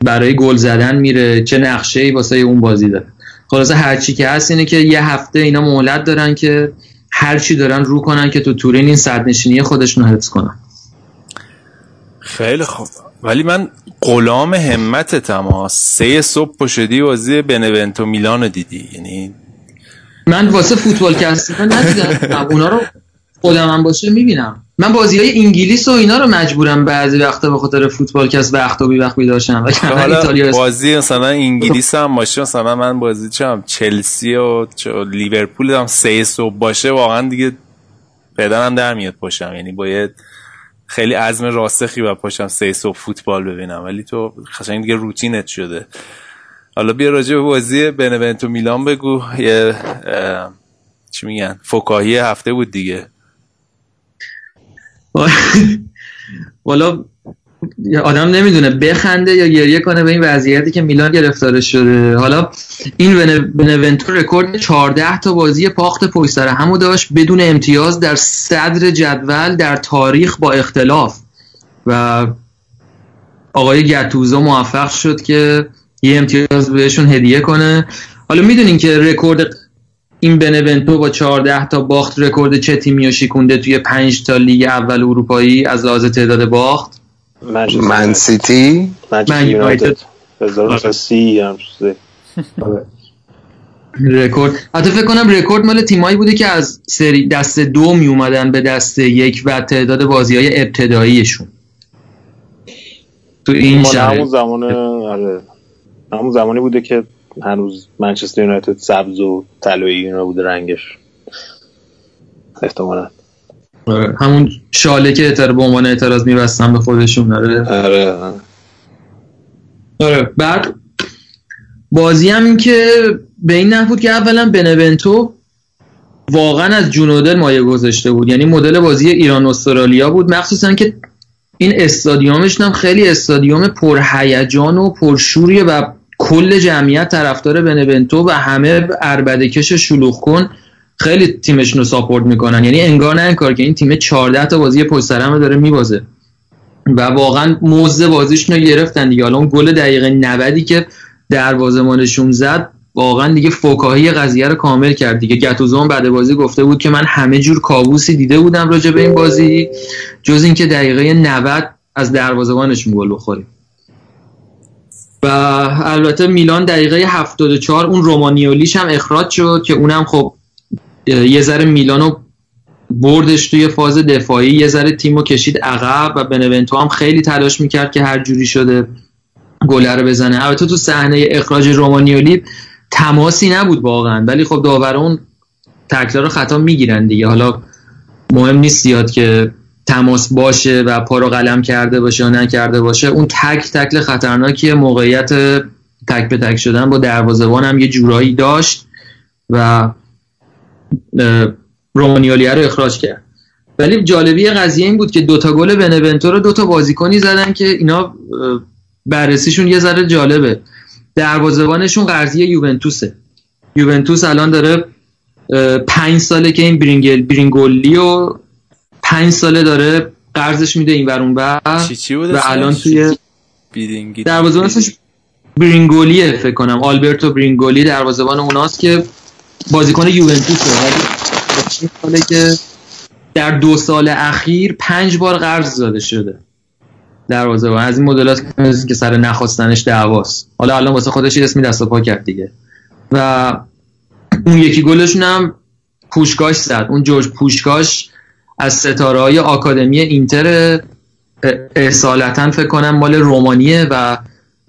برای گل زدن میره چه نقشه ای واسه اون بازی داره. خلاصه هرچی که هست اینه که یه هفته اینا مهلت دارن که هرچی دارن رو کنن که تو تورین این صدرنشینی خودشون رو حفظ کنن. خیلی خوب. ولی من غلام همتتم ها سه صبح پشدی بازی بنونتو میلان دیدی؟ یعنی من واسه فوتبال کست ندیدم. <laughs> اونا رو خودم هم باشه می‌بینم. من بازی های انگلیس و اینا رو مجبورم بعضی وقتا به خاطر فوتبال که از وقت و بی وقت بیدار شم وگرنه حالا بازی مثلا انگلیس هم باشه مثلا من بازی چم چلسی و لیورپول هم سه صبح باشه واقعا دیگه بدنم در میاد پاشم. یعنی باید خیلی عزم راسخی و پاشم سه صبح فوتبال ببینم. ولی تو قشنگ دیگه روتینت شده. حالا بیا راجع به بازی بنونتو میلان بگو. یه چی میگن؟ فکاهی هفته بود دیگه. <laughs> والا آدم نمی‌دونه بخنده یا گریه کنه به این وضعیتی که میلان گرفتارش شده. حالا این بن- بنونتو رکورد 14 تا بازی باخت پشت سر همو داشت بدون امتیاز در صدر جدول در تاریخ با اختلاف. و آقای گتوسو موفق شد که یه امتیاز بهشون هدیه کنه. حالا می‌دونین که رکورد این بنونتو با 14 تا باخت رکورد چه تیمی رو شکونده توی 5 تا لیگ اول اروپایی از لحاظ تعداد باخت. من سیتی؟ من یونایتد. یونایتد. 1930 هم چیزه. رکورد. حتی فکر کنم رکورد مال تیمایی بوده که از سری دست دو می اومدن به دست یک و تعداد بازی های ابتداییشون. تو این شرایط همون زمان آره. همون زمانی بوده که هنوز منچستر یونایتد سبز و طلایی اینا بوده رنگش. احتمالا. آره، همون شاله که اعتراض به عنوان اعتراض میبستن به خودشون آره. آره. آره بعد بازی هم این که به این نحو بود که اولا بنونتو واقعا از جونودل مایه گذاشته بود. یعنی مدل بازی ایران استرالیا بود. مخصوصا که این استادیومش هم خیلی استادیوم پرهیجان و پرشوریه و کل جمعیت طرفدار بنونتو و همه عربده کش شلوغ کن. خیلی تیمشون رو ساپورت می‌کنن. یعنی انگار نه انگار که این تیم 14 تا بازی پشت سر داره میبازه. و واقعا موزه بازیشون رو گرفتن دیگه. حالا اون گل دقیقه 90 که دروازه‌بانشون زد واقعا دیگه فکاهی قضیه رو کامل کرد دیگه. گتوزو هم بعد بازی گفته بود که من همه جور کابوسی دیده بودم راجع به این بازی جز اینکه دقیقه 90 از دروازه‌بانشون گل بخوریم و البته میلان دقیقه 74 اون رومانیولیش هم اخراج شد که اونم خب یه ذره میلانو بردش توی فاز دفاعی یه ذره تیمو کشید عقب و بنونتو هم خیلی تلاش می‌کرد که هر جوری شده گله رو بزنه. البته تو صحنه اخراج رومانیولی تماسی نبود واقعا ولی خب داورون تکلا رو خطا می‌گیرن دیگه. حالا مهم نیست زیاد که تماس باشه و پا رو قلم کرده باشه یا نکرده باشه اون تک تکل خطرناکی موقعیت تک به تک شدن با دروازه‌بان هم یه جورایی داشت و رومانیولی رو اخراج کرد. ولی جالبی قضیه این بود که دوتا گل بنونتو رو دوتا بازیکنی زدن که اینا بررسیشون یه ذره جالبه. دروازه‌بانشون قرضی یوونتوسه. یوونتوس الان داره پنج ساله که این برینگل برینگولی و پنج ساله داره قرضش میده این ور اون بر چی چی بود و الان توی بیدینگی دروازه‌بانش برینگولیه فکر کنم. آلبرتو برینگولی دروازه‌بان اوناست که بازیکن یوونتوسه. ولی ساله که در دو سال اخیر پنج بار قرض زده شده دروازه‌بان. از این مدلات که سر نخواستنش دعواست. حالا الان واسه خودش اسمی دست و پا کرد دیگه. و اون یکی گلشون هم پوشکاش زد. اون جورج پوشکاش از ستاره های آکادمی اینتر اصالتا فکر کنم مال رومانیه و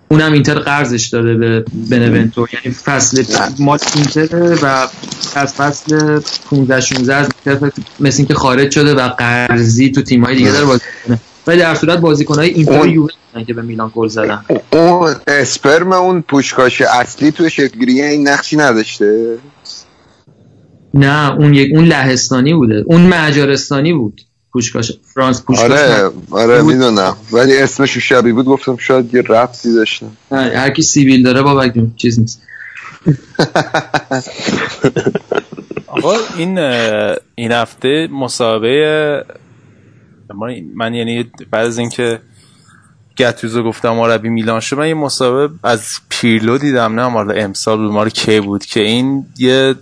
اونم اینتر قرضش داده به بنونتو یعنی فصل مال اینتر و از فصل 15 16 از اینتر مثل اینکه خارج شده و قرضی تو تیم‌های دیگه داره بازی کنه ولی در صورت بازیکن‌های اینتر و یووه که به میلان گل زدن. اون اسپرم اون پوشکاش اصلی تو شکلگیری این نقشی نداشته؟ نه اون یک اون لهستانی بوده. اون مجارستانی بود. پوشکاش فرانس پوشکاش آره آره می‌دونم. ولی اسمش شبیه بود گفتم شاید یه ربطی داشته. هر کی سیبیل داره بابا چیز نیست. <laughs> آقا این این هفته مسابقه من یعنی بعد از اینکه گتوزو گفتم مربی میلان شد من یه مسابقه از پیرلو دیدم نه مال امسال بود مال کی بود که این یه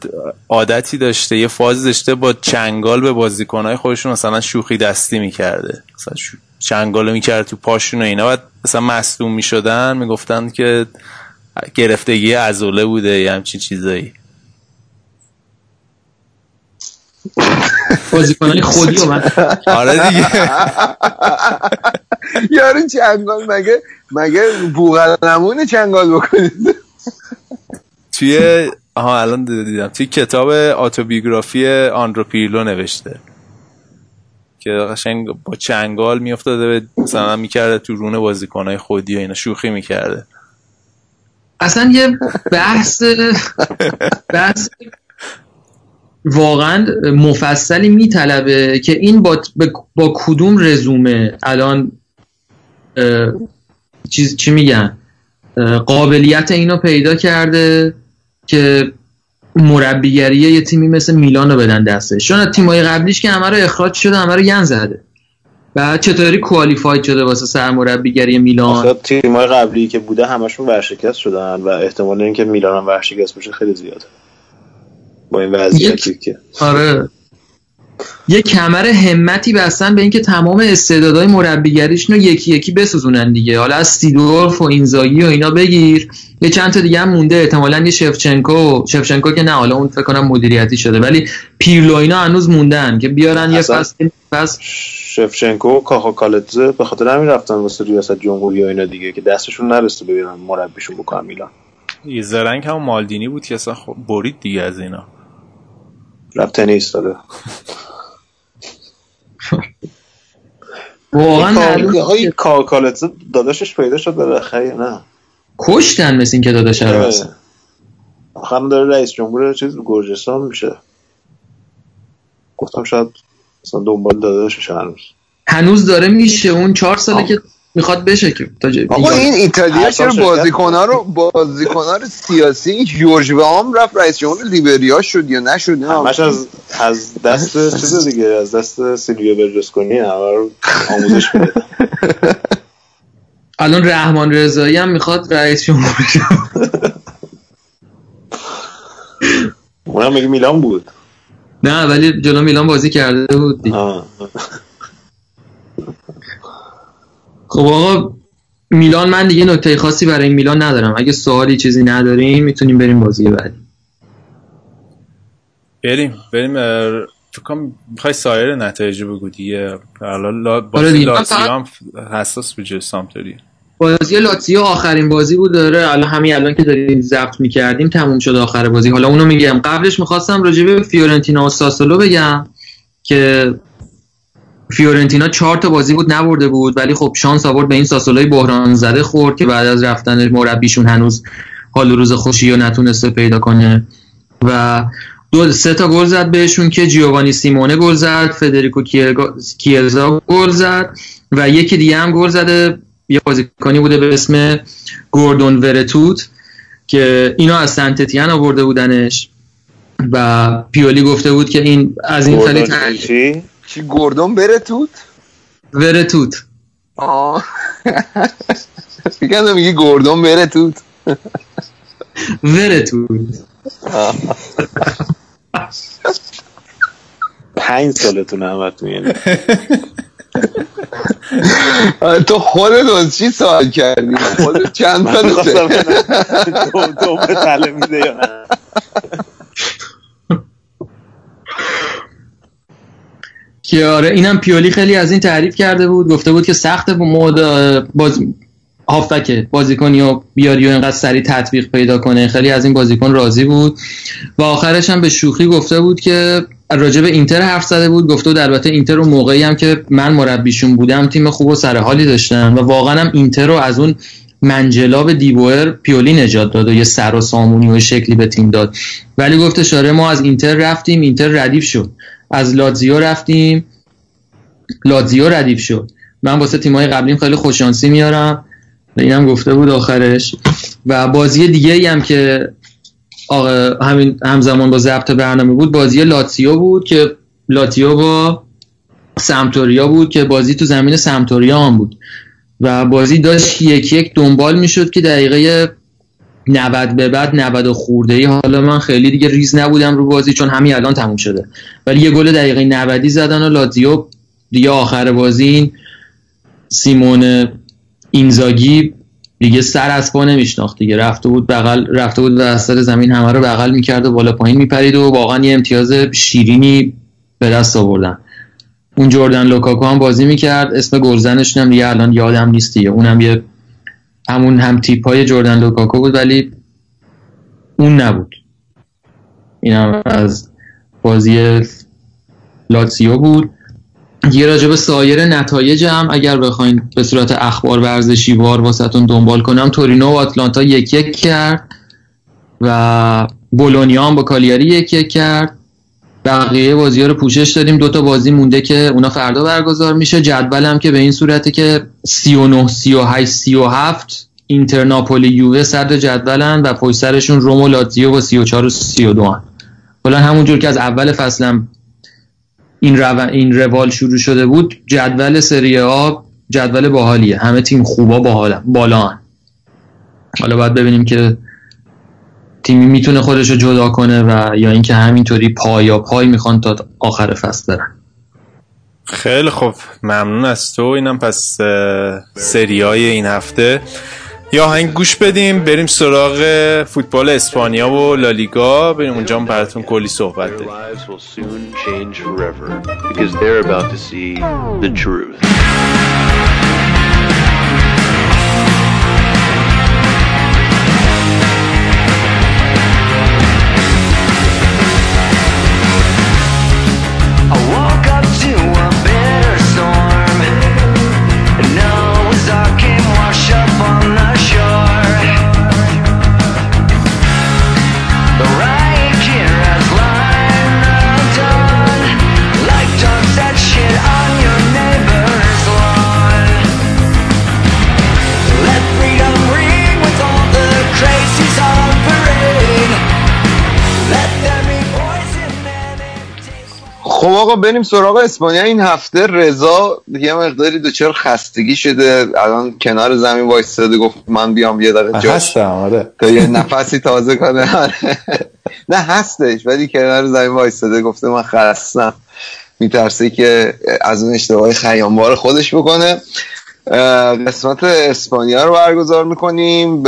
عادتی داشته یه فازی داشته با چنگال به بازیکنهای خودشون مثلا شوخی دستی می‌کرده. مثلا چنگال می‌کرد تو پاشون و اینا. بعد مثلا مصدوم می‌شدن می‌گفتن که گرفتگی عضله بوده یه همچین چیزایی. بازیکنای خودی <laughs> و من آره دیگه. <laughs> یارو چنگال مگه مگه بوغلمونه چنگال بکنید؟ توی آها الان دیدم. توی کتاب آتوبیوگرافی آندرو پیرلو نوشته. که قشنگ با چنگال میافتاده به مثلا می‌کرده تو رون بازیکنهای خودی و اینا شوخی می‌کرده. اصلا یه بحث <laughs> بحث واقعا مفصلی میطلبه که این با, با کدوم رزومه؟ الان چیز چی میگن؟ قابلیت اینو پیدا کرده که مربیگری یه تیمی مثل میلان رو بدن دستش. چون تیمای قبلیش که همه رو اخراج شده همه رو ین زده. بعد چطوری کوالیفاید شده واسه سرمربیگری میلان؟ تیمای قبلی که بوده همشون ورشکست شدن و احتمال اینکه میلان هم ورشکست بشه خیلی زیاده. با این وضعیتی که آره. یه کمر همتی بستن به اینکه تمام استعدادهای مربیگریشون رو یکی یکی بسوزونن دیگه. حالا از سیدورف و اینزاگی و اینا بگیر. یه چند تا دیگه هم مونده. احتمالاً یه شفچنکو. شفچنکو که نه حالا اون فکر کنم مدیریتی شده. ولی پیرلو اینا هنوز موندن که بیارن یه فصل فصل شفچنکو و کاخا کالتزه به خاطر همین رفتن واسه ریاست جمهوری و اینا دیگه که دستشون نرسته ببینن مربیشون بکنن میلان. یه زرنگ هم مالدینی بود که اصلا خب برید دیگه از اینا. رفت تنیس داده واقعا های کاخا کالتزه داداشش پیدا شد بالاخره نه. کشتن مثل این که داداش رو اصلا. آخر داره رئیس جمهور چیز گرجستان میشه. گفتم شاید مثلا دنبال داداشش هنوز. هنوز داره میشه اون چهار ساله. که می‌خواد بشه که تا جای- آقا این ایتالیا چرا بازیکن‌ها رو بازیکن‌ها رو سیاسی جورج هم رفت رئیس جمهور لیبریا شد یا نشد نه. همش از از دست چیز دیگه از دست سیلویو برلوسکونی آموزش میده. <laughs> الان رحمان رضایی هم می‌خواد رئیس جمهور. اونم میگه میلان بود. نه ولی جلو میلان بازی کرده بود. خب آقا میلان من دیگه نکته خاصی برای این میلان ندارم. اگه سوالی چیزی نداریم می‌تونیم بریم بازی بعدی. بریم بریم اه، فکر کنم می‌خوای سایر نتایج بگو دیگه. الان لا... آره بازی. لاتزیو فقط- هم حساس به جای سامپدوری بازی لاتزیو آخرین بازی بود داره الان همین الان که داریم ضبط می‌کردیم تموم شد آخر بازی. حالا اونو میگم. قبلش می‌خواستم راجع به فیورنتینا و ساسولو بگم که فیورنتینا چهار تا بازی بود نبرده بود ولی خب شانس آورد به این ساسولوی بحران زده خورد که بعد از رفتن مربیشون هنوز حال روز خوشی رو نتونسته پیدا کنه و دو سه تا گل زد بهشون که جیوانی سیمونه گل زد فدریکو کیرزا گل زد و یکی دیگه هم گل زده یه بازیکنی بوده به اسم گوردون ورتوت که اینا از سنتتیان آورده بودنش و پیولی گفته بود که این از این خیلی. چی؟ گردون بره توت؟ ورتوت آه. فکر میگی گردون بره توت. ورتوت پنج سالتون همتون یعنی تو خودت از چی سوال کردی؟ خودت چند سالته دوم به تله میده یا نه؟ که آره اینم پیولی خیلی از این تعریف کرده بود گفته بود که سخت مود باز هافبک بازیکنی و بیاری و اینقدر سریع تطبیق پیدا کنه. خیلی از این بازیکن راضی بود. و آخرش هم به شوخی گفته بود که راجع اینتر حرف زده بود گفته بود البته اینتر رو موقعی هم که من مربیشون بودم تیم خوب و سر حالی داشتن و واقعا هم اینتر رو از اون منجلاب دیبوئر پیولی نجات داد و یه سر و سامونی و شکلی به تیم داد. ولی گفته شاره ما از اینتر رفتیم اینتر ردیف شد. از لاتزیو رفتیم. لاتزیو ردیف شد. من واسه تیمای قبلیم خیلی خوششانسی میارم. اینم گفته بود آخرش. و بازی دیگه ای هم که آقا همین همزمان با ضبط برنامه بود بازی لاتزیو بود که لاتزیو با سمتوریا بود که بازی تو زمین سمتوریا هم بود. و بازی داشت یک یک دنبال می‌شد که دقیقه 90 به بعد 90 و خورده ای حالا من خیلی دیگه ریز نبودم رو بازی چون همین الان تموم شده. ولی یه گل دقیقه 90 زدن و لاتزیو دیگه آخر بازی این سیمون اینزاگی دیگه سر از پا نمیشناخت دیگه. رفته بود بغل رفته بود وسط زمین همه رو بغل می‌کرد و بالا پایین میپرید و واقعا یه امتیاز شیرینی به دست آوردن. اون جردن لوکاکو هم بازی می‌کرد. اسم گلزنشون هم دیگه الان یادم نیست دیگه. اونم یه همون هم تیپ های جردن لوکاکو بود ولی اون نبود. این هم از بازی لاتسیو بود. یه راجع به سایر نتایج هم اگر بخواین به صورت اخبار ورزشی وار واسهتون دنبال کنم تورینو و آتلانتا یک یک کرد و بولونیا هم با کالیاری یک یک کرد. بقیه بازی ها رو پوشش دادیم دوتا بازی مونده که اونا فردا برگزار میشه جدول هم که به این صورته که 39 38 37 اینتر ناپولی یووه صدر جدولن و پشت سرشون روم و لاتزیو با 34 و 32 هن. کلا همونجور که از اول فصلم این رو... این روال شروع شده بود جدول سری آ جدول باحالیه همه تیم خوبا باحالن بالا هن. حالا باید ببینیم که تیمی می‌تونه خودش رو جدا کنه و یا اینکه همینطوری پایا پای می‌خوان تا آخر فصل برن. خیلی خوب. ممنون از تو. اینم پس سریای این هفته. یا هنگ گوش بدیم. بریم سراغ فوتبال اسپانیا و لالیگا بریم اونجا هم براتون کلی صحبت داریم. خب آقا بریم سراغ اسپانیا. این هفته رضا یه مقداری دچار خستگی شده. الان کنار زمین وایستاده گفت من بیام یه دقیقه جاش هستم آره. تا یه نفسی تازه کنه. <laughs> نه هستش ولی کنار زمین وایستاده. گفته من خستم. میترسه که از اون اشتباه خیانبار خودش بکنه. قسمت اسپانیا رو برگزار می‌کنیم.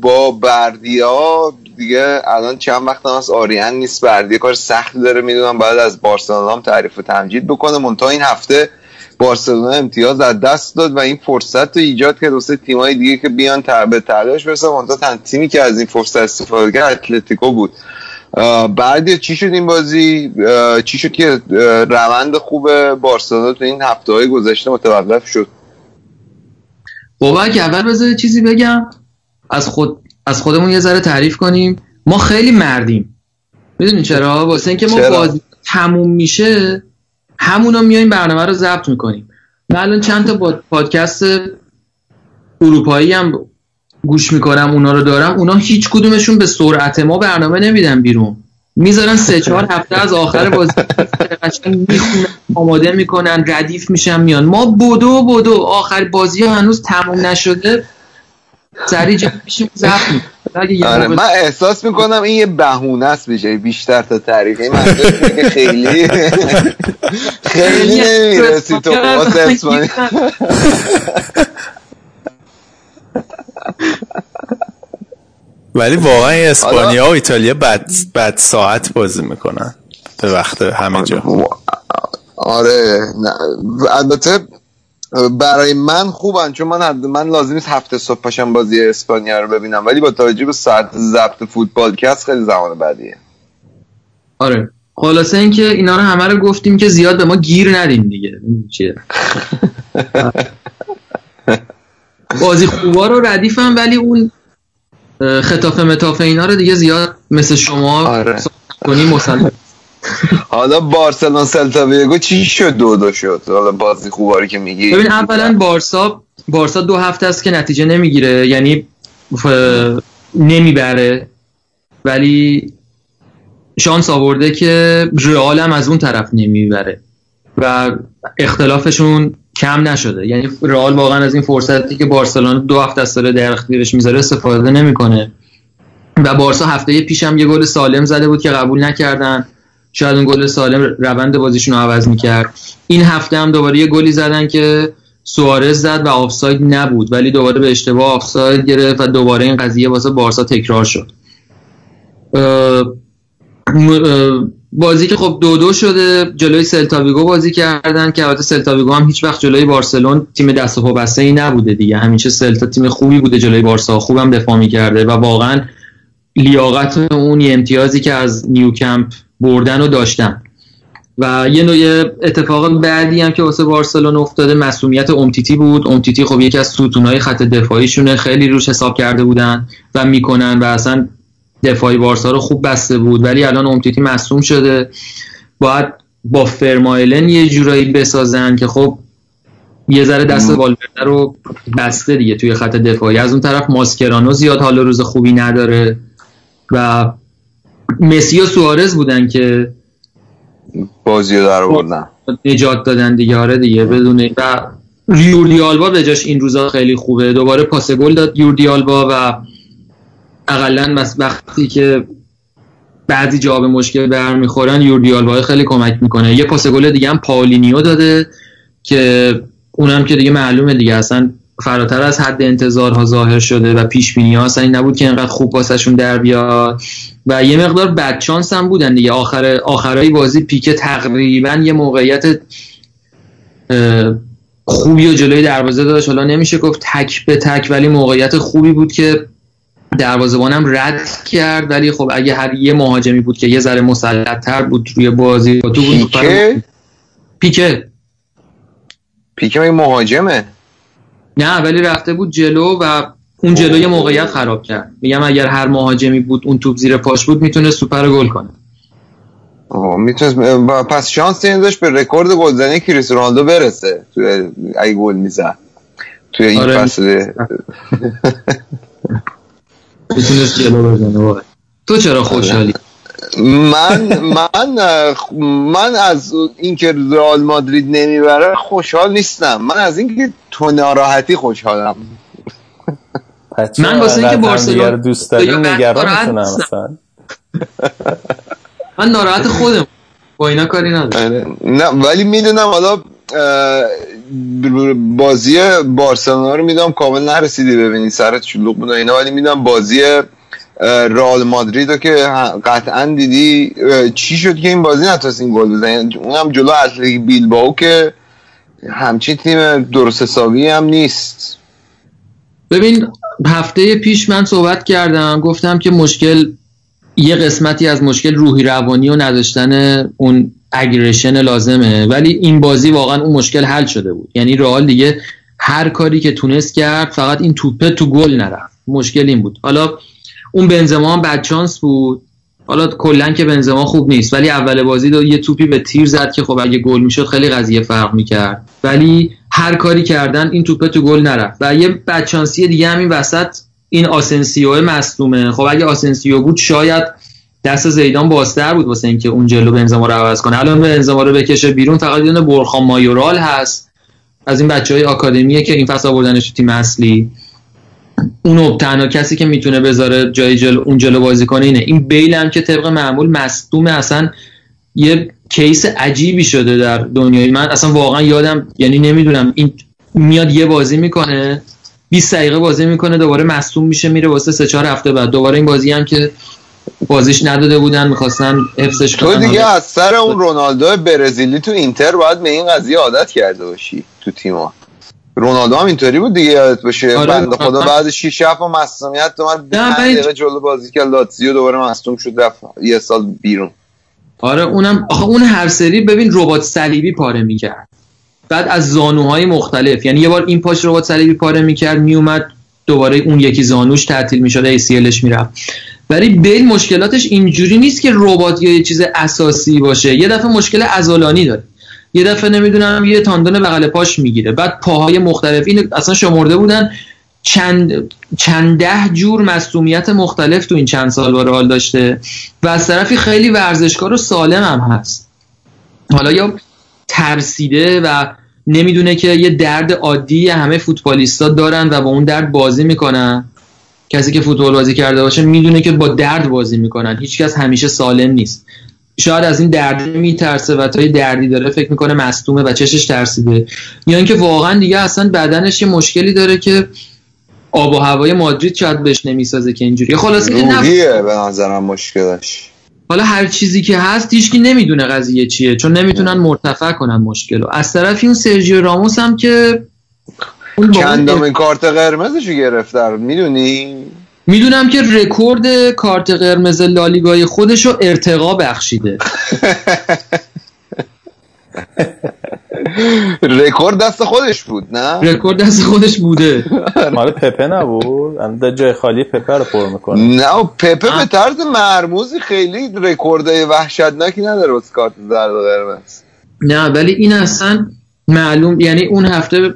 با بردیا دیگه الان چند وقت هم از آریان نیست بردیا کار سختی داره می‌دونم بعد از بارسلونا هم تعریف و تمجید بکنه. منتها این هفته بارسلونا امتیاز از دست داد و این فرصت رو ایجاد کرد واسه تیمای دیگه که بیان تر به تلاش برسن منتها تن تیمی که از این فرصت استفاده کرد اتلتیکو بود. بعد چی شد این بازی؟ چی شد که روند خوب بارسلونا تو این هفته های گذشته متوقف شد؟ بابک اول بذار چیزی بگم. از خود از خودمون یه ذره تعریف کنیم. ما خیلی مردیم. می‌دونی چرا؟ واسه اینکه ما؟ بازی تموم میشه همونا میایم برنامه رو ضبط می‌کنیم. من الان چند تا پادکست اروپایی هم گوش می‌کنم اونا رو دارم. اونا هیچ کدومشون به سرعت ما برنامه نمیدن بیرون. می‌ذارن سه چهار هفته از آخر بازی می‌خونن آماده می‌کنن ردیف میشن میان. ما بدو بدو. آخر بازی ها هنوز تموم نشده. سریع جمع <laughs> میشیم یه آره من احساس می‌کنم این یه بهونه است بشه بیشتر تا تعریف این که خیلی <laughs> خیلی نمی‌رسی تو واسه اسپانیا ولی واقعا اسپانیا و ایتالیا بد, بد ساعت بازی می‌کنن. به وقت همه جا. آره نه. البته برای من خوبن چون من حد من لازم نیست هفته صبح پاشم بازی اسپانیا رو ببینم. ولی با توجه به ساعت ضبط فوتبال که هست خیلی زمان بعدیه آره. خلاصه اینکه اینا رو همه رو گفتیم که زیاد به ما گیر ندیم دیگه. چیه؟ <laughs> بازی خوبا رو ردیفم ولی اون خطافه متافه اینا رو دیگه زیاد مثل شما آره. کنی مسلم حالا بارسلون سلتا ویگو چی شد دو دو شد؟ حالا بازی خوباری که میگی؟ ببین اولا بارسا بارسا دو هفته است که نتیجه نمی‌گیره. یعنی ف- نمی‌بره. ولی شانس آورده که رئال هم از اون طرف نمی‌بره و اختلافشون کم نشده. یعنی رئال واقعا از این فرصتی که بارسلونا دو هفته است داره در اختیارش می‌ذاره استفاده نمی‌کنه. و بارسا هفته پیش هم یه گل سالم زده بود که قبول نکردن. شاید اون گل سالم روند بازیشون رو عوض می‌کرد. این هفته هم دوباره یه گلی زدن که سوارز زد و آفساید نبود ولی دوباره به اشتباه آفساید گرفت و دوباره این قضیه واسه بارسا تکرار شد. بازی که خب دو دو شده جلوی سلتاویگو بازی کردن که البته سلتاویگو هم هیچ وقت جلوی بارسلون تیم دست و ای نبوده دیگه. همیشه سلتا تیم خوبی بوده جلوی بارسا خوبم دفاع می‌کرده و واقعا لیاقت اون امتیازی که از نیوکمپ بردن و داشتن و یه نوع اتفاق بعدی هم که واسه بارسلون افتاده مسئولیت امتیتی بود. امتیتی خب یکی از ستونهای خط دفاعیشونه. خیلی روش حساب کرده بودن و می‌کنن و اصلا دفاعی بارسا رو خوب بسته بود. ولی الان امتیتی مصوم شده. باید با فرمایلن یه جورایی بسازن که خب یه ذره دست والورده رو بسته دیگه توی خط دفاعی. از اون طرف ماسکرانو زیاد حال روز خوبی نداره و مسی و سوارز بودن که بازی در آوردن. نجات دادن دیگه آره دیگه بدون و یوردی آلبا به جاش این روزا خیلی خوبه. دوباره پاس گل داد یوردی آلبا و اقلا بس وقتی که بعضی جا به مشکل برمیخورن یوردی آلبا خیلی کمک می‌کنه. یه پاس گل دیگه هم پاولینیو داده که اونم که دیگه معلومه دیگه اصلا فراتر از حد انتظارها ظاهر شده و پیش بینی ها اصلا این نبود که اینقدر خوب پاسشون در بیاد. و یه مقدار بدچانس هم بودن دیگه. آخر آخرای بازی پیکه تقریبا یه موقعیت خوبی و جلوی دروازه داشت. حالا نمیشه گفت تک به تک ولی موقعیت خوبی بود که دروازه‌بانم رد کرد. ولی خب اگه هر یه مهاجمی بود که یه ذره مسلط‌تر بود روی بازی تو بود. پیکه؟ پیکه. پیکه مهاجمه؟ نه ولی رفته بود جلو و اون جلو یه موقعیت خراب کرد. میگم اگر هر مهاجمی بود اون توپ زیر پاش بود می‌تونه سوپر گل کنه. می‌تونست با- پس شانس این داشت به رکورد گلزنی کریس رونالدو برسه. توی اگه گل می‌زد. توی این آره. فصل. می‌تونست جلو بزنه تو چرا خوشحالی؟ من من من از اینکه رئال مادرید نمی‌بره خوشحال نیستم. من از اینکه تو ناراحتی خوشحالم. من واسه اینکه انقدر بارسلون- همدیگه رو دوست نگرانتونم ناراحت اصلا. من ناراحت خودم. با اینا کاری ندارم. آره. نه ولی می‌دونم حالا بازی بارسلونا رو می‌دونم کامل نرسیدی ببینی سرت شلوغ بود اینا ولی می‌دونم بازی رئال مادرید رو که قطعا دیدی چی شد که این بازی نتونست این گل بزنه؟ اونم جلو اتلتیک بیلبائو که همچین تیم درست حسابی هم نیست. ببین هفته پیش من صحبت کردم گفتم که مشکل یه قسمتی از مشکل روحی روانی و نداشتن اون اگریشن لازمه ولی این بازی واقعا اون مشکل حل شده بود. یعنی رئال دیگه هر کاری که تونست کرد فقط این توپه تو گل نرفت. مشکل این بود. حالا اون بنزما هم بدشانس بود. حالا کلا که بنزما خوب نیست ولی اول بازی دو یه توپی به تیر زد که خب اگه گل می‌شد خیلی قضیه فرق می‌کرد. ولی هر کاری کردن این توپه تو گل نرفت. و یه بدشانسی دیگه هم این وسط این آسنسیو مصدومه خب اگه آسنسیو بود شاید دست زیدان بازتر بود واسه اینکه اون جلو بنزما رو عوض کنه. الان بنزما رو بکشه بیرون فقط یه بورخا مایورال هست. از این بچه های آکادمیه که این فصل آوردنش تو تیم اصلی. اونو تنها کسی که می‌تونه بذاره جای جلو اون جلو بازی کنه اینه. این بیل هم که طبق معمول مصدوم اصلا یه case عجیبی شده در دنیای. من اصلا واقعا یادم یعنی نمی‌دونم این میاد یه بازی می‌کنه 20 دقیقه بازی می‌کنه دوباره مصدوم میشه میره واسه سه چهار هفته بعد. دوباره این بازی هم که بازیش نداده بودن می‌خواستن حفظش تو کنن. دیگه از سر اون رونالدو برزیلی تو اینتر باید به این قضیه عادت کرده باشی تو تیما رونالدو هم اینطوری بود دیگه یادت باشه. آره، بنده خدا. بعد 6 7 مصونیت تو من نه، 5 ولی- دقیقه جلو بازی کرد لاتزیو دوباره مصدوم شد رفت یه سال بیرون. آره اونم آخه اون هر سری ببین ربات صلیبی پاره می‌کرد. بعد از زانوهای مختلف یعنی یه بار این پاش ربات صلیبی پاره می‌کرد میومد دوباره اون یکی زانوش تعطیل می‌شد ACLش می‌رفت. ولی بیل مشکلاتش اینجوری نیست که ربات یا یه چیز اساسی باشه. یه دفعه مشکل عضلانی داره. یه دفعه نمی‌دونم یه تاندون بغل پاش می‌گیره. بعد پاهای مختلف این اصلا شمرده بودن. چند چند ده جور مصومیت مختلف تو این چند سال با رئال داشته و از طرفی خیلی ورزشکار و سالم هم هست. حالا یا ترسیده و نمی‌دونه که یه درد عادی همه فوتبالیستا دارن و با اون درد بازی می‌کنن. کسی که فوتبال بازی کرده باشه می‌دونه که با درد بازی می‌کنن. هیچکس همیشه سالم نیست. شاید از این درد میترسه و تا یه دردی داره فکر می‌کنه مصدومه و چشش ترسیده. یا اینکه واقعا دیگه اصلا بدنش یه مشکلی داره که آب و هوای مادرید شاید بهش نمی‌سازه که اینجوری خلاصه که نه. روحیه به نظرم مشکلش. حالا هر چیزی که هست هیچکی نمی‌دونه قضیه چیه چون نمی‌تونن مرتفع کنن مشکل رو از طرفی اون سرجیو راموس هم که چندمین کارت قرمزشو گرفت می‌دونی؟ می‌دونم که رکورد کارت قرمز لالیگای خودش رو ارتقا بخشیده. رکورد دست خودش بود نه؟ رکورد دست خودش بوده. مال پپه نبود؟ الان داره جای خالی پپه رو پر می‌کنه. نه و پپه به طرز مرموزی خیلی رکوردهای وحشتناکی نداره واسه کارت زرد و قرمز. نه ولی این اصلا معلوم یعنی اون هفته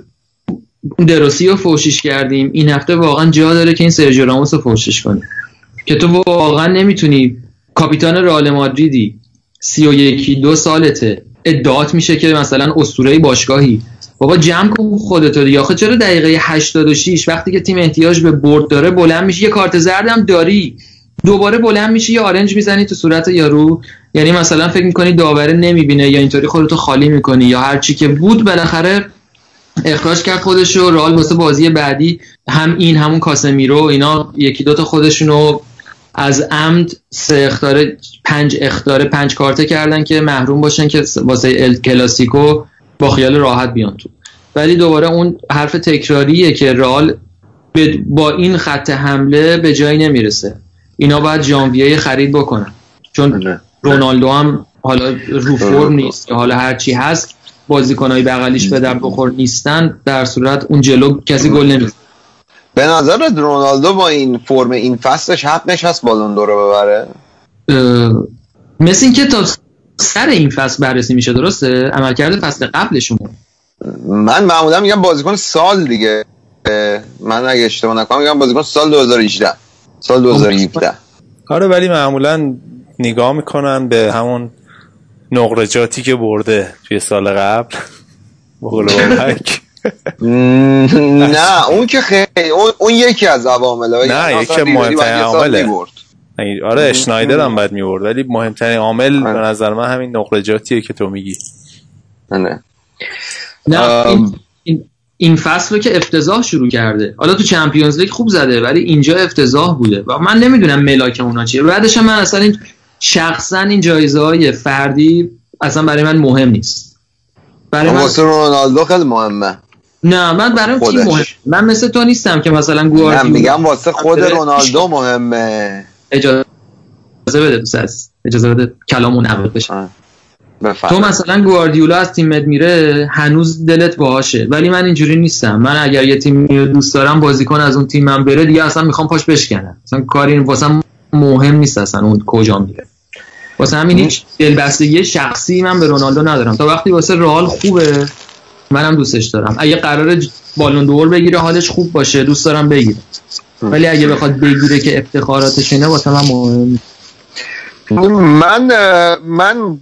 دروسی رو فوشش کردیم. این هفته واقعا جا داره که این سرژیو راموس رو فوشش کنی که تو واقعا نمی‌تونی. کاپیتان رئال مادریدی سی و یکی دو سالته. ادعات میشه که مثلا اسطوره باشگاهی. بابا جمع کن خودتو دیگه. آخه چرا دقیقه 86 وقتی که تیم احتیاج به برد داره بلند میشه یه کارت زردم داری. دوباره بلند میشه یه آرنج می‌زنی تو صورت یارو. یعنی مثلا فکر می‌کنی داوره نمی‌بینه یا اینطوری خودتو خالی می‌کنی یا هر چی که بود بالاخره اخراج کرد خودش رو رئال واسه بازی بعدی هم این همون کاسمیرو اینا یکی دوتا خودشونو از عمد سه اختاره پنج اختاره پنج کارته کردن که محروم باشن که واسه ال کلاسیکو با خیال راحت بیان تو. ولی دوباره اون حرف تکراریه که رئال به- با این خط حمله به جایی نمی‌رسه. اینا باید ژانویه خرید بکنن. چون رونالدو هم حالا رو فرم نیست یا حالا هر چی هست. بازیکنای بغلیش به در بخور نیستن در صورت اون جلو کسی گل نمی‌زنه. به نظر رونالدو با این فرم این فصلش حقش هست بالون دور رو ببره؟ مثل اینکه تا سر این فصل بررسی میشه درسته؟ عملکرد فصل قبلشون من معمولا میگم بازیکن سال دیگه من اگه اشتباه نکنم میگم بازیکن سال 2018 سال 2017 آره ولی معمولا نگاه می‌کنن به همون نقرجاتی که برده توی سال قبل. نه <laughs> اون که خیلی اون, یکی از عوامل نه یکی مهمترین عامله آره اشنایدر هم باید می‌برد ولی مهمترین عامل به نظر من همین نقرجاتیه که تو میگی. نه. نه این, فصل رو که افتضاح شروع کرده. حالا تو چمپیونز لیگ خوب زده ولی اینجا افتضاح بوده. و من نمی‌دونم ملاک اونا چیه. بعدش هم من اصلا این شخصا این جایزه های فردی اصلا برای من مهم نیست. برای من واسه رونالدو خیلی مهمه. نه من برام تیم. مهم؟ من مثل تو نیستم که مثلا نه گواردیولا میگم واسه خود رونالدو مهمه. اجازه بده از اجازه بده کلامون نبود بشه. تو بفهم مثلا گواردیولا از تیمت میره هنوز دلت باهاشه. ولی من اینجوری نیستم. من اگر یه تیمی رو دوست دارم بازیکن از اون تیمم بره دیگه اصلا می‌خوام پاش بشکنم. اصلا کاری واسه مهم نیست اصلا اون کجا میره. واسه همین هیچ دلبستگی شخصی من به رونالدو ندارم. تا وقتی واسه رئال خوبه منم دوستش دارم. اگه قرار بالون دور بگیره حالش خوب باشه. دوست دارم بگیره. ولی اگه بخواد بگیره که افتخاراتش اینه واسه من مهم. من من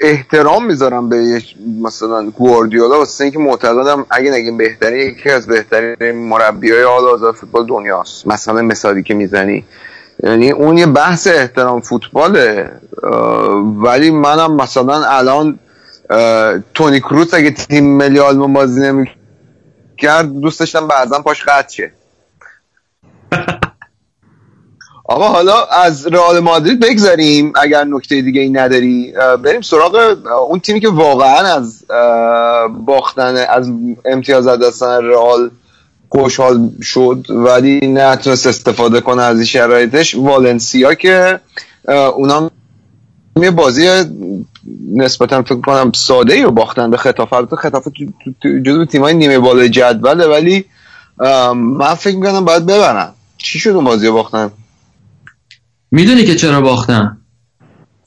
احترام می‌ذارم به مثلا گواردیولا واسه اینکه معتقدم اگه نگیم بهترین یکی از بهترین مربیای حال حاضر فوتبال دنیاست. مثلا مثالی که می‌زنی. یعنی اون یه بحث احترام فوتباله ولی منم مثلا الان تونی کروس اگه تیم ملی آلمان بازی نمی‌کرد دوست داشتم بعضا پاش قطع شه. <laughs> آقا حالا از رئال مادرید بگذاریم اگر نکته دیگه ای نداری بریم سراغ اون تیمی که واقعا از باختن از امتیاز از دستن رئال خوشحال شد ولی نتونست استفاده کنه از این شرایطش. والنسیا که اونا یه بازی نسبتا فکر کنم ساده ای رو باختن به خطافه البته خطافه تو- تو- تو- جزو تیمای نیمه بالای جدوله ولی من فکر می‌کنم باید ببرن. چی شد اون بازی رو باختن؟ می‌دونی که چرا باختن؟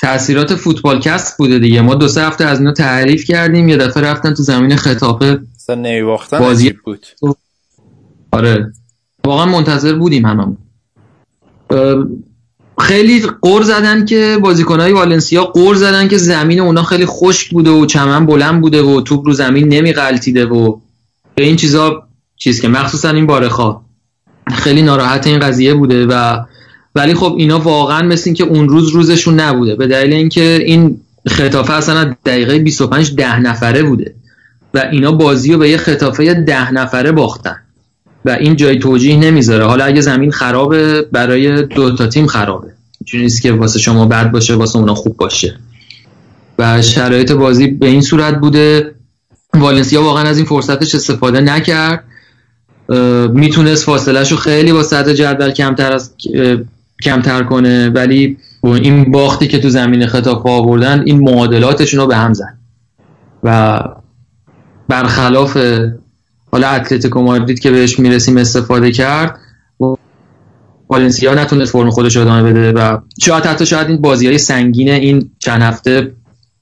تاثیرات فوتبال کست بوده دیگه. ما دو سه هفته از اینا تعریف کردیم یه دفعه رفتن تو زمین خطافه اصلا نمیباختن بازی- بود. آره. واقعا منتظر بودیم هممون. خیلی قور زدن که بازیکنهای والنسیا قور زدن که زمین اونا خیلی خشک بوده و چمن بلند بوده و توپ رو زمین نمی غلطیده و به این چیزا چیز که مخصوصا این بارخا. خیلی ناراحت این قضیه بوده و ولی خب اینا واقعا مثل این که اون روز روزشون نبوده. به دلیل اینکه این خطافه اصلا دقیقه 25 ده نفره بوده و اینا بازی رو به یه خطافه ده نفره باختن. و این جای توجیه نمی‌ذاره. حالا اگه زمین خرابه برای دو تا تیم خرابه. اینجوری نیست که واسه شما بد باشه واسه اونا خوب باشه. و شرایط بازی به این صورت بوده. والنسیا واقعا از این فرصتش استفاده نکرد. می‌تونست فاصلهش رو خیلی با صدر جدول کمتر از کمتر کنه. ولی این باختی که تو زمین خطاف آوردن این معادلاتشون رو به هم زد. و برخلاف حالا اتلتیکو مادرید که بهش می‌رسیم استفاده کرد والنسیا نتونست فرم خودش ادامه بده و شاید حتی شاید این بازی های سنگین این چند هفته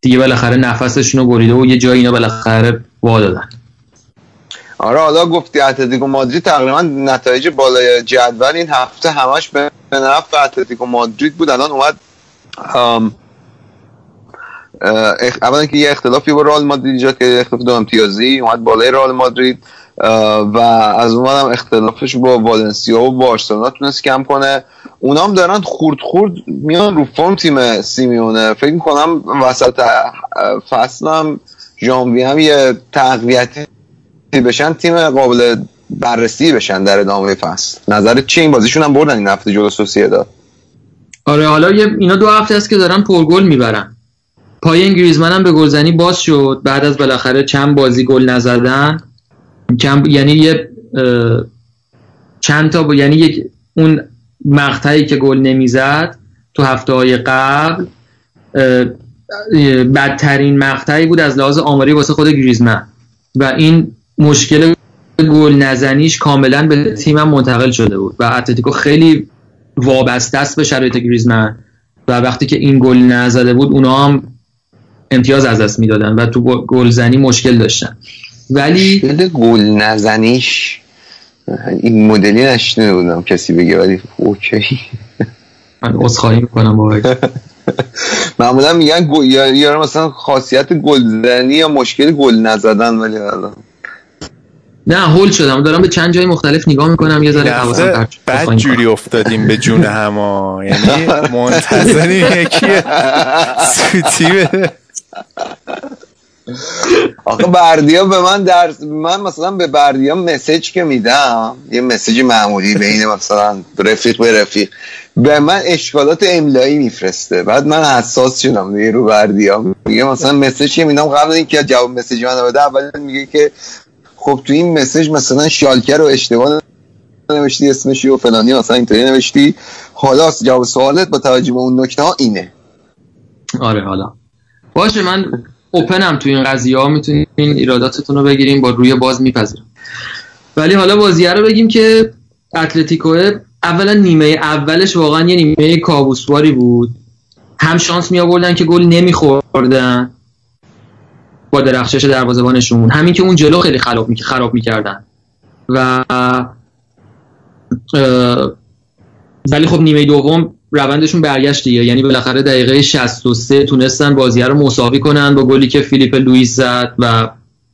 دیگه بالاخره نفسشون رو بریده و یه جایی اینا بالاخره وا دادن. آره حالا گفتی اتلتیکو مادرید تقریبا نتایج بالای جدول این هفته همش به نفع اتلتیکو مادرید بود. الان اومد اولا که یه اختلافی با رئال مادرید ایجاد یه اختلاف دو امتیازی اومد بالای رئال مادرید. و از اون هم اختلافش با والنسیا و بارسلونا تونست کم کنه. اونا هم دارن خورد خورد میان رو فرم تیم سیمیونه. فکر می‌کنم وسط اه، فصل هم یه تقویتی بشن تیم قابل بررسی بشن در ادامه فصل. نظرت چی؟ این بازیشون هم بردن این هفته جلو سوسییداد آره حالا یه اینا دو هفته است که دارن پرگل می‌برن. پای انگریزمن هم به گلزنی باز شد. بعد از بالاخره چند بازی گل نزدن. چند یعنی یه چند تا با یعنی یک اون مقطعی که گل نمی‌زد تو هفته های قبل بدترین مقطعی بود از لحاظ آماری واسه خود گریزمن. و این مشکل گل نزنیش کاملا به تیمم منتقل شده بود و اتلتیکو خیلی وابسته است به شرایط گریزمن و وقتی که این گل نزده بود اونا هم امتیاز از دست می‌دادن و تو گل- گلزنی مشکل داشتن. ولی دل گل نزنیش. این مدلی نشنیده بودم کسی بگه ولی اوکی. من عذرخواهی می‌کنم با معمولا میگن گل- یا یا مثلا خاصیت گلزنی یا مشکل گل نزدن ولی حالا. نه هول شدم. دارم به چند جای مختلف نگاه می‌کنم یه ذره حواسم عذرخواهی جوری افتادیم به جون هما. <laughs> یعنی منتظریم یکی <laughs> سوتی بده آخه بردیا به من در من مثلا به بردیا مسیج که میدم یه مسیج معمولی بین مثلا رفیق به رفیق به من اشکالات املایی میفرسته. بعد من حساس شدم دیگه رو بردیا. میگه مثلا مسیج که میدم قبل اینکه جواب مسیج من بده اول میگه که خب تو این مسیج مثلا شالکر رو اشتباه نوشتی اسمشی و فلانی مثلا اینطوری نوشتی. حالا جواب سوالت با توجه به اون نکته ها اینه. آره حالا. باشه من اوپنم تو این قضیه ها می‌تونین ایراداتتون رو بگیریم با روی باز میپذیرم. ولی حالا بازیه رو بگیم که اتلتیکو اولا نیمه اولش واقعا یه نیمه کابوسواری بود. هم شانس می آوردن که گل نمیخوردن با درخشش دروازه‌بانشون. همین که اون جلو خیلی خراب می خراب می‌کردن. و ولی خب نیمه دوم روندشون برگشت دیگه. یعنی بالاخره دقیقه 63 تونستن بازی رو مساوی کنن با گلی که فیلیپه لوئیس زد و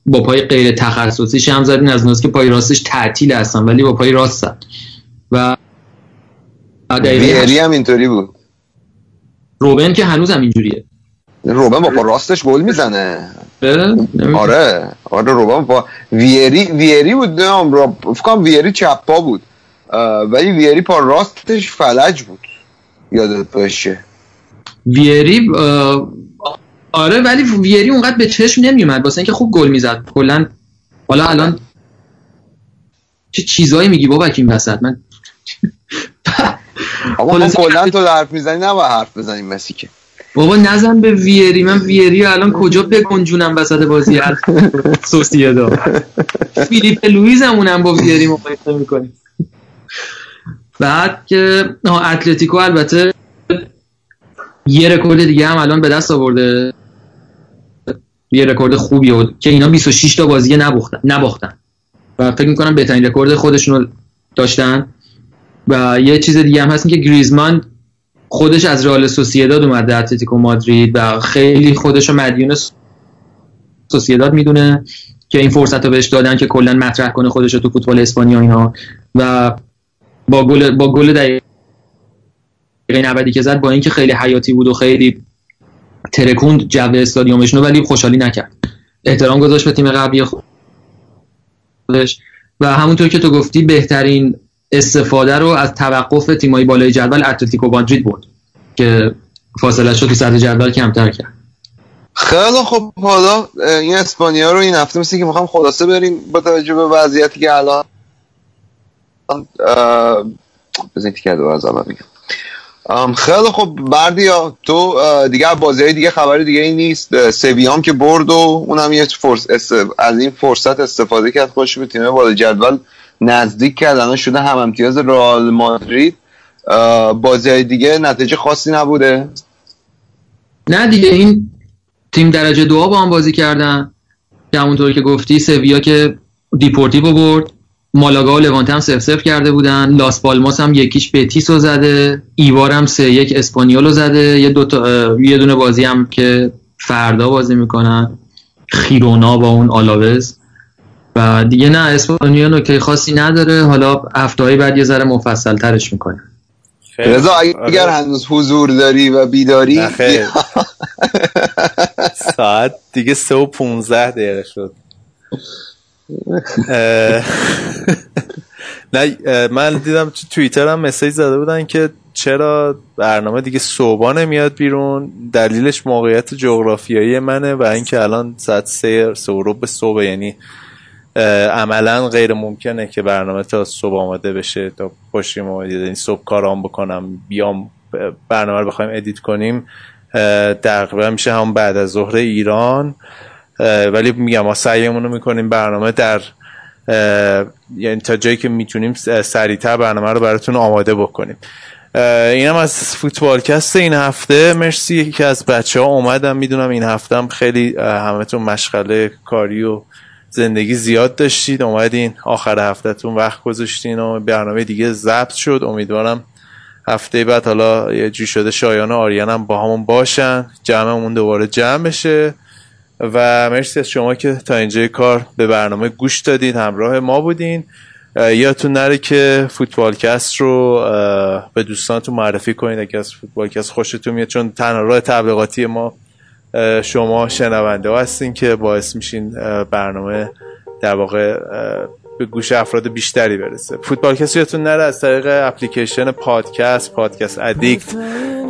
با پای غیر تخصصی هم زدین از که پای راستش تعطیل هستن ولی با پای راست زد. و ویری هم اینطوری بود. روبن که هنوز هم اینجوریه. روبن با پا راستش گل می‌زنه. آره. آره روبن با ویری ویری بود را فکر ویری چپ پا بود ولی ویری پا راستش فلج بود. یادت باشه. ویری آره ولی ویری اونقدر به چشم نمیومد. واسه اینکه خوب گل می‌زد. کلا حالا الان چه چیزایی میگی بابا این وسط؟ من <laughs> آقا ما کلا تو حرف می‌زنی نه حرف بزنیم مسی که. بابا نزن به ویری. من ویری رو الان کجا بگنجونم وسط بازی؟ <laughs> سوسییدا فیلیپ لوئیز همونم با ویری مقایسه می‌کنیم. بعد که اتلتیکو البته یه رکورد دیگه هم الان به دست آورده. یه رکورد خوبی بود که اینا 26 تا بازی نباختن نباختن. و فکر می‌کنم بهترین رکورد خودشون رو داشتن. و یه چیز دیگه هم هست که گریزمان خودش از رئال سوسییداد اومده اتلتیکو مادرید و خیلی خودش رو مدیون سوسییداد می‌دونه که این فرصت رو بهش دادن که کلا مطرح کنه خودش رو تو فوتبال اسپانیا اینا. و با گل با گل دقیقه 90 که زد با اینکه خیلی حیاتی بود و خیلی ترکوند جو استادیومشون رو ولی خوشحالی نکرد. احترام گذاشت به تیم قبلی خودش. و همونطور که تو گفتی بهترین استفاده رو از توقف تیمایی بالای جدول اتلتیکو مادرید بود که فاصله شد تو صدر جدول کمتر کرد. خیلی خب حالا این اسپانیا رو این هفته مثل که می‌خوام خلاصه بریم با توجه به وضعیتی که الان بذارید که دو از اول میگم خیلی خب بردیا تو دیگه بازی دیگه خبری دیگه ای نیست. سویام که برد و اونم یه فرص از این فرصت استفاده کرد خوش به تیم بالا جدول نزدیک کرد. الان شده هم امتیاز رئال مادرید. بازی دیگه نتیجه خاصی نبوده. نه دیگه این تیم درجه دو با هم بازی کردن. که همونطور که گفتی سویا که دپورتیوو برد. مالاگا و لوانته هم صفر صفر کرده بودن. لاس پالماس هم یکیش بتیس رو زده. ایبار هم سه یک اسپانیول رو زده. یه, دوتا اه، یه دونه بازی هم که فردا بازی می‌کنن. خیرونا با اون آلاوز. و دیگه نه اسپانیا نکته خاصی نداره. حالا هفته بعد یه ذره مفصل ترش می‌کنه رضا. اگر آره. هنوز حضور داری و بیداری. <laughs> ساعت دیگه سه و پونزده دقیقه شد. <laughs> نه من دیدم تو توییتر هم مسیج زده بودن که چرا برنامه دیگه صبح نمیاد بیرون دلیلش موقعیت جغرافیایی منه و اینکه الان ساعت سه ربع صبح یعنی عملا غیر ممکنه که برنامه تا صبح آماده بشه تا پشتیم آماده یعنی صبح کارام بکنم بیام برنامه رو بخوایم ادیت کنیم. تقریبا میشه هم بعد از ظهر ایران. ولی میگم ما سعیمون رو می‌کنیم برنامه در یعنی تا جایی که می‌تونیم سریعتر برنامه رو براتون آماده بکنیم. اینم از فوتبالکست این هفته. مرسی یکی از بچه ها اومدم می‌دونم این هفته هم خیلی همتون مشغله کاری و زندگی زیاد داشتید. اومدین آخر هفتهتون وقت گذاشتین و برنامه دیگه ضبط شد. امیدوارم هفته بعد حالا یه جوری شده شایان و آریان هم با همون باشن. جمعمون دوباره جمع بشه. و مرسی از شما که تا اینجای کار به برنامه گوش دادید همراه ما بودین. یادتون نره که فوتبالکست رو به دوستانتون معرفی کنید اگه از فوتبالکست خوشتون میاد چون تنها راه تبلیغاتی ما شما شنونده هستین که باعث میشین برنامه در واقع به گوش افراد بیشتری برسه. فوتبالکست رو یادتون نره از طریق اپلیکیشن پادکست Podcast Addict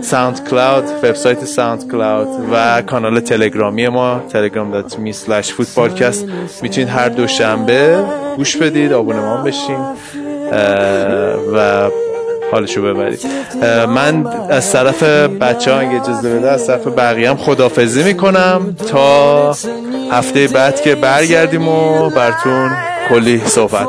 SoundCloud وبسایت SoundCloud و کانال تلگرامی ما telegram.me slash footballcast. می‌تونید هر دوشنبه گوش بدید آبونمان بشین و حالشو ببرید. من از طرف بچه ها اگه اجازه بده از طرف بقیه هم خدافظی می‌کنم تا هفته بعد که برگردیم و براتون کلی صحبت